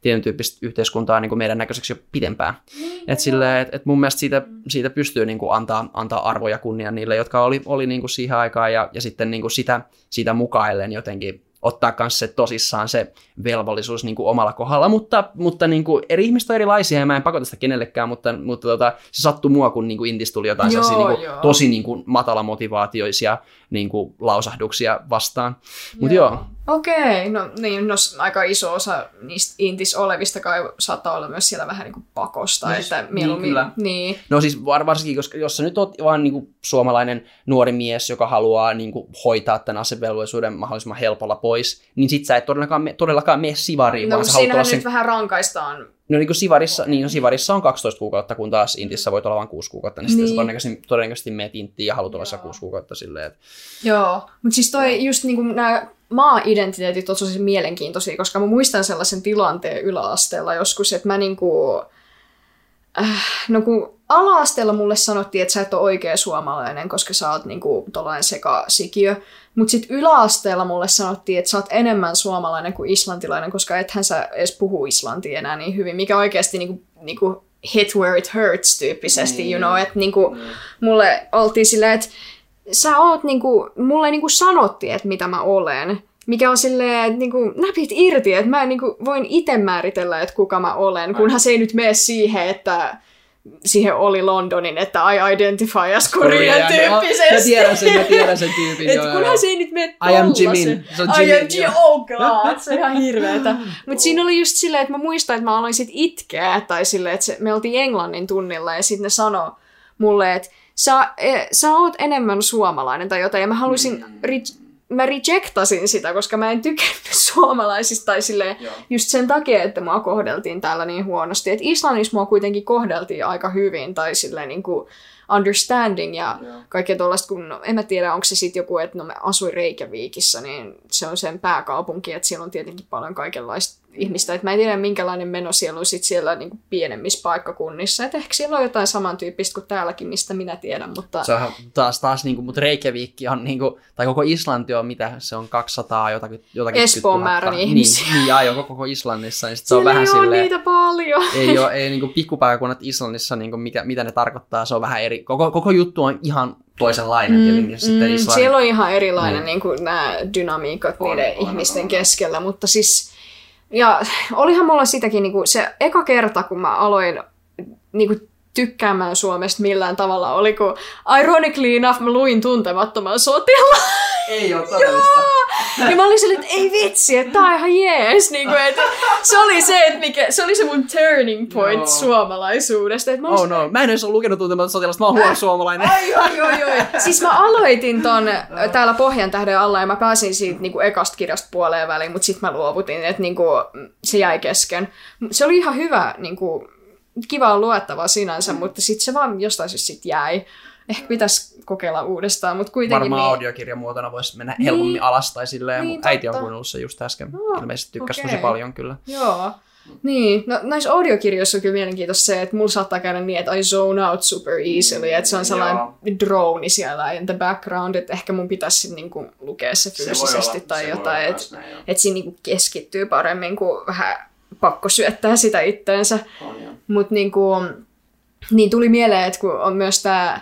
tietyn tyyppistä yhteiskuntaa niin kuin meidän näköiseksi jo pidempään. Niin, Et sille, et, et mun mielestä siitä, siitä pystyy niin kuin antaa, antaa arvoja kunnia niille, jotka oli, oli niin kuin siihen aikaan ja, ja sitten niin kuin sitä, sitä mukaillen jotenkin ottaa myös se tosissaan se velvollisuus niin kuin omalla kohdalla, mutta, mutta niin kuin eri ihmiset on erilaisia ja mä en pakota sitä kenellekään, mutta, mutta tota, se sattui mua, kun niin kuin Intis tuli jotain Joo, sellaisia niin kuin, tosi niin kuin matala motivaatioisia niin kuin lausahduksia vastaan. Mutta joo. Okei, no niin, no aika iso osa niistä intis olevista kai saattaa olla myös siellä vähän niin kuin pakosta, No siis- että niin, kyllä. niin, No siis var, varsinkin, koska jos sä nyt oot vaan niinku suomalainen nuori mies, joka haluaa niinku hoitaa tämän asevelvollisuuden mahdollisimman helpolla pois, niin sit sä et todellakaan, me, todellakaan mene sivariin, no vaan sä haluat nyt sen... vähän rankaistaan. No niin kuin sivarissa, niin no sivarissa on 12 kuukautta, kun taas Intissä voit olla vain 6 kuukautta, niin, sitten Niin. sä todennäköisesti, todennäköisesti meet Inttiin ja haluat olla siellä Joo. 6 kuukautta silleen, että Joo, mutta siis toi just niin kuin nämä maa-identiteetit on tosi mielenkiintoisia, koska mä muistan sellaisen tilanteen yläasteella joskus, että mä niinku, äh, no kun ala-asteella mulle sanottiin, että sä et ole oikea suomalainen, koska sä oot niinku tollainen sekasikiö, mutta sitten yläasteella mulle sanottiin, että sä oot enemmän suomalainen kuin islantilainen, koska ethän sä edes puhu islantia enää niin hyvin, mikä oikeasti niinku, niinku hit where it hurts tyyppisesti, you know, että niinku, mulle oltiin silleen, että sä oot niinku, mulle niinku sanottiin, että mitä mä olen. Mikä on silleen, että niinku, näpit irti, että mä niinku voin itse määritellä, että kuka mä olen, kunhan se ei nyt mene siihen, että siihen oli Londonin, että I identify as Korean tyyppisesti. Mä tiedän sen, mä tiedän sen tyypin. <laughs> Et joo, joo, joo. kunhan se ei nyt mene I am. Jimin. Se on I am Jimin, Jimin. Oh god, se on ihan hirveetä. Mutta siinä oli just silleen, että mä muistan, että mä aloin sit itkeä, tai silleen, että se, me oltiin englannin tunnilla, ja sitten ne sanoi mulle, että sä, e, sä oot enemmän suomalainen tai jotain, ja mä halusin, Mm. Mä rejectasin sitä, koska mä en tykännyt <laughs> suomalaisista, tai silleen, Joo. just sen takia, että mua kohdeltiin täällä niin huonosti. Että Islannissa mua kuitenkin kohdeltiin aika hyvin, tai silleen niin kuin understanding ja Joo. kaikkea tuollaista, kun no, en mä tiedä, onko se sitten joku, että no mä asuin Reykjavikissa, niin se on sen pääkaupunki, että siellä on tietenkin paljon kaikenlaista ihmistä. Et mä en tiedä, minkälainen meno siellä on sit siellä niin kuin pienemmissä paikkakunnissa. Et ehkä siellä on jotain samantyyppistä kuin täälläkin, mistä minä tiedän. Mutta... Se on taas, taas niin kuin, mutta Reykjavik on, niin kuin, tai koko Islanti on mitä, se on 200 jotakin, jotakin Espoon määrän niin, ihmisiä. Niin, niin aion koko Islannissa, niin sit se on vähän ei silleen, niitä paljon. <laughs> ei ole, ei niin kuin pikkupaikakunnat Islannissa, niin kuin mikä, mitä ne tarkoittaa, se on vähän eri, koko, koko juttu on ihan toisenlainen mm, sitten Mm, Islannin. siellä on ihan erilainen Niin. niin. niin nämä dynamiikat On, niiden on, ihmisten on. keskellä, mutta siis, ja olihan mulla sitäkin niin kuin, se eka kerta, kun mä aloin niin kuin, tykkäämään Suomesta millään tavalla, oli kun ironically enough mä luin tuntemattoman sotilaan. Ei ole todellista. Ja mä olin silleen, että ei vitsi, että tää on ihan jees. Niin kuin, että se oli se, että mikä, se oli se mun turning point Joo. suomalaisuudesta. Että mä olin Oh no, mä en edes ole lukenut tuntematta sotilasta, mä oon huono suomalainen. Ai, ai, ai, ai. Siis mä aloitin ton täällä Pohjan tähden alla ja mä pääsin siitä niinku ekasta kirjasta puoleen väliin, mutta sitten mä luovutin, että niinku, mm, se jäi kesken. Se oli ihan hyvä, niinku, kiva luettava sinänsä, mutta sitten se vaan jostain syystä sit jäi. Ehkä pitäisi kokeilla uudestaan, mutta kuitenkin Varmaan niin... audiokirjamuotona voisi mennä helpommin Niin. alas tai silleen. Niin, Niin, äiti on kuunnellut se just äsken. No, Ilmeisesti tykkäsi okei. tosi paljon kyllä. Joo. Niin, no näissä audiokirjoissa on kyllä mielenkiintoista se, että mulla saattaa käydä niin, että I zone out super easily, että se on sellainen Joo. drone siellä in the background, että ehkä mun pitäisi sit niinku lukea se fyysisesti tai jotain, että et siinä niinku keskittyy paremmin, kuin vähän pakko syöttää sitä itteensä. Mutta niinku, niin tuli mieleen, että kun on myös tämä,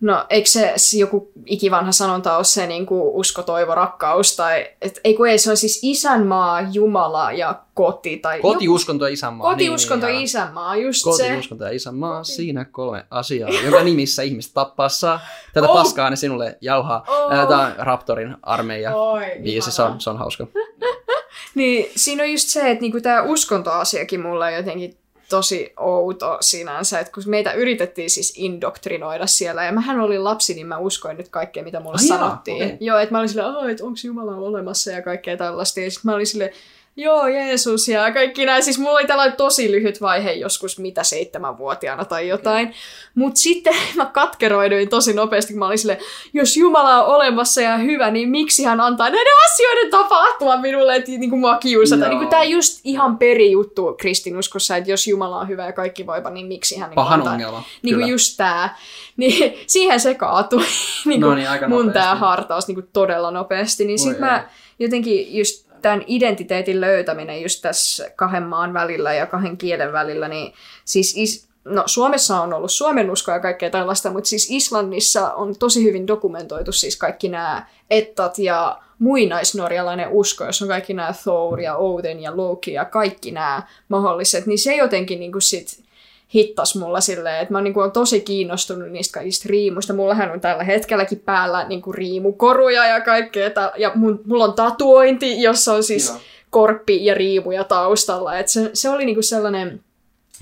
no eikö se joku ikivanha sanonta ole se niinku usko, toivo, rakkaus, tai et, ei kun ei, se on siis isänmaa, Jumala ja koti. Tai Kotiuskonto ja isänmaa. Kotiuskonto niin, niin, isänmaa, just se. Kotiuskonto ja isänmaa, siinä kolme asiaa, jonka nimissä ihmiset tappaa saa. Tätä Oh. paskaa ne sinulle jauhaa. Oh. Tää on Raptorin armeija. Oi, Biisi, se on, se on hauska. <laughs> Niin siinä on just se, että niinku tämä uskontoasiakin mulle on jotenkin tosi outo sinänsä, että kun meitä yritettiin siis indoktrinoida siellä, ja mähän olin lapsi, niin mä uskoin nyt kaikkea, mitä mulle Ai jaa, sanottiin. okei. Joo, että mä olin silleen, että onko Jumala olemassa ja kaikkea tällaista, ja sitten mä olin silleen, joo, Jeesus ja kaikki näin. Siis mulla oli tällainen tosi lyhyt vaihe joskus, mitä seitsemänvuotiaana tai jotain. Mutta sitten <laughs> mä katkeroiduin tosi nopeasti, kun mä olin silleen, jos Jumala on olemassa ja hyvä, niin miksi hän antaa näiden asioiden tapahtua minulle, että niin kuin mua kiusata. Joo. Niin kuin tää just ihan perijuttu kristinuskossa, että jos Jumala on hyvä ja kaikki voipa, niin miksi hän niin kuin Pahan antaa... ongelma. Niin kuin kyllä. just tää. <laughs> Niin siihen se kaatui <laughs> niin No kuin niin, aika mun nopeasti. tää hartaus niin kuin todella nopeasti. Niin Voi sit mä jotenkin just tämän identiteetin löytäminen just tässä kahden maan välillä ja kahden kielen välillä, niin siis is, no Suomessa on ollut Suomen uskoa ja kaikkea tällaista, mutta siis Islannissa on tosi hyvin dokumentoitu siis kaikki nämä ettat ja muinaisnorjalainen usko, jos on kaikki nämä Thor ja Odin ja Loki ja kaikki nämä mahdolliset, niin se jotenkin niin kuin sit hittas mulla silleen, että mä niin olen tosi kiinnostunut niistä kaikista riimuista. Mullahan on tällä hetkelläkin päällä niin kuin riimukoruja ja kaikkea. tä- Ja mun, mulla on tatuointi, jossa on siis Joo. korppi ja riimuja taustalla. Et se, se oli niin kuin sellainen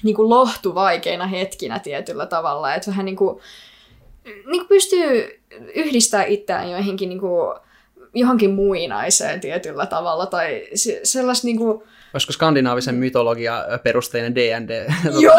niin kuin lohtu vaikeina hetkinä tietyllä tavalla. Että vähän niin kuin, niin kuin pystyy yhdistämään itseään joihinkin niin kuin, johonkin muinaiseen tietyllä tavalla. Tai se, sellaista niin kuin, Olisiko skandinaavisen mytologia perusteinen D&D? <laughs> Joo,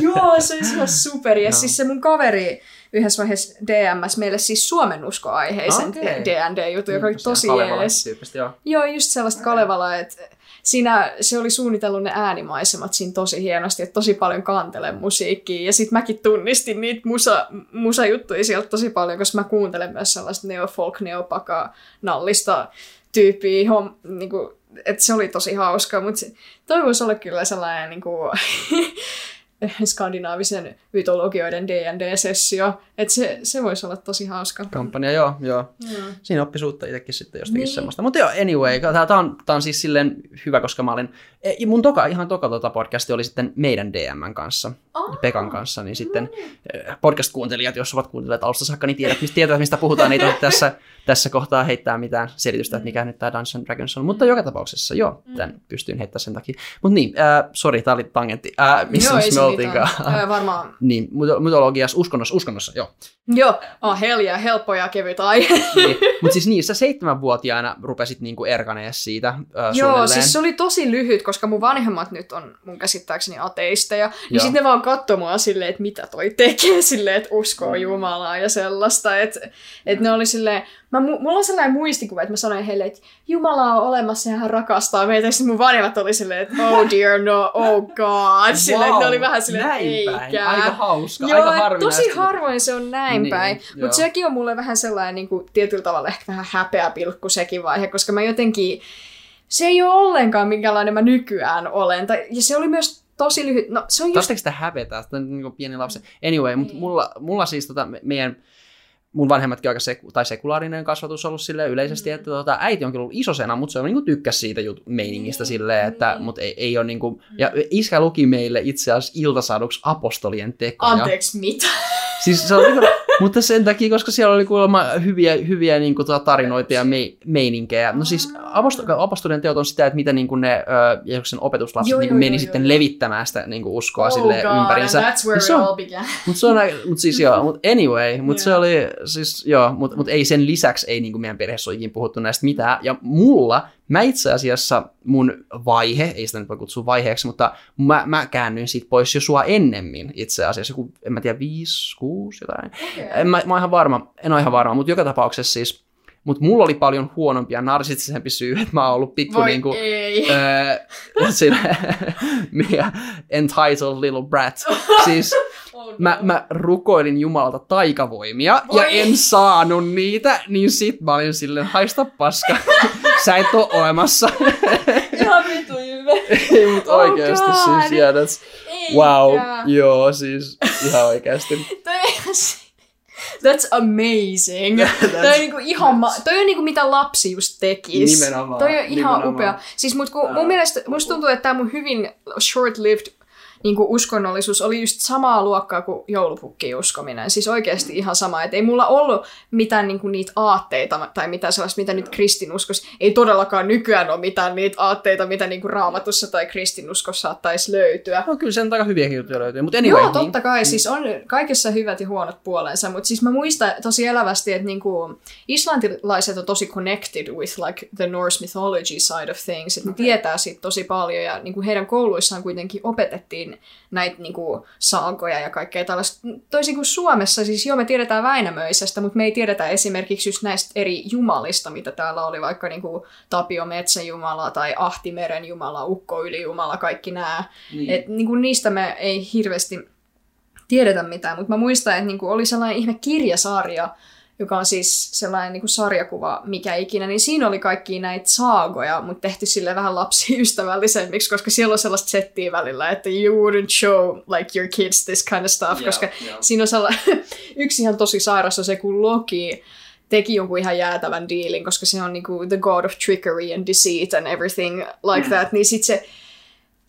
joo, se olisi ihan super. Ja Joo. siis se mun kaveri yhdessä vaiheessa DMS meille siis suomennuskoaiheisen Okei. D&D-jutun, joka oli tosi Kalevala jees. joo. Joo, just sellaista Kalevalaa, että siinä se oli suunnitellut ne äänimaisemat siinä tosi hienosti, että tosi paljon kantele musiikkia. Ja sitten mäkin tunnistin niitä musa, musajuttuja sieltä tosi paljon, koska mä kuuntelen myös sellaista neofolk, neopaka, nallista tyyppiä. Hom, niinku, että se oli tosi hauska, mutta toi voisi olla kyllä sellainen niinku, <laughs> skandinaavisen mytologioiden D&D-sessio. Että se, se voisi olla tosi hauska. Kampanja, joo, joo. Joo. Siinä oppi suutta itsekin sitten jostakin Niin. niin. semmoista. Mutta joo, anyway, tää, on, tää on siis silleen hyvä, koska mä olin, e, mun toka, ihan toka tota podcasti oli sitten meidän DMn kanssa, Aa, Pekan kanssa, niin sitten eh, podcast-kuuntelijat, jos ovat kuuntelijat alusta saakka, niin tiedät, mistä, tietävät, mistä puhutaan, niitä <laughs> tässä, tässä kohtaa heittää mitään selitystä, että mikä nyt tämä Dungeons and Dragons on. Mutta joka tapauksessa, joo, tämän pystyin heittämään sen takia. Mutta niin, äh, sori, tämä oli tangentti. Äh, missä, Joo, ei me oltiinkaan. Öö, varmaan. Niin, myto- mytologiassa, uskonnossa, uskonnossa, joo. Joo, oh, hell yeah, helppo ja kevyt aihe. Niin. Mutta siis niin, sä seitsemänvuotiaana rupesit niinku erkanee siitä ö, Joo, siis se oli tosi lyhyt, koska mun vanhemmat nyt on mun käsittääkseni ateisteja. Niin Joo. sitten ne vaan katsoi mua silleen, että mitä toi tekee silleen, että uskoo Mm. Jumalaa ja sellaista. Että et ne oli silleen, mä, mu- mulla on sellainen muistikuva, että mä sanoin heille, että Jumala on olemassa ja hän rakastaa meitä. Ja mun vanhemmat oli silleen, että oh dear no, oh god. Silleen, että ne oli vähän silleen, näin päin. eikä. Aika hauska, Joo, aika harvinaista. tosi harvoin se on näin Niin, päin. Mutta sekin on mulle vähän sellainen niin kuin, tietyllä tavalla ehkä vähän häpeä pilkku sekin vaihe, koska mä jotenkin, se ei ole ollenkaan minkälainen mä nykyään olen. Tai, ja se oli myös tosi lyhyt. No se on just... Sitä hävetä? Sitä on niin pieni lapsi. Anyway, mutta Niin. mulla, mulla siis tota, me- meidän mun vanhemmatkin aika seku, tai sekulaarinen kasvatus ollut sille yleisesti, Mm. että tota, äiti onkin ollut isosena, mutta se on niinku tykkäs siitä jut- meiningistä Niin, silleen, että niin. mut ei, ei ole niinku, ja iskä luki meille itse asiassa iltasaduksi apostolien tekoja. Anteeksi, mitä? Siis se oli kyllä, mutta sen takia, koska siellä oli kuulemma hyviä, hyviä niin kuin, tuota, tarinoita ja me, meininkejä. No siis aposto- apostolien teot on sitä, että miten niin kuin ne ö, Jeesuksen opetuslapset Joo, niin kuin, joo, meni joo, sitten joo. levittämään sitä niin kuin, uskoa oh sille god, ympärinsä. that's where se on, all began. mutta se mut siis joo, mut anyway, mut se Joo. oli, siis joo, mut, mut ei sen lisäksi ei niinku meidän perheessä ole ikinä puhuttu näistä mitään. Ja mulla, mä itse asiassa mun vaihe, ei sitä nyt voi kutsua vaiheeksi, mutta mä, mä käännyin siitä pois jo sua ennemmin itse asiassa, joku, en mä tiedä, viisi, kuusi jotain. En mä, mä oon ihan varma, en ole ihan varma, mutta joka tapauksessa siis, mutta mulla oli paljon huonompi ja narsistisempi syy, että mä oon ollut pikku Voi niinku, ei. öö, sillä, entitled little brat. Siis <laughs> Oh, no. mä, mä rukoilin Jumalalta taikavoimia Voi. ja en saanut niitä, niin sit mä olin silleen, haista paska, <laughs> sä et oo olemassa. <laughs> Ihan vitu hyvä. Ei mut Oh oikeesti God. siis, that's, Eikä. wow, joo siis ihan oikeesti. Toi on se- That's amazing. <laughs> toi on niinku ihan ma- toi on niinku mitä lapsi just tekis. Nimenomaan, Toi on ihan nimenomaan. upea. Siis mut kun, mun mielestä, musta tuntuu, että tää mun hyvin short-lived niinku uskonnollisuus oli just samaa luokkaa kuin joulupukkiin uskominen. Siis oikeasti ihan sama. Että ei mulla ollut mitään niinku niitä aatteita tai mitään sellaista, mitä nyt kristinuskos. Ei todellakaan nykyään ole mitään niitä aatteita, mitä niinku raamatussa tai kristinuskossa saattaisi löytyä. No kyllä sen aika hyviäkin juttuja löytyy, mutta anyway. Joo, totta kai. Siis on kaikessa hyvät ja huonot puolensa, mutta siis mä muistan tosi elävästi, että niinku islantilaiset on tosi connected with like the Norse mythology side of things, että ne tietää siitä tosi paljon ja niinku heidän kouluissaan kuitenkin opetettiin näitä niinku saagoja ja kaikkea tällaista. Toisin kuin Suomessa, siis joo me tiedetään Väinämöisestä, mutta me ei tiedetä esimerkiksi just näistä eri jumalista, mitä täällä oli, vaikka niinku Tapio Metsäjumala tai Ahtimeren Jumala, Ukko Ylijumala, kaikki nämä. Niin. Et niinku niistä me ei hirveästi tiedetä mitään, mutta mä muistan, että niinku oli sellainen ihme kirjasarja, joka on siis sellainen niinku sarjakuva, mikä ikinä, niin siinä oli kaikki näitä saagoja, mutta tehty sille vähän lapsiystävällisemmiksi, koska siellä on sellaista settiä välillä, että you wouldn't show like your kids this kind of stuff, Joo, koska joo. siinä on sellainen, <laughs> yksi ihan tosi sairas on se, kun Loki teki jonkun ihan jäätävän diilin, koska se on niinku the god of trickery and deceit and everything like that, niin sit se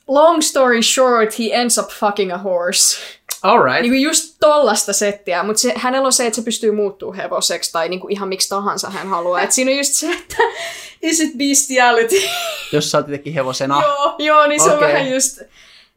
long story short, he ends up fucking a horse. Alright. Niinku just tollasta settiä, mutta se, hänellä on se, että se pystyy muuttuu hevoseksi tai niinku ihan miksi tahansa hän haluaa. Et siinä on just se, että is it bestiality? Jos sä oot hevosena. joo, joo, niin se Okei. on vähän just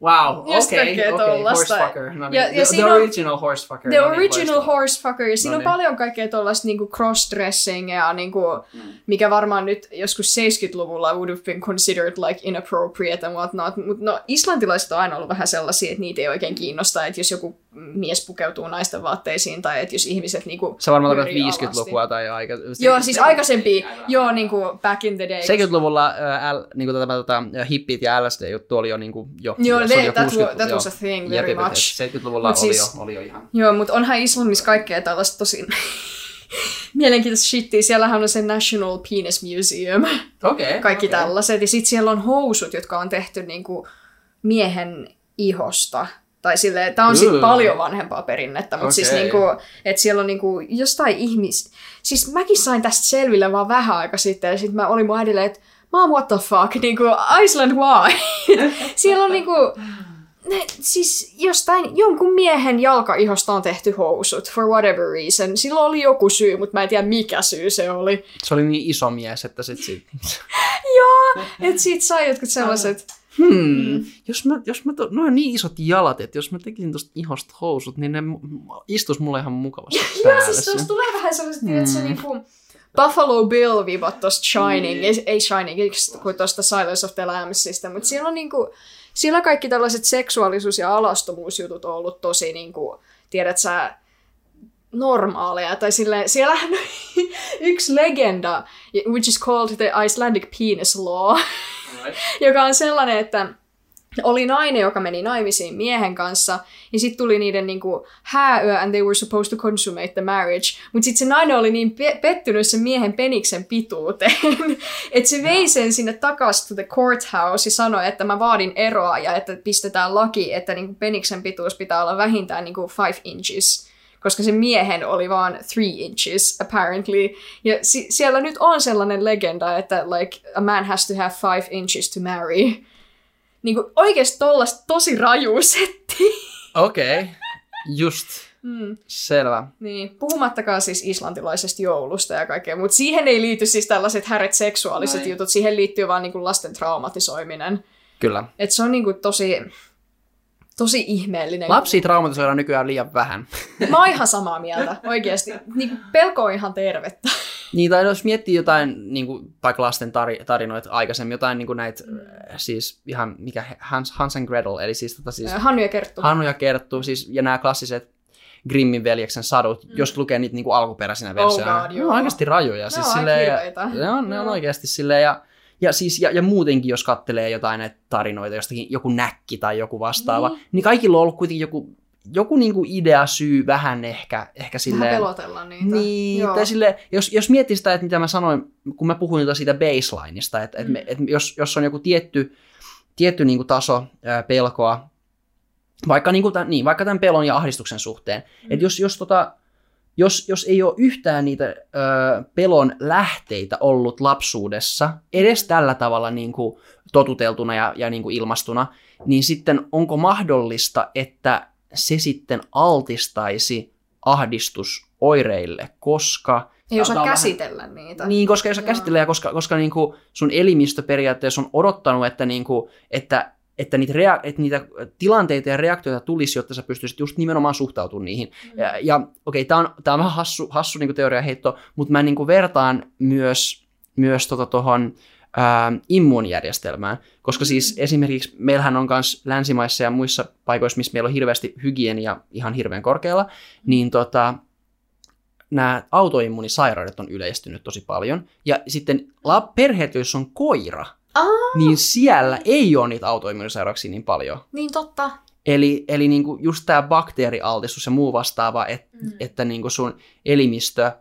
Wow, Just okei, kaikkea okei, tollasta. horsefucker. No niin. Ja- ja the, the on- original horsefucker. the no niin, original horsefucker. Ja siinä No on niin. paljon kaikkea tuollaista niinku cross-dressing ja niinku, Mm. mikä varmaan nyt joskus 70-luvulla would have been considered like inappropriate and whatnot. Mutta no, islantilaiset on aina ollut vähän sellaisia, että niitä ei oikein kiinnosta, että jos joku mies pukeutuu naisten vaatteisiin tai että jos ihmiset niinku Sä varmaan tarkoitat pyörii 50-lukua tai aika... Joo, siis aikaisempi, joo, niinku back in the day. 70-luvulla äh, L, niin kuin tätä, tätä, hippit ja LSD-juttu oli jo, niin kuin, jo Joo, se oli jo that 60 wa- that was a thing very jep. much. 70-luvulla Mut oli, siis- jo, oli jo ihan... Joo, mutta onhan Islannissa kaikkea tällaista tosi <laughs> mielenkiintoista shittiä. Siellähän on se National Penis Museum, Okei. Okay, <laughs> kaikki okay. tällaiset. Ja sitten siellä on housut, jotka on tehty niinku miehen ihosta. Tai silleen, tää on sit Ugh. paljon vanhempaa perinnettä, mutta siis Okei. niinku, että siellä on niinku jostain ihmis... Siis mäkin sain tästä selville vaan vähän aika sitten, ja sitten mä olin mun äidille, että Mom, what the fuck, niinku, Iceland why? <laughs> siellä on niinku, ne, siis jostain jonkun miehen jalkaihosta on tehty housut, for whatever reason. Sillä oli joku syy, mutta mä en tiedä mikä syy se oli. Se oli niin iso mies, että sit, sit... <laughs> Joo, et siitä sai jotkut sellaiset Hmm. Jos mä, jos mä to, noin on niin isot jalat, että jos mä tekisin tosta ihosta housut, niin ne istus mulle ihan mukavasti <laughs> Joo, siis tuossa tulee vähän sellaiset, hmm. että se niinku Buffalo Bill vibat tosta Shining, Mm. ei, ei Shining, kuin tosta Silence of the Lambsista, mutta siellä on niinku, siellä kaikki tällaiset seksuaalisuus- ja alastomuusjutut on ollut tosi niinku, tiedät sä, normaaleja, tai sille siellähän on <laughs> yksi legenda, which is called the Icelandic penis law, <laughs> joka on sellainen, että oli nainen, joka meni naimisiin miehen kanssa, ja sitten tuli niiden niinku hääyö, and they were supposed to consummate the marriage. Mutta sitten se nainen oli niin pe- pettynyt sen miehen peniksen pituuteen, <laughs> että se vei sen sinne takaisin to the courthouse ja sanoi, että mä vaadin eroa ja että pistetään laki, että niinku peniksen pituus pitää olla vähintään niinku five inches koska se miehen oli vaan three inches, apparently. Ja si- siellä nyt on sellainen legenda, että like, a man has to have five inches to marry. Niin kuin oikeasti tollasta tosi raju setti. Okei, okay. just. Mm. Selvä. Niin, puhumattakaan siis islantilaisesta joulusta ja kaikkea, mutta siihen ei liity siis tällaiset häret seksuaaliset Näin. jutut, siihen liittyy vaan niinku lasten traumatisoiminen. Kyllä. Et se on niinku tosi, tosi ihmeellinen. Lapsia traumatisoidaan nykyään liian vähän. Mä oon ihan samaa mieltä, oikeasti. Niinku pelko on ihan tervettä. Niin, tai jos miettii jotain niin kuin, vaikka lasten tari- tarinoita aikaisemmin, jotain niin kuin näitä, mm. siis ihan mikä Hans, Hans and Gretel, eli siis, tota, siis Hannu ja Kerttu. Hannu ja Kerttu, siis, ja nämä klassiset Grimmin veljeksen sadut, mm. jos lukee niitä niin kuin alkuperäisinä versioina, God, ne on oikeasti rajuja. Ne siis, on aika silleen, ne on, ne on oikeasti silleen, ja, ja, siis, ja, ja muutenkin, jos kattelee jotain näitä tarinoita, jostakin joku näkki tai joku vastaava, Niin. niin, kaikilla on ollut kuitenkin joku, joku niin kuin idea, syy, vähän ehkä, ehkä Vähän silleen, pelotella niitä. niin, Joo. tai sille, jos, jos miettii sitä, että mitä mä sanoin, kun mä puhuin tota siitä baselineista, että, mm. Että, että jos, jos on joku tietty, tietty niin kuin taso ää, pelkoa, vaikka, niin kuin tämän, niin, vaikka tämän pelon ja ahdistuksen suhteen, mm. että jos, jos, tota, jos, jos ei ole yhtään niitä ö, pelon lähteitä ollut lapsuudessa, edes tällä tavalla niin kuin totuteltuna ja, ja niin kuin ilmastuna, niin sitten onko mahdollista, että se sitten altistaisi ahdistusoireille, koska Ei osaa vähän- käsitellä niitä. niin, koska jos Joo. käsittelee ja koska, koska niin kuin sun elimistö periaatteessa on odottanut, että, niin kuin, että, että, niitä rea- että niitä tilanteita ja reaktioita tulisi, jotta sä pystyisit just nimenomaan suhtautumaan niihin. Mm. Ja, ja okei, tämä on, tää on vähän hassu, hassu niin teoriaheitto, mutta mä niin kuin vertaan myös, myös tuohon tota tohon, ää, immuunijärjestelmään, koska siis esimerkiksi meillähän on myös länsimaissa ja muissa paikoissa, missä meillä on hirveästi hygienia ihan hirveän korkealla, niin tota, nämä autoimmunisairaudet on yleistynyt tosi paljon. Ja sitten la- perheet, joissa on koira, Aa. niin siellä ei ole niitä autoimmunisairauksia niin paljon. Niin totta. Eli, eli niinku just tämä bakteerialtistus ja muu vastaava, et, Mm. että niinku sun elimistö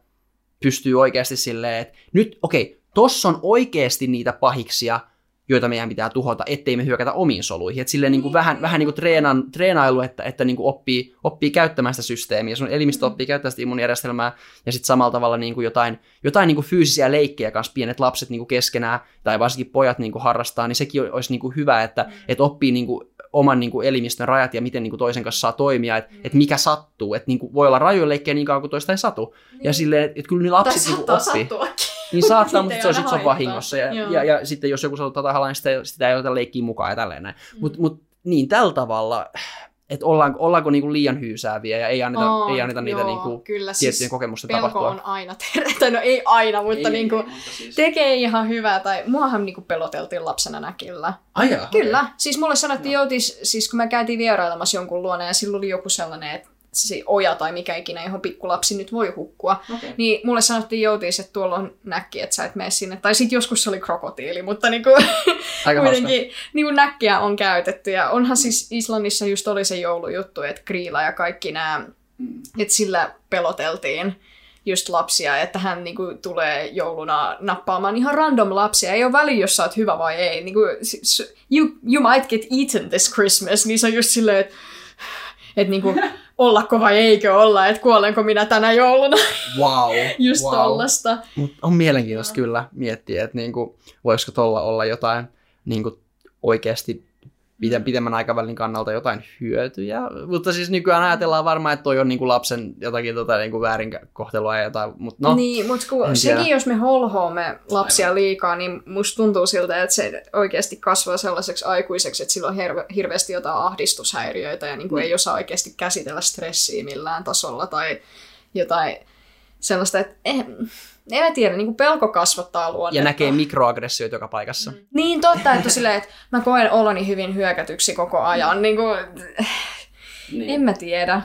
pystyy oikeasti silleen, että nyt okei, tossa on oikeasti niitä pahiksia, joita meidän pitää tuhota, ettei me hyökätä omiin soluihin. Et silleen Niin. vähän, vähän niinku treenan, treenailu, että, että niinku oppii, oppii käyttämään sitä systeemiä, sun elimistö Mm. oppii käyttämään sitä immuunijärjestelmää, ja sitten samalla tavalla niinku jotain, jotain niinku fyysisiä leikkejä kanssa pienet lapset niinku keskenään, tai varsinkin pojat niinku harrastaa, niin sekin olisi niinku hyvä, että Mm. et oppii niinku oman niin kuin, elimistön rajat ja miten niin kuin, toisen kanssa saa toimia, että Mm. et mikä sattuu. Että niin kuin, voi olla rajoja leikkejä niin kauan kuin toista ei satu. Niin. Ja silleen, että et kyllä Tai lapset niin kuin, oppii. sattuakin. Niin saattaa, Niitä mutta ei se on, aina sit se on haittaa. vahingossa. Ja, Joo. ja, ja, sitten jos joku sattuu tahallaan, niin sitä, sitä ei oteta leikkiä mukaan ja tälleen näin. Mm. Mutta mut, niin tällä tavalla, että ollaanko, ollaanko niin kuin liian hyysääviä ja ei anneta, On, ei anneta niitä joo, niin kuin, kyllä, tiettyjen siis kokemusten pelko tapahtua. on aina terve. <laughs> Tai no ei aina, mutta Ei, niin kuin, mutta siis- tekee ihan hyvää. Tai muahan niin kuin peloteltiin lapsena näkillä. Ai jaa, Kyllä. Siis mulle sanottiin joutis, siis kun mä käytiin vierailemassa jonkun luona ja silloin oli joku sellainen, että se oja tai mikä ikinä, johon pikkulapsi nyt voi hukkua. okei. Niin mulle sanottiin joutis, että tuolla on näkki, että sä et mene sinne. Tai sitten joskus se oli krokotiili, mutta niinku, <laughs> Aika kuitenkin niinku näkkiä on käytetty. Ja onhan siis Islannissa just oli se joulujuttu, että Kriila ja kaikki nämä, että sillä peloteltiin just lapsia, että hän niinku tulee jouluna nappaamaan ihan random lapsia. Ei ole väliä, jos sä oot hyvä vai ei. Niinku, s- you, you might get eaten this Christmas. Niin se on just silleen, että et niinku, <laughs> ollako vai eikö olla, että kuolenko minä tänä jouluna. Wow, <laughs> Just wow. tollasta. Mut on mielenkiintoista kyllä miettiä, että niinku, voisiko tuolla olla jotain niinku, oikeasti pide- pitemmän aikavälin kannalta jotain hyötyjä. Mutta siis nykyään ajatellaan varmaan, että toi on niinku lapsen jotakin tota, niinku väärinkohtelua ja jotain. Mutta no, niin, mutta kun sekin, jos me holhoamme lapsia liikaa, niin musta tuntuu siltä, että se oikeasti kasvaa sellaiseksi aikuiseksi, että sillä on hirve, hirveästi jotain ahdistushäiriöitä ja niin kuin ei osaa oikeasti käsitellä stressiä millään tasolla tai jotain sellaista, että eh, en mä tiedä, niin kuin pelko kasvattaa luonnetta. ja näkee mikroaggressioita joka paikassa. Mm. Niin totta, että silleen, että mä koen oloni hyvin hyökätyksi koko ajan. Niin kuin, Niin. en mä tiedä.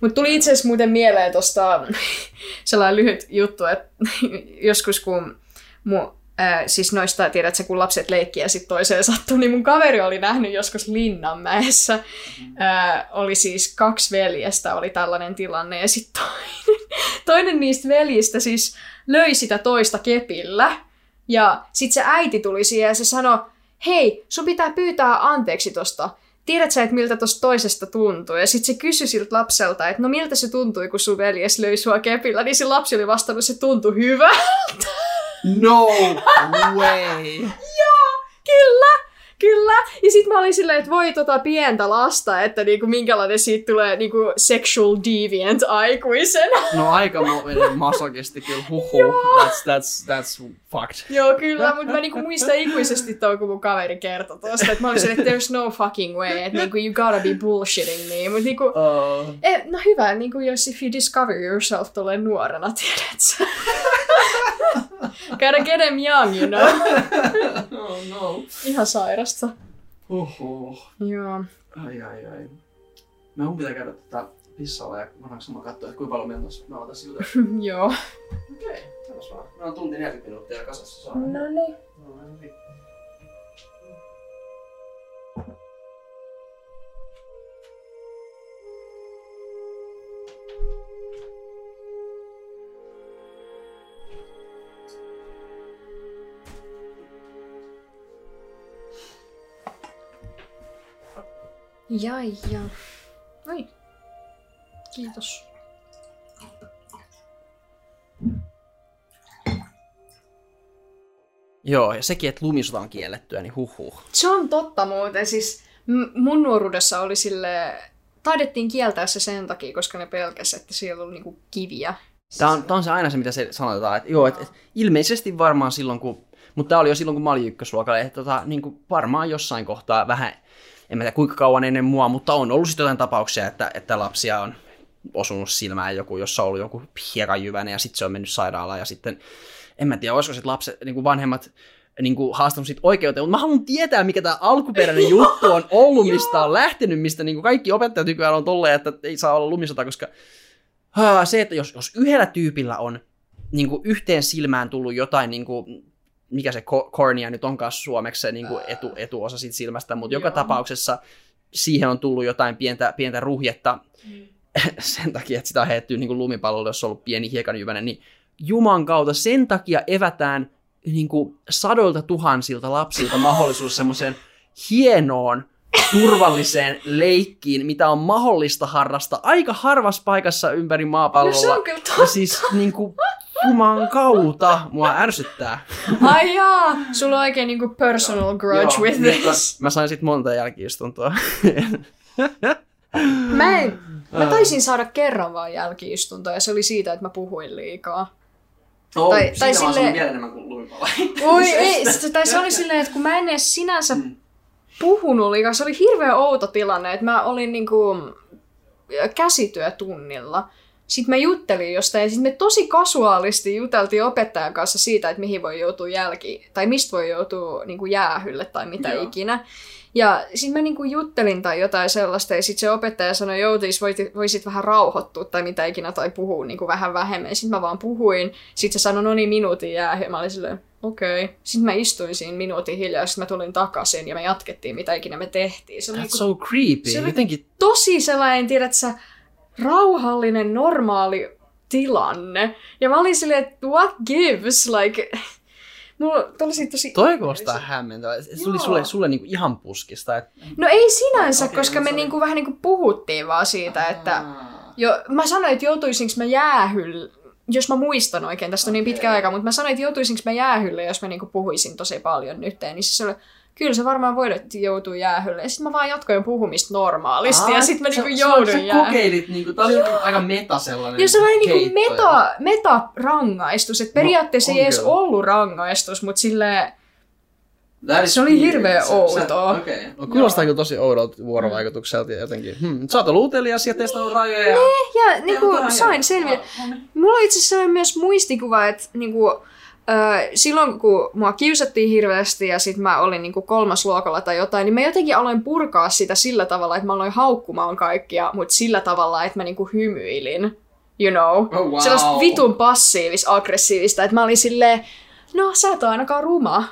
Mutta tuli itse asiassa muuten mieleen tuosta <laughs> sellainen lyhyt juttu, että <laughs> joskus kun mun, äh, siis noista, tiedätkö, kun lapset leikkiä ja sitten toiseen sattuu, niin mun kaveri oli nähnyt joskus Linnanmäessä. Äh, oli siis kaksi veljestä, oli tällainen tilanne, ja sitten toinen, <laughs> toinen niistä veljistä siis löi sitä toista kepillä. Ja sitten se äiti tuli siihen ja se sanoi, hei, sun pitää pyytää anteeksi tosta. Tiedät sä, että miltä tosta toisesta tuntuu? Ja sitten se kysyi siltä lapselta, että no miltä se tuntui, kun sun veljes löi sua kepillä. Niin se lapsi oli vastannut, että se tuntui hyvältä. <laughs> No way! <laughs> Kyllä, kyllä. Ja sitten mä olin silleen, että voi tota pientä lasta, että niinku, minkälainen siitä tulee niinku sexual deviant aikuisena. No aika mo- masokisti kyllä, huhu. That's, that's, that's fucked. Joo, kyllä, mutta mä niinku muistan ikuisesti tuon, kun mun kaveri kertoi tuosta, että mä olin silleen, että there's no fucking way, että niinku, you gotta be bullshitting me. Mutta niinku, Uh, eh, no hyvä, niinku, jos if you discover yourself tolleen nuorena, tiedät sä. <laughs> Gotta get them young, you know. oh no. Ihan sairasta. Huhu. Joo. Ai ai ai. Mä mun pitää käydä tätä pissalla ja voidaanko mä katsoa, että kuinka paljon meillä on tässä juteltu. <laughs> Joo. Okei, okay, vaan. Me on tunti 40 minuuttia kasassa saa. No niin. No, niin. Ja, ja. Oi. Kiitos. Joo, ja sekin, että lumisota on kiellettyä, niin huhhuh. Se on totta muuten. Siis mun nuoruudessa oli sille taidettiin kieltää se sen takia, koska ne pelkäs, että siellä oli niinku kiviä. Tämä on, tää on se aina se, mitä se sanotaan, että joo, että et, ilmeisesti varmaan silloin, kun, mutta tämä oli jo silloin, kun mä olin ykkösluokalla, että tota, niin kuin varmaan jossain kohtaa vähän, en mä tiedä kuinka kauan ennen mua, mutta on ollut sitten jotain tapauksia, että, että lapsia on osunut silmään joku, jossa on ollut joku hiekanjyvänen ja sitten se on mennyt sairaalaan ja sitten, en mä tiedä, olisiko sitten lapset, niin kuin vanhemmat niin kuin haastanut siitä oikeuteen, mutta mä haluan tietää, mikä tämä alkuperäinen juttu on ollut, mistä on lähtenyt, mistä niin kuin kaikki opettajat nykyään on tolleen, että ei saa olla lumisota, koska Haa, se, että jos, jos yhdellä tyypillä on niin kuin yhteen silmään tullut jotain, niin kuin, mikä se ko- cornea nyt onkaan suomeksi se niin kuin etu, etuosa siitä silmästä, mutta joka tapauksessa siihen on tullut jotain pientä, pientä ruhjetta Mm. <laughs> sen takia, että sitä on heitetty niin kuin lumipallolle, jos on ollut pieni hiekanjyvänen, niin Juman kautta sen takia evätään niin kuin sadoilta tuhansilta lapsilta mahdollisuus semmoiseen hienoon, turvalliseen leikkiin, mitä on mahdollista harrastaa aika harvassa paikassa ympäri No se on kyllä Ja totta. siis niin kuin, Juman kautta mua ärsyttää. Ai jaa, sulla on oikein niinku personal grudge Joo, with mutta this. Mä sain sit monta jälkiistuntoa. <laughs> Mä, en, mä taisin saada kerran vaan jälkiistuntoa ja se oli siitä, että mä puhuin liikaa. Oh, Tai- tai silleen- saanut vielä enemmän kuin lumipalla. Oi ei, se- tai se oli silleen, että kun mä en edes sinänsä Mm. Puhunut liikaa, se oli hirveän outo tilanne, että mä olin niinku käsityötunnilla. Sitten mä juttelin jostain ja sitten me tosi kasuaalisti juteltiin opettajan kanssa siitä, että mihin voi joutua jälki, tai mistä voi joutua niinku jäähylle tai mitä Joo. ikinä. Ja sitten mä niinku juttelin tai jotain sellaista, ja sitten se opettaja sanoi, joutis, voit, voisit vähän rauhoittua tai mitä ikinä, tai puhua niinku vähän vähemmän. Sitten mä vaan puhuin, sitten se sanoi, no niin, minuutin jää, ja mä olin silleen, okei. Okay. Sitten mä istuin siinä minuutin hiljaa, sitten mä tulin takaisin, ja me jatkettiin, mitä ikinä me tehtiin. Se oli That's niinku so creepy. Se oli- Jotenkin tosi sellainen, tiedät sä, rauhallinen, normaali tilanne. Ja mä olin silleen, että what gives, like... Mulla tuli siitä tosi... Toi kuulostaa hämmentävää. Se tuli Joo. sulle, sulle niinku ihan puskista. Et... No ei sinänsä, Okei, koska no me sorry. niinku vähän niinku puhuttiin vaan siitä, että... Jo, mä sanoin, että joutuisinko mä jäähylle, jos mä muistan oikein, tästä on niin pitkä aika, mutta mä sanoin, että joutuisinko mä jäähylle, jos mä niinku puhuisin tosi paljon nyt, niin siis se oli, kyllä se varmaan voi, että joutuu jäähylle. Ja sitten mä vaan jatkoin puhumista normaalisti, ja sitten mä niinku joudun sä, jäähylle. kokeilit, niinku, tää oli aika meta sellainen Ja se oli niinku meta, meta-rangaistus, että periaatteessa on ei edes kyllä. ollut rangaistus, mutta silleen, is Se oli Sä- sä- outoa. Okei. No, kuulostaa kyllä tosi oudolta vuorovaikutukselta jotenkin. Hmm. Sä oot ollut utelias ja testannut rajoja. Ja... ja niinku sain selville. No, no niin. Mulla on itse asiassa myös muistikuva, että niinku, silloin kun mua kiusattiin hirveästi ja sit mä olin niinku kolmas luokalla tai jotain, niin mä jotenkin aloin purkaa sitä sillä tavalla, että mä aloin haukkumaan kaikkia, mutta sillä tavalla, että mä niinku hymyilin. You know? Oh, wow. Sellaista vitun passiivis-aggressiivista, että mä olin silleen, no sä et ole ainakaan ruma.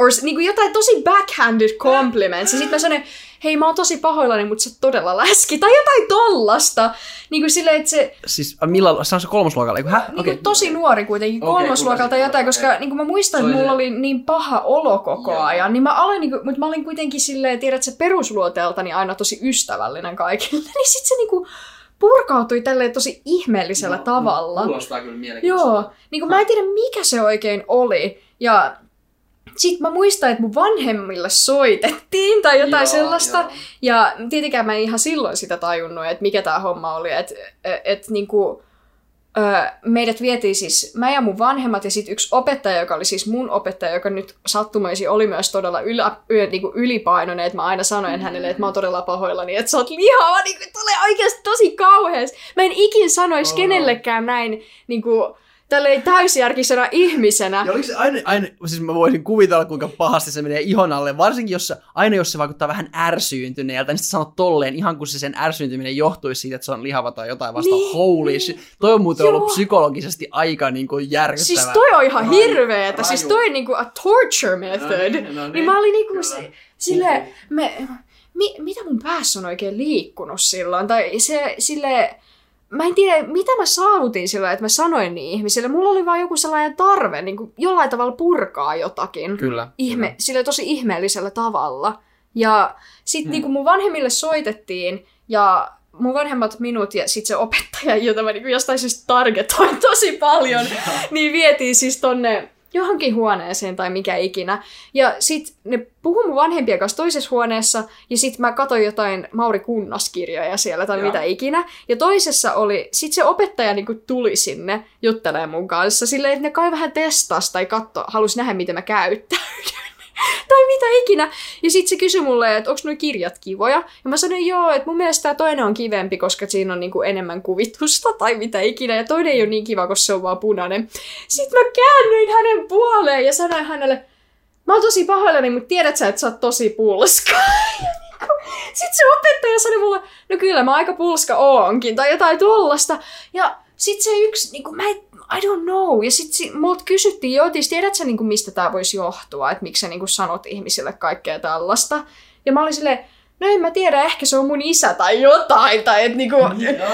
Or niinku jotain tosi backhanded compliments. Ja sit mä sanoin, hei mä oon tosi pahoillani, mutta sä todella läski. Tai jotain tollasta. Niinku silleen, että se, Siis äh, milloin, se on se kolmosluokalla, eikö hä? Niinku tosi nuori kuitenkin, kolmosluokalta kuvasin, jotain, koska okei. niinku mä muistan, että mulla oli niin paha olo koko Joo. ajan, niin mä aloin, niinku, mutta mä olin kuitenkin silleen, tiedät sä, perusluoteeltani aina tosi ystävällinen kaikille, <laughs> niin sit se niinku purkautui tälleen tosi ihmeellisellä No, tavalla. Kuulostaa kyllä mielenkiintoista. Joo, niin kuin mä en tiedä mikä se oikein oli. Ja sit mä muistan, että mun vanhemmille soitettiin tai jotain Joo, sellaista. joo. Ja tietenkään mä en ihan silloin sitä tajunnut, että mikä tää homma oli. Että et, niinku, ö, meidät vietiin siis, mä ja mun vanhemmat ja sitten yksi opettaja, joka oli siis mun opettaja, joka nyt sattumoisin oli myös todella ylä, y, niinku ylipainoinen, että mä aina sanoin hänelle, että mä oon todella pahoillani, että sä oot lihava, niin kuin tulee oikeasti tosi kauheasti. Mä en ikin sanoisi Oh, kenellekään näin niinku, tälleen täysjärkisenä ihmisenä. Ja oliko se aina, aina, siis mä voisin kuvitella, kuinka pahasti se menee ihon alle, varsinkin jos se, aina jos se vaikuttaa vähän ärsyyntyneeltä, niin sitten sanot tolleen, ihan kun se sen ärsyyntyminen johtuisi siitä, että se on lihava tai jotain vasta. Niin, Holy niin. shit. Toi on muuten Joo. ollut psykologisesti aika niin kuin järkyttävä. Siis toi on ihan hirveetä, raju. siis toi on niinku a torture method. No niin, no niin, niin, mä olin niinku kyllä. se, sille, me, mi, mitä mun päässä on oikein liikkunut silloin, tai se, sille, mä en tiedä, mitä mä saavutin sillä, että mä sanoin niin ihmisille. Mulla oli vaan joku sellainen tarve niin kuin jollain tavalla purkaa jotakin. Kyllä. Ihme, kyllä. sille tosi ihmeellisellä tavalla. Ja sit Hmm. niinku mun vanhemmille soitettiin, ja mun vanhemmat minut ja sit se opettaja, jota mä niinku jostain syystä targetoin tosi paljon, <laughs> niin vietiin siis tonne johonkin huoneeseen tai mikä ikinä. Ja sit ne puhu mun vanhempien kanssa toisessa huoneessa, ja sit mä katsoin jotain Mauri Kunnas-kirjoja siellä tai Joo. mitä ikinä. Ja toisessa oli, sit se opettaja niinku tuli sinne juttelemaan mun kanssa, silleen, että ne kai vähän testas tai katto, halusi nähdä, miten mä käyttäydyn. <laughs> <laughs> tai mitä ikinä. Ja sitten se kysyi mulle, että onko nuo kirjat kivoja. Ja mä sanoin, joo, että mun mielestä tämä toinen on kivempi, koska siinä on niinku enemmän kuvitusta <laughs> tai mitä ikinä. Ja toinen ei ole niin kiva, koska se on vaan punainen. Sitten mä käännyin hänen puoleen ja sanoin hänelle, mä oon tosi pahoillani, mutta tiedät sä, että sä oot tosi pulska. <laughs> Sitten se opettaja sanoi mulle, no kyllä mä aika pulska oonkin, tai jotain tollasta. Ja sitten se yksi, niin kuin, mä en, I don't know. Ja sitten si- multa kysyttiin, joo, tiedät sä, niin mistä tämä voisi johtua, että miksi sä niin kuin, sanot ihmisille kaikkea tällaista. Ja mä olin silleen, no en mä tiedä, ehkä se on mun isä tai jotain. Tai et, niin kuin,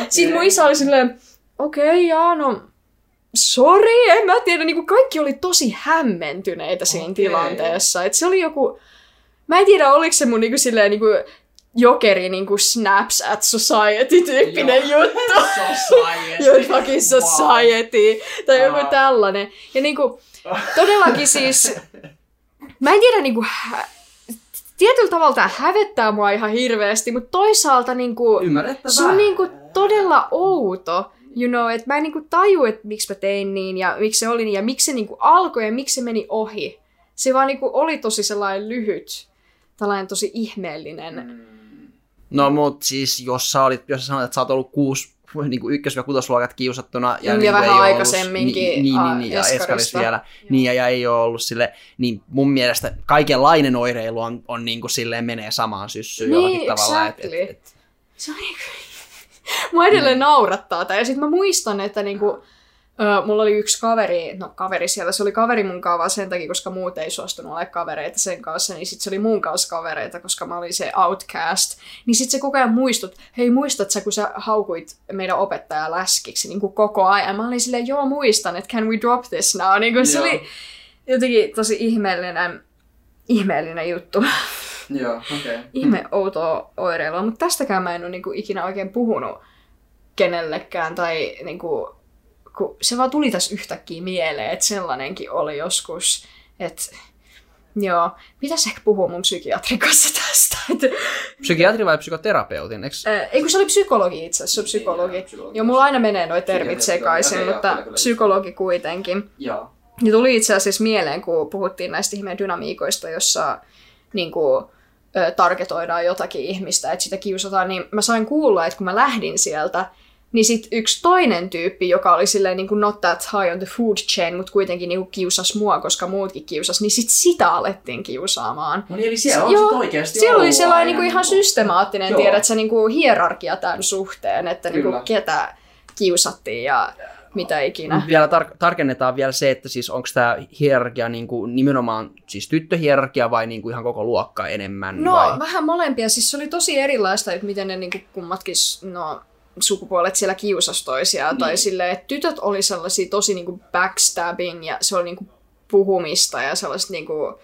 Sitten mun isä oli silleen, okei, okay, jaa, no sorry, en mä tiedä. Niin kuin kaikki oli tosi hämmentyneitä siinä Okei. tilanteessa. Et se oli joku, mä en tiedä, oliko se mun niinku silleen niinku jokeri niinku snaps at society tyyppinen Joo. juttu. <laughs> Society. Joo, fucking society. Tai joku Aa. tällainen. Ja niinku, todellakin siis, mä en tiedä niinku, hä- tietyllä tavalla tää hävettää mua ihan hirveästi, mutta toisaalta niinku, Ymmärrettävää. se on niinku todella outo, you know, että mä en niinku taju, että miksi mä tein niin ja miksi se oli niin ja miksi se niinku alkoi ja miksi se meni ohi. Se vaan niinku oli tosi sellainen lyhyt, tällainen tosi ihmeellinen. No mut siis, jos sä, olit, jos sä sanoit, että sä oot ollut kuusi niin kuin ykkös- ja kutosluokat kiusattuna. Ja niin kuin vähän ei oo ollut- aikaisemminkin, Niin, niin, aa, niin, niin ja eskarista vielä. Niin, ja, ja ei ole ollut sille, niin mun mielestä kaikenlainen oireilu on, on niin kuin silleen menee samaan syssyyn Niin, jollakin tavalla. Et, exactly. et, et, Se on niinku... <laughs> Mua edelleen naurattaa tää. Ja sit mä muistan, että niinku... Ö, mulla oli yksi kaveri, no kaveri siellä, se oli kaveri mun kanssa vaan sen takia, koska muut ei suostunut olemaan kavereita sen kanssa, niin sit se oli mun kanssa kavereita, koska mä olin se outcast. Niin sit se koko ajan muistut, hei muistat sä, kun sä haukuit meidän opettajaa läskiksi niin kuin koko ajan. Mä olin silleen, joo muistan, että can we drop this now? Niin kuin se Joo. oli jotenkin tosi ihmeellinen, ihmeellinen juttu. Joo, okei. Okay. ihme outoa oireilua, mutta tästäkään mä en ole niinku ikinä oikein puhunut kenellekään tai niinku kun se vaan tuli tässä yhtäkkiä mieleen, että sellainenkin oli joskus, että Joo. Pitäisi ehkä puhua mun psykiatrin kanssa tästä. Että... Psykiatri vai psykoterapeutin? Eikö... Äh, ei kun se oli psykologi itse asiassa, se on psykologi. Joo, mulla aina menee noi termit sekaisin, okay, mutta kyllä, psykologi kuitenkin. Joo. Ja tuli itse asiassa mieleen, kun puhuttiin näistä ihmeen dynamiikoista, jossa niin kuin, targetoidaan jotakin ihmistä, että sitä kiusataan, niin mä sain kuulla, että kun mä lähdin sieltä, niin sit yksi toinen tyyppi, joka oli silleen niin kuin not that high on the food chain, mutta kuitenkin niin kuin kiusas mua, koska muutkin kiusas, niin sit sitä alettiin kiusaamaan. No niin, eli siellä on Joo, oikeasti Siellä oli sellainen niin kuin ihan systemaattinen, Joo. tiedät sä, niin kuin hierarkia tämän suhteen, että niin kuin ketä kiusattiin ja mitä ikinä. Vielä tar- tarkennetaan vielä se, että siis onko tämä hierarkia niin kuin nimenomaan siis tyttöhierarkia vai niin kuin ihan koko luokka enemmän? No vai? vähän molempia. Siis se oli tosi erilaista, että miten ne niin kuin kummatkin no, sukupuolet siellä kiusas toisiaan. Niin. Tai silleen, että tytöt oli sellaisia tosi niin kuin backstabbing ja se oli niin kuin puhumista ja sellaista niin kuin,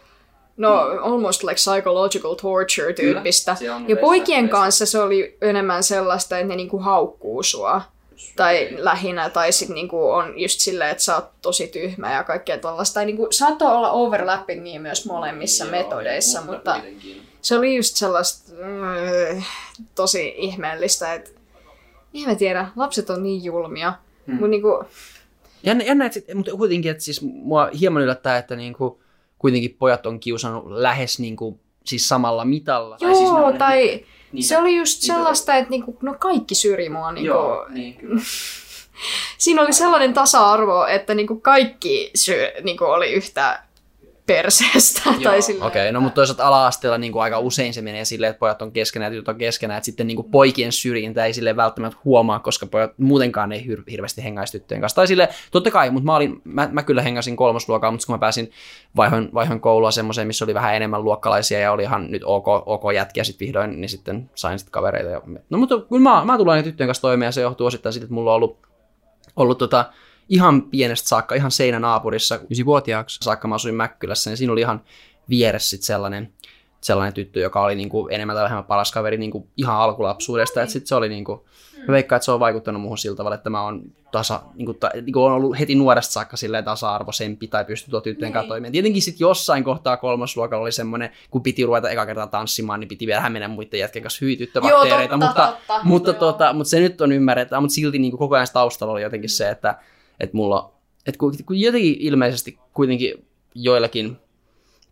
no mm. almost like psychological torture tyyppistä. Ja poikien veistä. kanssa se oli enemmän sellaista, että ne niinku haukkuu sua tai lähinnä, tai sitten niinku on just silleen, että sä oot tosi tyhmä ja kaikkea tällaista. Tai niinku, saattoi olla overlappingia myös molemmissa Joo, metodeissa, mutta, mutta se oli just sellaista mm, tosi ihmeellistä, että en mä tiedä, lapset on niin julmia. Hmm. Mut niinku... Jännä, jännä että sit, mutta kuitenkin, että siis mua hieman yllättää, että niinku, kuitenkin pojat on kiusannut lähes niinku, siis samalla mitalla. Joo, tai, siis ne tai niitä, se oli just niitä... sellaista, että niinku, no kaikki syrji mua. Niinku... Joo, niin kyllä. <laughs> Siinä oli sellainen tasa-arvo, että niinku kaikki syy, niinku oli yhtä perseestä. tai Okei, okay, no mutta toisaalta ala-asteella niin kuin aika usein se menee silleen, että pojat on keskenään ja tytöt on keskenään, että sitten niin kuin poikien syrjintä ei sille välttämättä huomaa, koska pojat muutenkaan ei hir- hirveästi hengaisi tyttöjen kanssa. Tai sille, totta kai, mutta mä, olin, mä, mä kyllä hengasin kolmosluokaa, mutta kun mä pääsin vaihoin, vaihoin koulua semmoiseen, missä oli vähän enemmän luokkalaisia ja oli ihan nyt ok, ok jätkiä sitten vihdoin, niin sitten sain sitten kavereita. Ja, no mutta kyllä mä, mä tulen tyttöjen kanssa toimeen ja se johtuu osittain siitä, että mulla on ollut, ollut tota, ihan pienestä saakka, ihan seinänaapurissa, ysivuotiaaksi saakka mä asuin Mäkkylässä, niin siinä oli ihan vieressä sit sellainen, sellainen tyttö, joka oli niinku enemmän tai vähemmän paras kaveri niinku ihan alkulapsuudesta, että sit se oli niinku, mä veikkaan, että se on vaikuttanut muuhun sillä tavalla, että mä oon tasa, niin kuin, ta, niin kuin on ollut heti nuoresta saakka silleen tasa-arvoisempi tai pysty tuo tyttöjen kanssa toimimaan. Tietenkin sitten jossain kohtaa kolmosluokalla oli semmoinen, kun piti ruveta eka kertaa tanssimaan, niin piti vielä mennä muiden jätkien kanssa tyttövakteereita, Joo, totta, mutta, totta, mutta, tota, mutta se nyt on ymmärrettävä, mutta silti niin kuin koko ajan taustalla oli jotenkin se, että että mulla, että kun, kun jotenkin ilmeisesti kuitenkin joillakin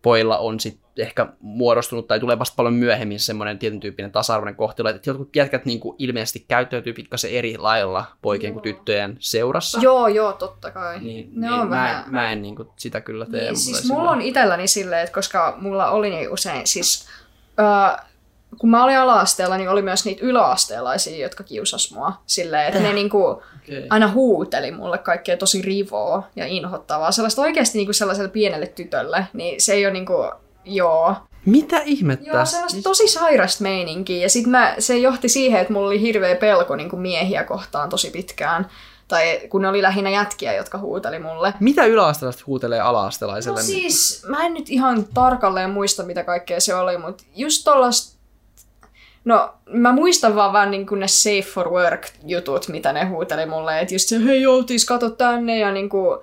pojilla on sitten ehkä muodostunut tai tulee vasta paljon myöhemmin semmoinen tietyn tyyppinen tasa-arvoinen kohtelu, että jotkut jätkät niin kuin ilmeisesti käyttäytyy pikkasen eri lailla poikien kuin tyttöjen seurassa. Joo, joo, totta kai. Niin, ne niin on mä, vähän... en, mä en niin kuin sitä kyllä tee. Niin, siis mulla on itselläni silleen, että koska mulla oli niin usein siis... Uh, kun mä olin ala-asteella, niin oli myös niitä yläasteelaisia, jotka kiusas mua silleen, että ne niinku okay. aina huuteli mulle kaikkea tosi rivoa ja inhottavaa. Sellaista oikeasti niinku sellaiselle pienelle tytölle, niin se ei ole niinku, joo. Mitä ihmettä? Joo, sellaista tosi sairasta meininkiä. Ja sit mä, se johti siihen, että mulla oli hirveä pelko niinku miehiä kohtaan tosi pitkään. Tai kun ne oli lähinnä jätkiä, jotka huuteli mulle. Mitä yläastelaiset huutelee ala-astelaiselle? No siis, mä en nyt ihan tarkalleen muista, mitä kaikkea se oli, mutta just tollaista No, mä muistan vaan vaan niin ne safe for work jutut, mitä ne huuteli mulle, että just se, hei joutis, kato tänne, ja niin kuin,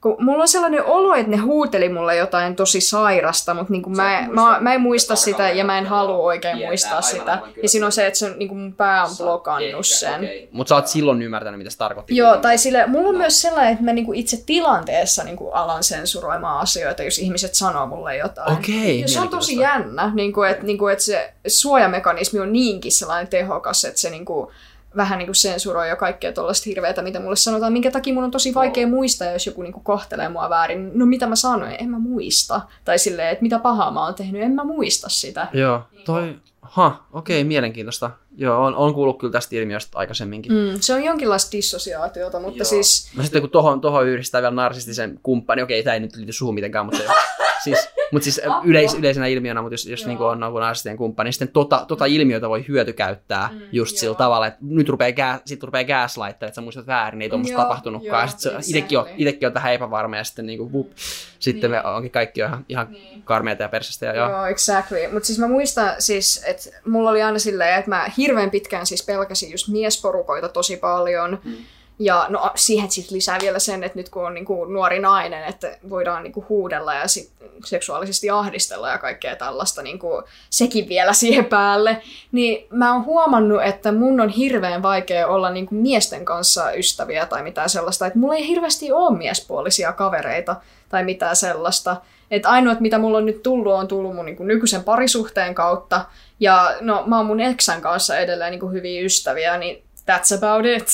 kun mulla on sellainen olo, että ne huuteli mulle jotain tosi sairasta, mutta niin kuin mä, mä, mä en muista sitä ja mä en halua oikein Tietää, muistaa sitä. Ja siinä on se, että se on, niin kuin mun pää on blokannut sen. Okay. Mutta sä oot silloin ymmärtänyt, mitä se tarkoitti. Joo, tai sille, mulla on myös sellainen, että mä niin kuin itse tilanteessa niin kuin alan sensuroimaan asioita, jos ihmiset sanoo mulle jotain. Okei. Okay, se on tosi jännä, niin kuin, että, niin kuin, että se suojamekanismi on niinkin sellainen tehokas, että se niin kuin, vähän niin kuin sensuroi jo kaikkea tuollaista hirveätä, mitä mulle sanotaan, minkä takia mun on tosi vaikea muistaa, jos joku niin kuin kohtelee mua väärin. No mitä mä sanoin? En mä muista. Tai silleen, että mitä pahaa mä oon tehnyt, en mä muista sitä. Joo, toi, ha, okei, okay, mielenkiintoista. Joo, on, on kuullut kyllä tästä ilmiöstä aikaisemminkin. Mm, se on jonkinlaista dissosiaatiota, mutta Joo. siis... No sitten kun tohon, tohon yhdistää vielä narsistisen kumppanin, okei, tämä ei nyt liity suhun mitenkään, mutta <laughs> siis, mutta siis yleis, yleisenä ilmiönä, mutta jos, jos niin on joku narsistinen kumppani, niin sitten tota, tota ilmiötä voi hyötykäyttää mm, just joo. sillä tavalla, että nyt rupeaa, gaa, sit rupeaa gaslightaa, että sä muistat väärin, ei tuommoista tapahtunutkaan. Joo, sitten itsekin on, itekin on tähän epävarma ja sitten niin kuin, vup, sitten niin. me onkin kaikki ihan, ihan niin. karmeita ja persestä. Ja joo. joo, exactly. Mutta siis mä muistan siis, että mulla oli aina silleen, että mä hirveän pitkään siis pelkäsin just miesporukoita tosi paljon. Mm Ja no, siihen sitten lisää vielä sen, että nyt kun on niinku nuori nainen, että voidaan niinku huudella ja sit seksuaalisesti ahdistella ja kaikkea tällaista, niinku, sekin vielä siihen päälle, niin mä oon huomannut, että mun on hirveän vaikea olla niinku miesten kanssa ystäviä tai mitään sellaista, että mulla ei hirveästi ole miespuolisia kavereita tai mitään sellaista. Että ainoat, mitä mulla on nyt tullut, on tullut mun niinku nykyisen parisuhteen kautta. Ja no, mä oon mun eksän kanssa edelleen niinku hyviä ystäviä, niin that's about it.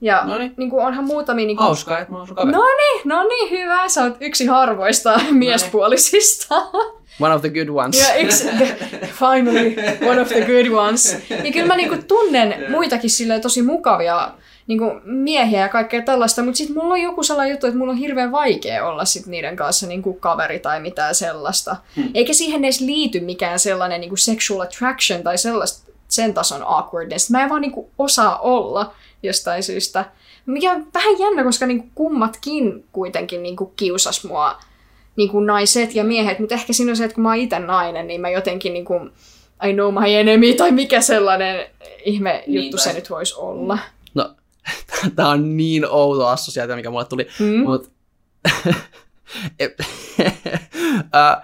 Ja Noniin. niin kuin onhan muutamia... Niin kuin... Hauskaa, että mä oon sun kaveri. No niin, no niin, hyvä. Sä oot yksi harvoista miespuolisista. One of the good ones. ja yksi, <laughs> finally, one of the good ones. Ja kyllä mä niinku tunnen muitakin silleen tosi mukavia niinku miehiä ja kaikkea tällaista, mutta sitten mulla on joku sellainen juttu, että mulla on hirveän vaikea olla sit niiden kanssa niinku kaveri tai mitään sellaista. Hmm. Eikä siihen edes liity mikään sellainen niinku sexual attraction tai sellaista sen tason awkwardness. Mä en vaan niinku osaa olla jostain syystä. Mikä on vähän jännä, koska niinku kummatkin kuitenkin niinku kiusas mua niinku naiset ja miehet, mutta ehkä siinä on se, että kun mä oon itse nainen, niin mä jotenkin niinku, I know my enemy, tai mikä sellainen ihme Niin, juttu tai- se nyt voisi olla. No, <laughs> tää on niin outo assosiaatio, mikä mulle tuli. Mm. Mut, <laughs> uh,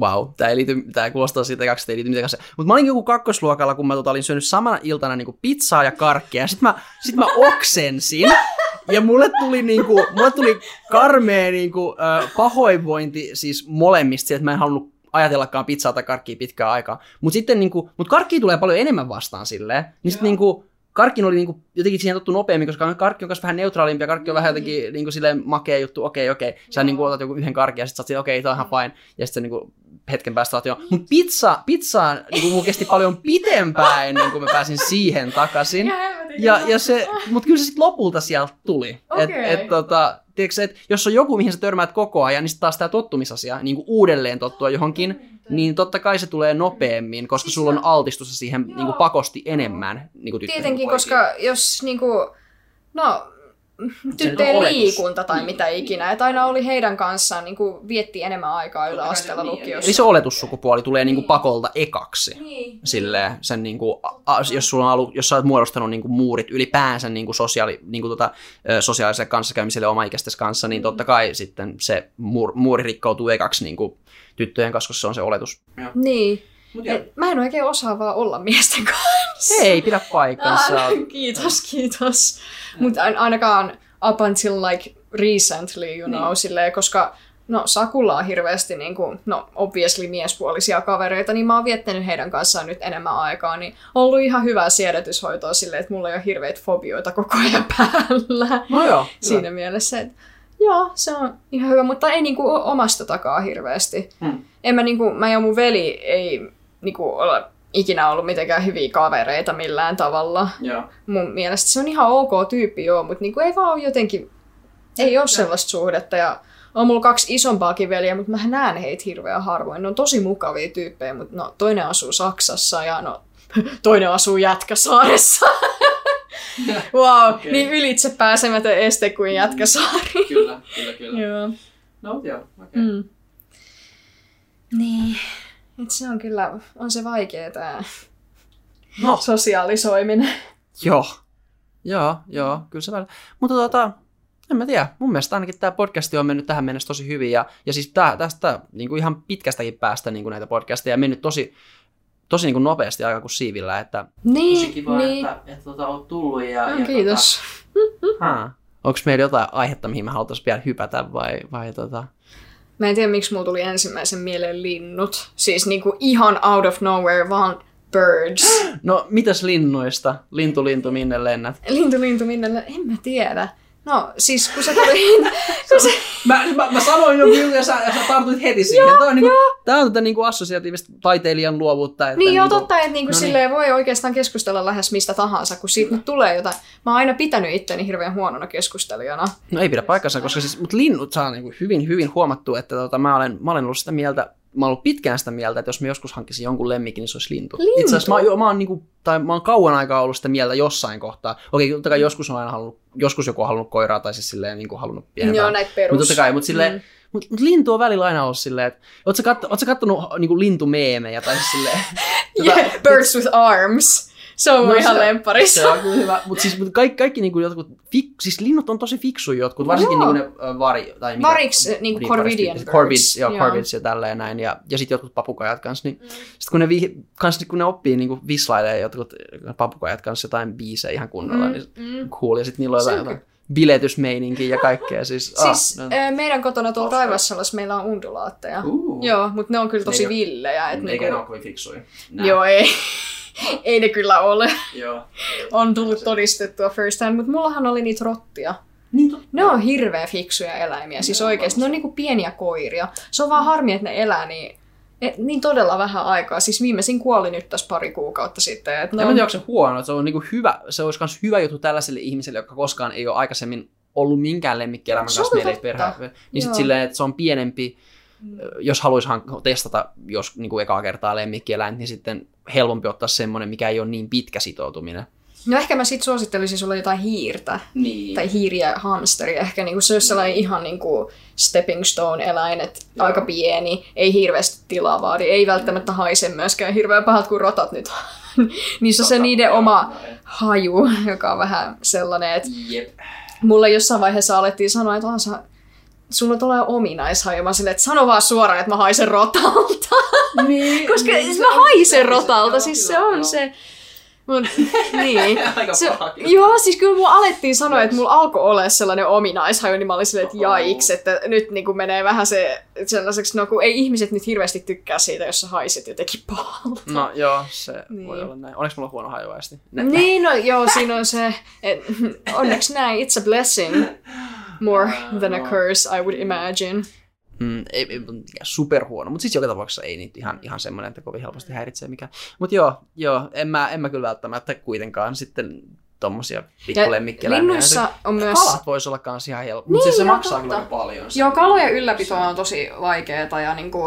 wow, <laughs> tää, ei liity, tää kuulostaa siitä kaksi, ei liity mitenkään. Mutta mä olin joku kakkosluokalla, kun mä tota, olin syönyt samana iltana niinku pizzaa ja karkkia, ja sit mä, sit mä oksensin, ja mulle tuli, niinku, mulle tuli karmea niinku, uh, pahoinvointi siis molemmista, että mä en halunnut ajatellakaan pizzaa tai karkkia pitkään aikaa. Mutta sitten niinku, mut karkkia tulee paljon enemmän vastaan silleen, niin sitten niinku, karkkin oli niinku, jotenkin siihen tottu nopeammin, koska karkki on myös vähän neutraalimpi ja karkki on vähän jotenkin niinku silleen makea juttu, okei okei. Sä niinku otat joku yhden karkin ja sitten sä oot okei, tää on ihan fine. Ja sitten niinku hetken päästä oot jo. Mut pizza, pizza niinku mulla kesti paljon <laughs> pitempään ennen kuin mä pääsin siihen takaisin. Ja, ja se, mutta kyllä se sitten lopulta sieltä tuli. Okei. Et, et, tota, tiedätkö, et jos on joku, mihin sä törmäät koko ajan, niin sitten taas tämä tottumisasia, niin kuin uudelleen tottua johonkin, niin totta kai se tulee nopeammin, koska sulla on altistusta siihen niin kuin pakosti enemmän. Niin kuin Tietenkin, kuin koska jos niinku, no, tyttöjen liikunta tai mitä ikinä, että aina oli heidän kanssaan niinku, vietti enemmän aikaa yläasteella lukiossa. Eli se oletussukupuoli tulee niin kuin pakolta ekaksi. Niin. Silleen, sen niin kuin, a, jos, sulla on ollut, jos sä oot muodostanut niin kuin muurit ylipäänsä niin kuin sosiaali, niin kuin tota, sosiaaliselle kanssakäymiselle omaikäistes kanssa, niin totta kai sitten se muur, muuri rikkoutuu ekaksi niin kuin tyttöjen kanssa, koska se on se oletus. Niin. Mut Et, mä en oikein osaa vaan olla miesten kanssa. Ei pidä paikkansa. Ah, <laughs> kiitos, kiitos. Mutta ainakaan up until like recently, you know, Niin. silleen, koska no Sakulla on hirveästi niin kuin, no obviously miespuolisia kavereita, niin mä oon viettänyt heidän kanssaan nyt enemmän aikaa, niin on ollut ihan hyvää siedätyshoitoa silleen, että mulla ei ole hirveitä fobioita koko ajan <laughs> päällä. No joo. Siinä mielessä, että joo, se on ihan hyvä, mutta ei niinku o- omasta takaa hirveästi. Hmm. En mä, niinku, mä ja mun veli ei niinku, ole ikinä ollut mitenkään hyviä kavereita millään tavalla. Joo. Mun mielestä se on ihan ok tyyppi joo, mutta niinku, ei vaan ole jotenkin, ei ole sellaista suhdetta. Ja on mulla kaksi isompaakin veliä, mutta mä näen heitä hirveän harvoin. Ne on tosi mukavia tyyppejä, mutta no, toinen asuu Saksassa ja no, <laughs> toinen asuu Jätkäsaaressa. <laughs> wow, Okei. niin ylitse pääsemätön este kuin Jätkäsaari. <laughs> Kyllä, kyllä, kyllä. Joo. No joo, okei. Mm. Niin. Et se on kyllä, on se vaikea tää No. sosiaalisoiminen. Joo. Joo, joo, kyllä se välillä. Mutta tota, en mä tiedä. Mun mielestä ainakin tämä podcasti on mennyt tähän mennessä tosi hyvin. Ja, ja siis tää, tästä niin kuin ihan pitkästäkin päästä niin kuin näitä podcasteja mennyt tosi, tosi niin kuin nopeasti aika kuin siivillä. Että, Niin, niin. että, että tota, oot tullut. Ja, No, kiitos. Tota, Onko meillä jotain aihetta, mihin me haluttaisiin vielä hypätä vai, vai tota... Mä en tiedä, miksi mulla tuli ensimmäisen mieleen linnut. Siis niinku ihan out of nowhere, vaan birds. <gasps> No, mitäs linnuista? Lintu, lintu, minne lennät? lintu, lintu, minne? lä- En mä tiedä. No, siis kun sä tuli... <laughs> kun sä... Mä, mä, mä sanoin jo kyllä ja sä, sä tartuit heti siihen. Joo, tämä on, niinku, tää on tätä niinku assosiatiivista taiteilijan luovuutta. Että Niin joo, niinku- totta, että niinku no niin. voi oikeastaan keskustella lähes mistä tahansa, kun siitä nyt tulee jotain. Mä oon aina pitänyt itteni hirveän huonona keskustelijana. No ei pidä paikkansa, koska siis, mutta linnut saa niinku hyvin, hyvin huomattu, että tota, mä, olen, mä olen ollut sitä mieltä, mä olen ollut pitkään sitä mieltä, että jos mä joskus hankkisin jonkun lemmikin, niin se olisi lintu. Lintu? Itse asiassa mä, oon- mä, oon, niinku, tai mä oon kauan aikaa ollut sitä mieltä jossain kohtaa. Okei, totta kai joskus on aina halunnut, joskus joku on halunnut koiraa tai siis silleen niinku halunnut pienempää. Joo, näitä perus. Mutta totta kai, mutta silleen, Mm. mut, mut lintu on välillä aina ollut silleen, että oot sä, katso, oot sä kattonut niinku lintumeemejä tai siis silleen, <laughs> Yeah, birds with arms. Se on no, ihan lempparissa. Se on kyllä hyvä. Mutta siis mut kaikki, kaikki niinku jotkut, fik, siis linnut on tosi fiksuja jotkut, varsinkin niinku ne vari, tai mikä, Variks, niinku Corvidian birds. Corvids, joo, Corvids ja tälleen näin. Ja, ja sitten jotkut papukajat kanssa. Niin, mm. Sitten kun ne, vi, kans, kun ne oppii niinku vislailee jotkut papukajat kanssa jotain biisejä ihan kunnolla, mm. niin mm. cool. Ja sitten niillä on jotain, jotain biletysmeininki ja kaikkea. Siis, <laughs> siis ah, no. meidän kotona tuolla Taivassalassa meillä on undulaatteja. Uh. Joo, mutta ne on kyllä tosi villejä. Et eikä niinku... ne ole kovin fiksuja. Joo, ei. <laughs> ei ne kyllä ole. Joo. on tullut todistettua first hand, mutta mullahan oli niitä rottia. Niin ne on hirveän fiksuja eläimiä, siis oikeasti. Ne on niinku pieniä koiria. Se on vaan harmi, että ne elää niin et, niin todella vähän aikaa. Siis viimeisin kuoli nyt tässä pari kuukautta sitten. Et no... En tiedä, onko se huono. Se, on niinku hyvä, se olisi myös hyvä juttu tällaiselle ihmiselle, joka koskaan ei ole aikaisemmin ollut minkään lemmikkielämän kanssa meille perhe. Niin sitten silleen, että se on pienempi, mm. jos haluaisi testata jos niin kuin ekaa kertaa lemmikkieläin, niin sitten helpompi ottaa semmoinen, mikä ei ole niin pitkä sitoutuminen. No ehkä mä sit suosittelisin sulle jotain hiirtä. Niin. Tai hiiriä hamsteri. Ehkä niinku se olisi sellainen ihan niinku stepping stone eläin, että aika pieni, ei hirveästi tilaa vaadi, ei välttämättä haise myöskään hirveän pahat kuin rotat nyt. <laughs> Niissä on se niiden oma haju, <laughs> joka on vähän sellainen, että yep. mulle jossain vaiheessa alettiin sanoa, että on sulla tulee ominaishaju. Mä silleen, että sano vaan suoraan, että mä haisen rotalta. Niin, <laughs> Koska niin, mä haisen rotalta, siis se on se Mut, niin. se, joo, siis kyllä mulla <laughs> alettiin sanoa, että mulla alkoi olla sellainen ominaishaju, niin mä olin silleen, että jaiks, että nyt niin kuin menee vähän se sellaiseksi, no kun ei ihmiset nyt hirveästi tykkää siitä, jos sä haiset jotenkin pahalta. No joo, se niin. voi olla näin. Onneksi mulla on huono hajuaisti. Niin, no joo, siinä on se, et, onneksi näin, it's a blessing <laughs> more than a curse, I would imagine. Mm, ei, ei super huono, mutta siis joka tapauksessa ei niitä ihan, ihan semmoinen, että kovin helposti häiritsee mikään. Mutta joo, joo en, mä, en mä kyllä välttämättä kuitenkaan sitten tommosia pikkulemmikkeläimiä. Linnuissa on myös... Kalat voisi olla kans ihan helppo, niin, mutta siis se maksaa totta. kyllä paljon. Joo, kalojen ylläpito on tosi vaikeaa ja niinku,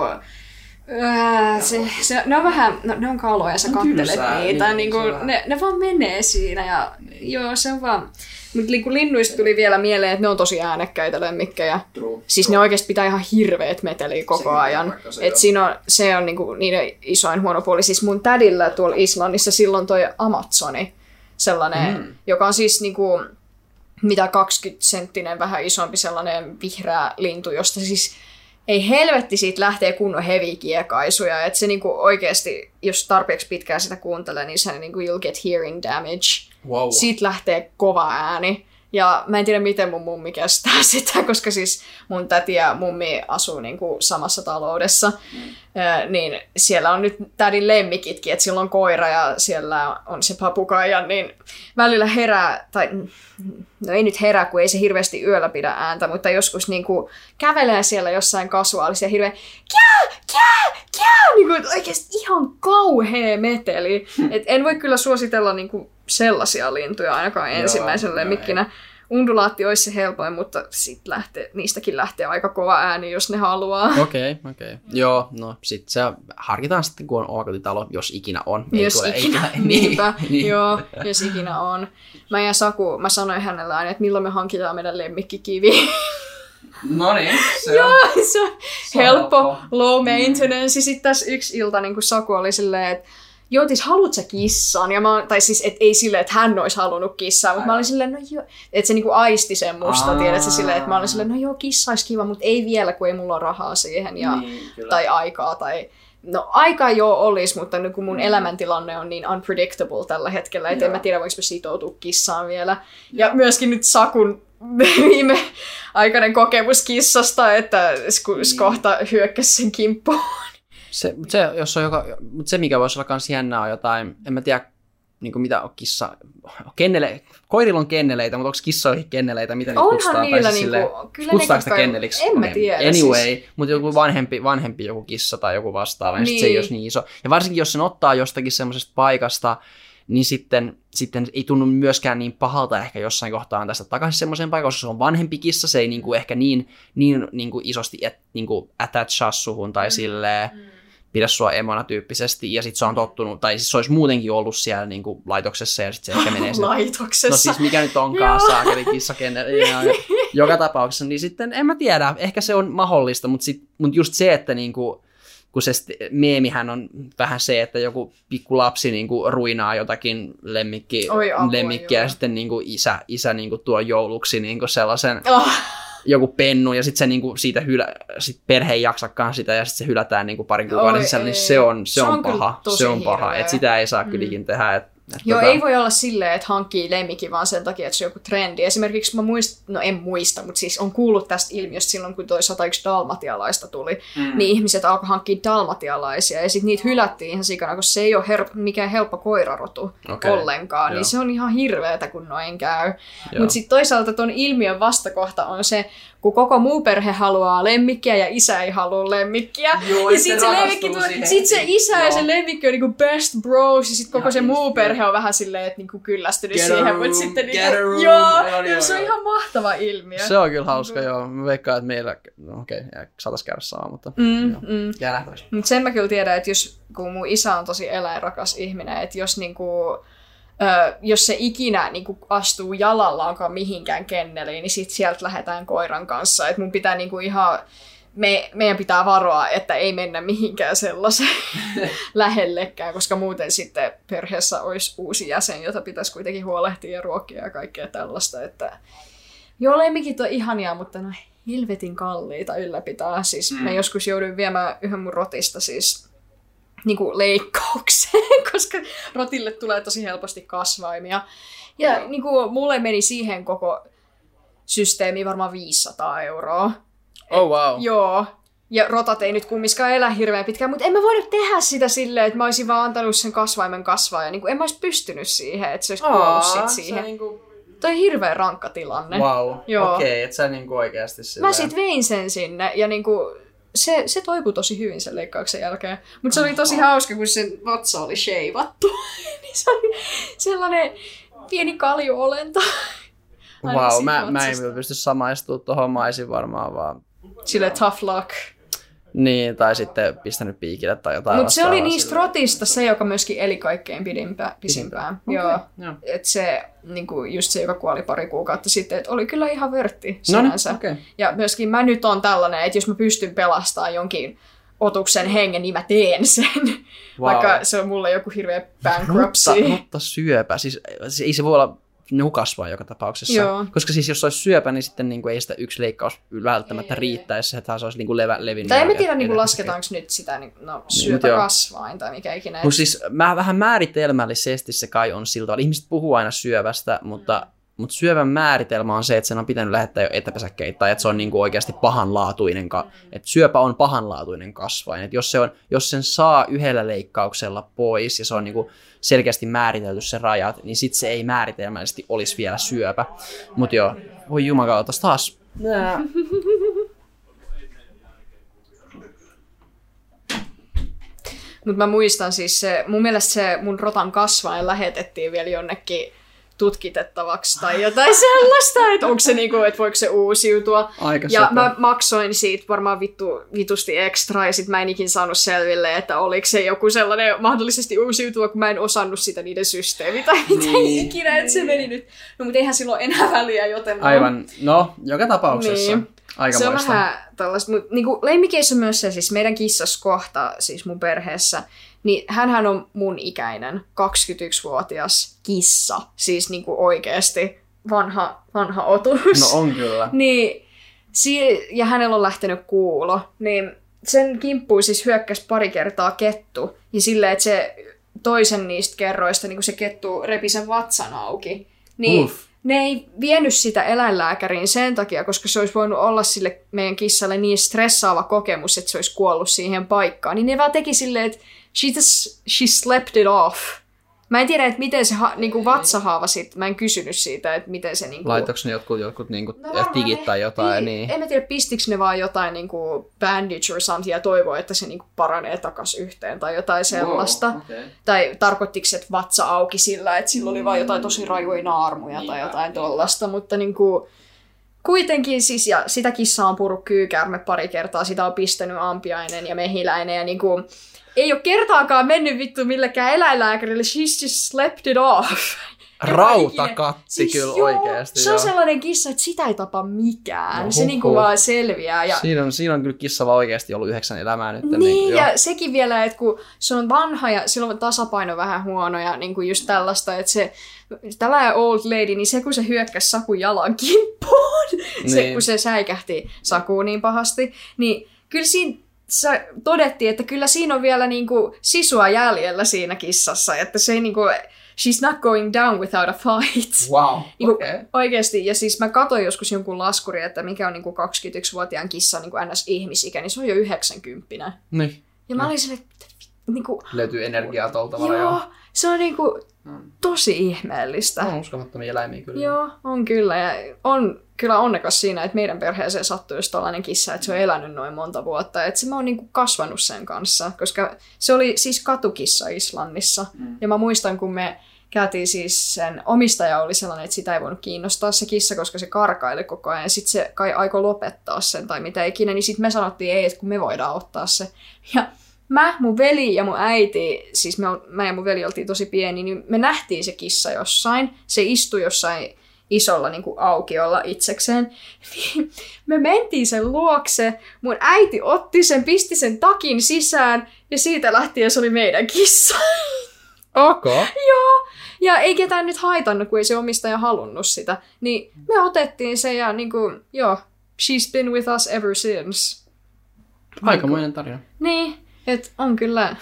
Öö, se, se, ne on vähän, no, ne on kaloja, sä kattelet niitä, niin, niin kuin, ne, ne vaan menee siinä ja niin. joo, se on vaan, mutta niin linnuista tuli vielä mieleen, että ne on tosi äänekkäitä lemmikkejä. True. Siis ne oikeasti pitää ihan hirveät meteliä koko Sekin ajan. Et siinä on, se on niinku niiden isoin huono puoli. Siis mun tädillä tuolla Islannissa silloin toi Amazoni, sellainen, mm. joka on siis niinku, mitä 20 senttinen, vähän isompi sellainen vihreä lintu, josta siis ei helvetti siitä lähtee kunnon hevikiekaisuja. Että se niinku oikeasti, jos tarpeeksi pitkään sitä kuuntelee, niin se niinku you'll get hearing damage. Wow. Siitä lähtee kova ääni. Ja mä en tiedä, miten mun mummi kestää <laughs> sitä, koska siis mun täti ja mummi asuu niin kuin samassa taloudessa. Mm. niin siellä on nyt tädin lemmikitkin, että sillä on koira ja siellä on se papukaija, niin välillä herää, tai no ei nyt herää, kun ei se hirveästi yöllä pidä ääntä, mutta joskus niin kuin kävelee siellä jossain kasuaalisia hirveä kää, kää, kää, niin kuin oikeasti ihan kauhea meteli. <laughs> Et en voi kyllä suositella niin kuin sellaisia lintuja ainakaan ensimmäisen lemmikkinä. Undulaatti olisi se helpoin, mutta sit lähtee, niistäkin lähtee aika kova ääni, jos ne haluaa. Okei, okay, okei. Okay. Joo, no sit se harkitaan sitten, kun on omakotitalo, jos ikinä on. Ei jos tule, ikinä, ei, <laughs> niinpä, niin. joo, jos ikinä on. Mä ja Saku, mä sanoin hänelle aina, että milloin me hankitaan meidän lemmikkikivi. <laughs> No niin, se Joo, se on helppo, low maintenance. Mm. Sitten tässä yksi ilta niin Saku oli silleen, että joo, siis haluat sä kissan? Ja mä, tai siis et, ei silleen, että hän olisi halunnut kissaa, mutta mä olin silleen, no joo, että se niinku aisti sen musta, Aa. tiedät silleen, että mä olin silleen, no joo, kissa olisi kiva, mutta ei vielä, kun ei mulla ole rahaa siihen ja, niin, tai aikaa tai No aika jo olisi, mutta nyt kun mun mm. elämäntilanne on niin unpredictable tällä hetkellä, että en mä tiedä voinko mä sitoutua kissaan vielä. Ja, ja myöskin nyt Sakun <laughs> viime aikainen kokemus kissasta, että niin. kohta hyökkäsi sen kimppuun. Se, se, jos on joka, mutta se, mikä voisi olla myös jännää, on jotain, en mä tiedä, niin mitä on kissa, kennele, koirilla on kenneleitä, mutta onko kissoihin kenneleitä, mitä niitä kutsutaan? niillä siis niin kuin, kyllä kutsutaanko sitä kenneliksi? En mä tiedä. Anyway, siis... mutta joku vanhempi, vanhempi joku kissa tai joku vastaava, niin. niin se ei olisi niin iso. Ja varsinkin, jos sen ottaa jostakin semmoisesta paikasta, niin sitten, sitten ei tunnu myöskään niin pahalta ehkä jossain kohtaa tästä takaisin semmoiseen paikkaan, koska se on vanhempi kissa, se ei niin kuin ehkä niin, niin, niin kuin isosti et, niin kuin attachaa suhun tai mm. silleen, mm pidä sua emona tyyppisesti, ja sitten se on tottunut, tai siis se olisi muutenkin ollut siellä niin kuin, laitoksessa, ja sitten se ehkä menee sinne. laitoksessa? No siis mikä nyt onkaan, saakeli kissakenne, <laughs> joka tapauksessa, niin sitten en mä tiedä, ehkä se on mahdollista, mutta, sit, mutta just se, että niin kuin, kun se meemihän on vähän se, että joku pikku lapsi niin kuin ruinaa jotakin lemmikki, Oi apua, lemmikkiä joo. ja sitten niin kuin isä, isä niin kuin tuo jouluksi niin kuin sellaisen Oh, joku pennu ja sitten se niinku siitä hylä, sit perhe ei jaksakaan sitä ja sitten se hylätään niinku parin kuukauden Oi, sisällä, ei. niin se on, se Se on, on paha. Se on paha, että sitä ei saa kyllä ikinä tehdä. Et, et Joo, tota, ei voi olla silleen, että hankkii lemmikin vaan sen takia, että se on joku trendi. Esimerkiksi mä muist, no en muista, mutta siis on kuullut tästä ilmiöstä silloin, kun toi 101 dalmatialaista tuli, mm. niin ihmiset alkoi hankkia dalmatialaisia ja sitten niitä hylättiin ihan sikana, koska se ei ole her- mikään helppo koirarotu Okei, ollenkaan, joo. niin se on ihan hirveetä, kun noin käy. Mutta sitten toisaalta ton ilmiön vastakohta on se, kun koko muu perhe haluaa lemmikkiä ja isä ei halua lemmikkiä. Joo, ja ja sit se se, lemmikki sit se isä ja Joo. se lemmikki on niinku best bros ja sit koko Ihan se muu just, perhe on vähän silleen, että niinku kyllästynyt Get siihen, mutta sitten get niinku, room. joo, Joo, joo, joo, se on joo. ihan mahtava ilmiö. Se on kyllä hauska, joo. Mä veikkaan, että meillä, no okei, okay, saatais käydä sama, mutta Mm, joo. mm. jää nähtäväksi. Mutta sen mä kyllä tiedän, että jos, kun mun isä on tosi eläinrakas ihminen, että jos niinku, ö, jos se ikinä niinku astuu jalallaankaan mihinkään kenneliin, niin sit sieltä lähdetään koiran kanssa. Et mun pitää niinku ihan, me, meidän pitää varoa, että ei mennä mihinkään sellaiseen <laughs> lähellekään, koska muuten sitten perheessä olisi uusi jäsen, jota pitäisi kuitenkin huolehtia ja ruokkia ja kaikkea tällaista. Että... Joo, lemmikit on ihania, mutta no helvetin kalliita ylläpitää. Siis mm. mä joskus jouduin viemään yhden mun rotista siis niin kuin leikkaukseen, <laughs> koska rotille tulee tosi helposti kasvaimia. Ja niin kuin, mulle meni siihen koko systeemi varmaan 500 euroa. Oh wow. Joo. Ja rotat ei nyt kumminkaan elä hirveän pitkään, mutta en mä voinut tehdä sitä silleen, että mä olisin vaan antanut sen kasvaimen kasvaa. Ja niin kuin, en mä olisi pystynyt siihen, että se olisi kuollut sit siihen. Niinku... Toi on hirveän rankka tilanne. Wow, Joo. okei, okay, et sä niinku oikeasti silleen... Mä sit vein sen sinne ja niinku, se, se toipui tosi hyvin sen leikkauksen jälkeen. Mutta se oli tosi hauska, kun sen vatsa oli sheivattu. <laughs> niin se oli sellainen pieni kaljuolento. <laughs> Aina Wow, mä, mä en pysty samaistumaan tuohon maisin varmaan vaan. Sille tough luck. Niin, tai sitten pistänyt piikille tai jotain Mutta se oli niistä silleen. rotista se, joka myöskin eli kaikkein pidimpään, pisimpään. Okei, Joo. joo. Et se, niinku, just se, joka kuoli pari kuukautta sitten, että oli kyllä ihan vörtti No sinänsä. okei. Ja myöskin mä nyt on tällainen, että jos mä pystyn pelastamaan jonkin otuksen hengen, niin mä teen sen. Wow. Vaikka se on mulle joku hirveä bankruptcy. Mutta, mutta syöpä, siis se- ei se voi olla nukasvaa joka tapauksessa. Joo. Koska siis jos olisi syöpä, niin sitten niin kuin ei sitä yksi leikkaus välttämättä Ei, riittäisi, että se olisi niin kuin levä, levinnyt. tai en mä tiedä, niin ja- lasketaanko nyt sitä niin, no, syöpä joo. kasvain tai mikä ikinä. Mutta siis mä vähän määritelmällisesti se kai on sillä tavalla. Ihmiset puhuu aina syövästä, mutta, mutta syövän määritelmä on se, että sen on pitänyt lähettää jo etäpesäkkeitä tai että se on niinku oikeasti pahanlaatuinen. Ka- että syöpä on pahanlaatuinen kasvain. Et jos, se on, jos sen saa yhdellä leikkauksella pois ja se on niinku selkeästi määritelty se rajat, niin sitten se ei määritelmällisesti olisi vielä syöpä. Mutta joo, voi jumakauta, taas Mutta mä muistan siis se, mun mielestä se mun rotan kasvain lähetettiin vielä jonnekin tutkitettavaksi tai jotain sellaista, että onko se niinku, että voiko se uusiutua. Aika ja söpö. mä maksoin siitä varmaan vittu, vitusti ekstra ja sit mä en ikin saanut selville, että oliko se joku sellainen mahdollisesti uusiutua, kun mä en osannut sitä niiden systeemi tai mitä Niin, ikinä, että se meni nyt. No mutta eihän silloin enää väliä, joten mä Aivan, no, joka tapauksessa. Niin. Aika se on vähän tällaista, mutta niinku, lemmikeissä on myös se, siis meidän kissas kohta, siis mun perheessä, niin hänhän on mun ikäinen, 21-vuotias kissa, siis niinku oikeasti vanha, vanha otus. No on kyllä. <laughs> Niin, si- ja hänellä on lähtenyt kuulo, niin sen kimppuun siis hyökkäsi pari kertaa kettu, ja silleen, että se toisen niistä kerroista, niin kun se kettu repi sen vatsan auki, niin Uff. Ne ei vienyt sitä eläinlääkäriin sen takia, koska se olisi voinut olla sille meidän kissalle niin stressaava kokemus, että se olisi kuollut siihen paikkaan. Niin ne vaan teki silleen, että she, just, she slept it off. Mä en tiedä, että miten se ha, niinku vatsahaava sit, mä en kysynyt siitä, että miten se niinku... Laitoiko ne jotkut, jotkut niinku No digit tai jotain, niin... En mä tiedä, pistikö ne vaan jotain niinku bandage or something ja toivoo, että se niinku paranee takas yhteen tai jotain sellaista. Wow, okay. Tai tarkoittiko se, että vatsa auki sillä, että sillä oli vain jotain tosi rajuja naarmuja tai jotain tollasta, mutta niinku, kuitenkin siis, ja sitä kissaa on purru kyykäärme pari kertaa, sitä on pistänyt ampiainen ja mehiläinen ja niinku, ei ole kertaakaan mennyt vittu millekään eläinlääkärille, she's just slept it off. <laughs> Rautakatti Siis kyllä joo, oikeasti. Se on joo. sellainen kissa, että sitä ei tapa mikään. No se niinku vaan selviää. Ja Siinä on, siinä on kyllä kissalla oikeasti ollut yhdeksän elämää nyt. Niin, joo. ja sekin vielä, että kun se on vanha ja sillä on tasapaino vähän huono ja niin kuin just tällaista, että se tällainen old lady, niin se kun se hyökkäsi Sakun jalan kimppuun, <laughs> se Niin. kun se säikähti Sakuun niin pahasti, niin kyllä siinä sä todettiin, että kyllä siinä on vielä niin kuin sisua jäljellä siinä kissassa, että se ei niin kuin, she's not going down without a fight. Wow, Niinku, okei. Okay. Oikeasti, ja siis mä katsoin joskus jonkun laskuri, että mikä on niinku 21-vuotiaan kissan niinku NS-ihmisikä, niin se on jo 90. Niin. Ja mä No. olin silleen, että niinku, Löytyy energiaa tuolta tavalla. joo, se on niinku Mm. tosi ihmeellistä. On uskomattomia eläimiä kyllä. Joo, on kyllä. Ja on kyllä onnekas siinä, että meidän perheeseen sattui just tällainen kissa, että se on elänyt noin monta vuotta. Että se mä oon niinku kasvanut sen kanssa, koska se oli siis katukissa Islannissa. Mm. Ja mä muistan, kun me käytiin siis, sen omistaja oli sellainen, että sitä ei voinut kiinnostaa se kissa, koska se karkaili koko ajan. Ja sitten se kai aikoi lopettaa sen tai mitä ikinä, niin sitten me sanottiin ei, että kun me voidaan ottaa se. Ja mä, mun veli ja mun äiti, siis me, mä ja mun veli oltiin tosi pieni, niin me nähtiin se kissa jossain. Se istui jossain isolla niin kuin aukiolla itsekseen. <laughs> Niin me mentiin sen luokse, mun äiti otti sen, pisti sen takin sisään ja siitä lähtien se oli meidän kissa. <laughs> Okay. Joo, ja ei ketään nyt haitannut, kun ei se omistaja halunnut sitä. Niin me otettiin se ja niin kuin, joo, she's been with us ever since. Aikamoinen tarina. Niin, että on kyllä...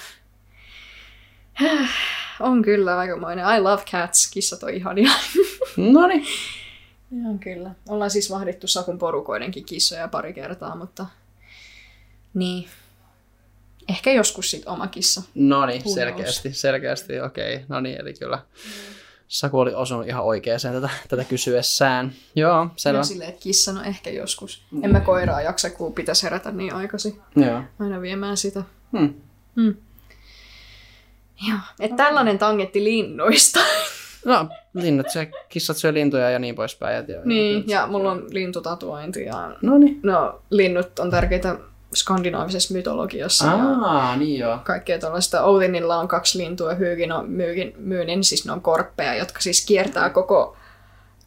<sighs> On kyllä aikamoinen. I love cats. Kissat on ihania. <laughs> No niin. On kyllä. Ollaan siis vahdittu Sakun porukoidenkin kissoja pari kertaa, mutta... Niin. Ehkä joskus sit oma kissa. No niin, selkeästi, selkeästi, okei. Okay. No niin, eli kyllä Saku oli osunut ihan oikeaan tätä, tätä kysyessään. Joo, selvä. Ja silleen, että kissa, no ehkä joskus. En mä koiraa jaksa, kun pitäisi herätä niin aikaisin. Joo. Aina viemään sitä. Hmm. Hmm. Joo. Että tällainen tangetti linnuista. <laughs> No, linnut, se, kissat syö lintuja ja niin poispäin. Ja, ja, niin, ja mulla on lintutatuointi ja No niin. no, linnut on tärkeitä skandinaavisessa mytologiassa. Aa, niin joo. kaikkea tuollaista. Odinilla on kaksi lintua, Hyygin on myykin, myynin, siis ne on korppeja, jotka siis kiertää koko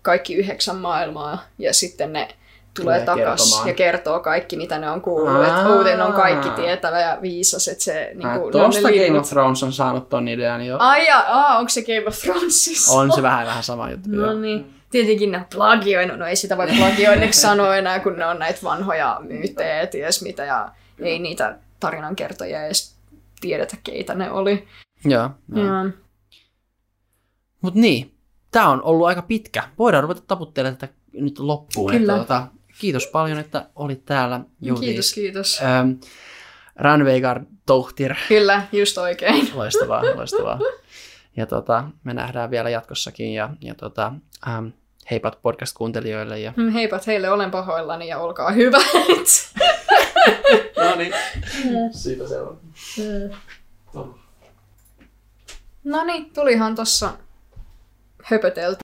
kaikki yhdeksän maailmaa ja sitten ne tulee, Tulee takas kertomaan. ja kertoo kaikki, mitä ne on kuullut. Että. Odin on kaikki tietävä ja viisas, että se ne on ne Tuosta Game of Thrones on saanut ton idean jo. Ai ja, aa, onko se Game of Thronesissa? On se vähän vähän sama juttu. No niin. Tietenkin ne on plagioinut, no ei sitä voi plagioinneksi <laughs> sanoa enää, kun ne on näitä vanhoja myyttejä ja ties mitä, ja ei niitä tarinankertojia edes tiedetä, keitä ne oli. Joo. joo. Ja, Mut niin, tää on ollut aika pitkä. Voidaan ruveta taputtelemaan tätä nyt loppuun. Kyllä. Että, tota, kiitos paljon, että olit täällä. Joutis. kiitos, kiitos. Ähm, Ranveigard Tohtir. Kyllä, just oikein. <laughs> Loistavaa, loistavaa. Ja tota, me nähdään vielä jatkossakin ja, ja tota, ähm, heipat podcast-kuuntelijoille. Ja... Mm, Heipat heille, olen pahoillani ja olkaa hyvät. <laughs> No niin, siitä se on. No niin, tulihan tossa höpötelty.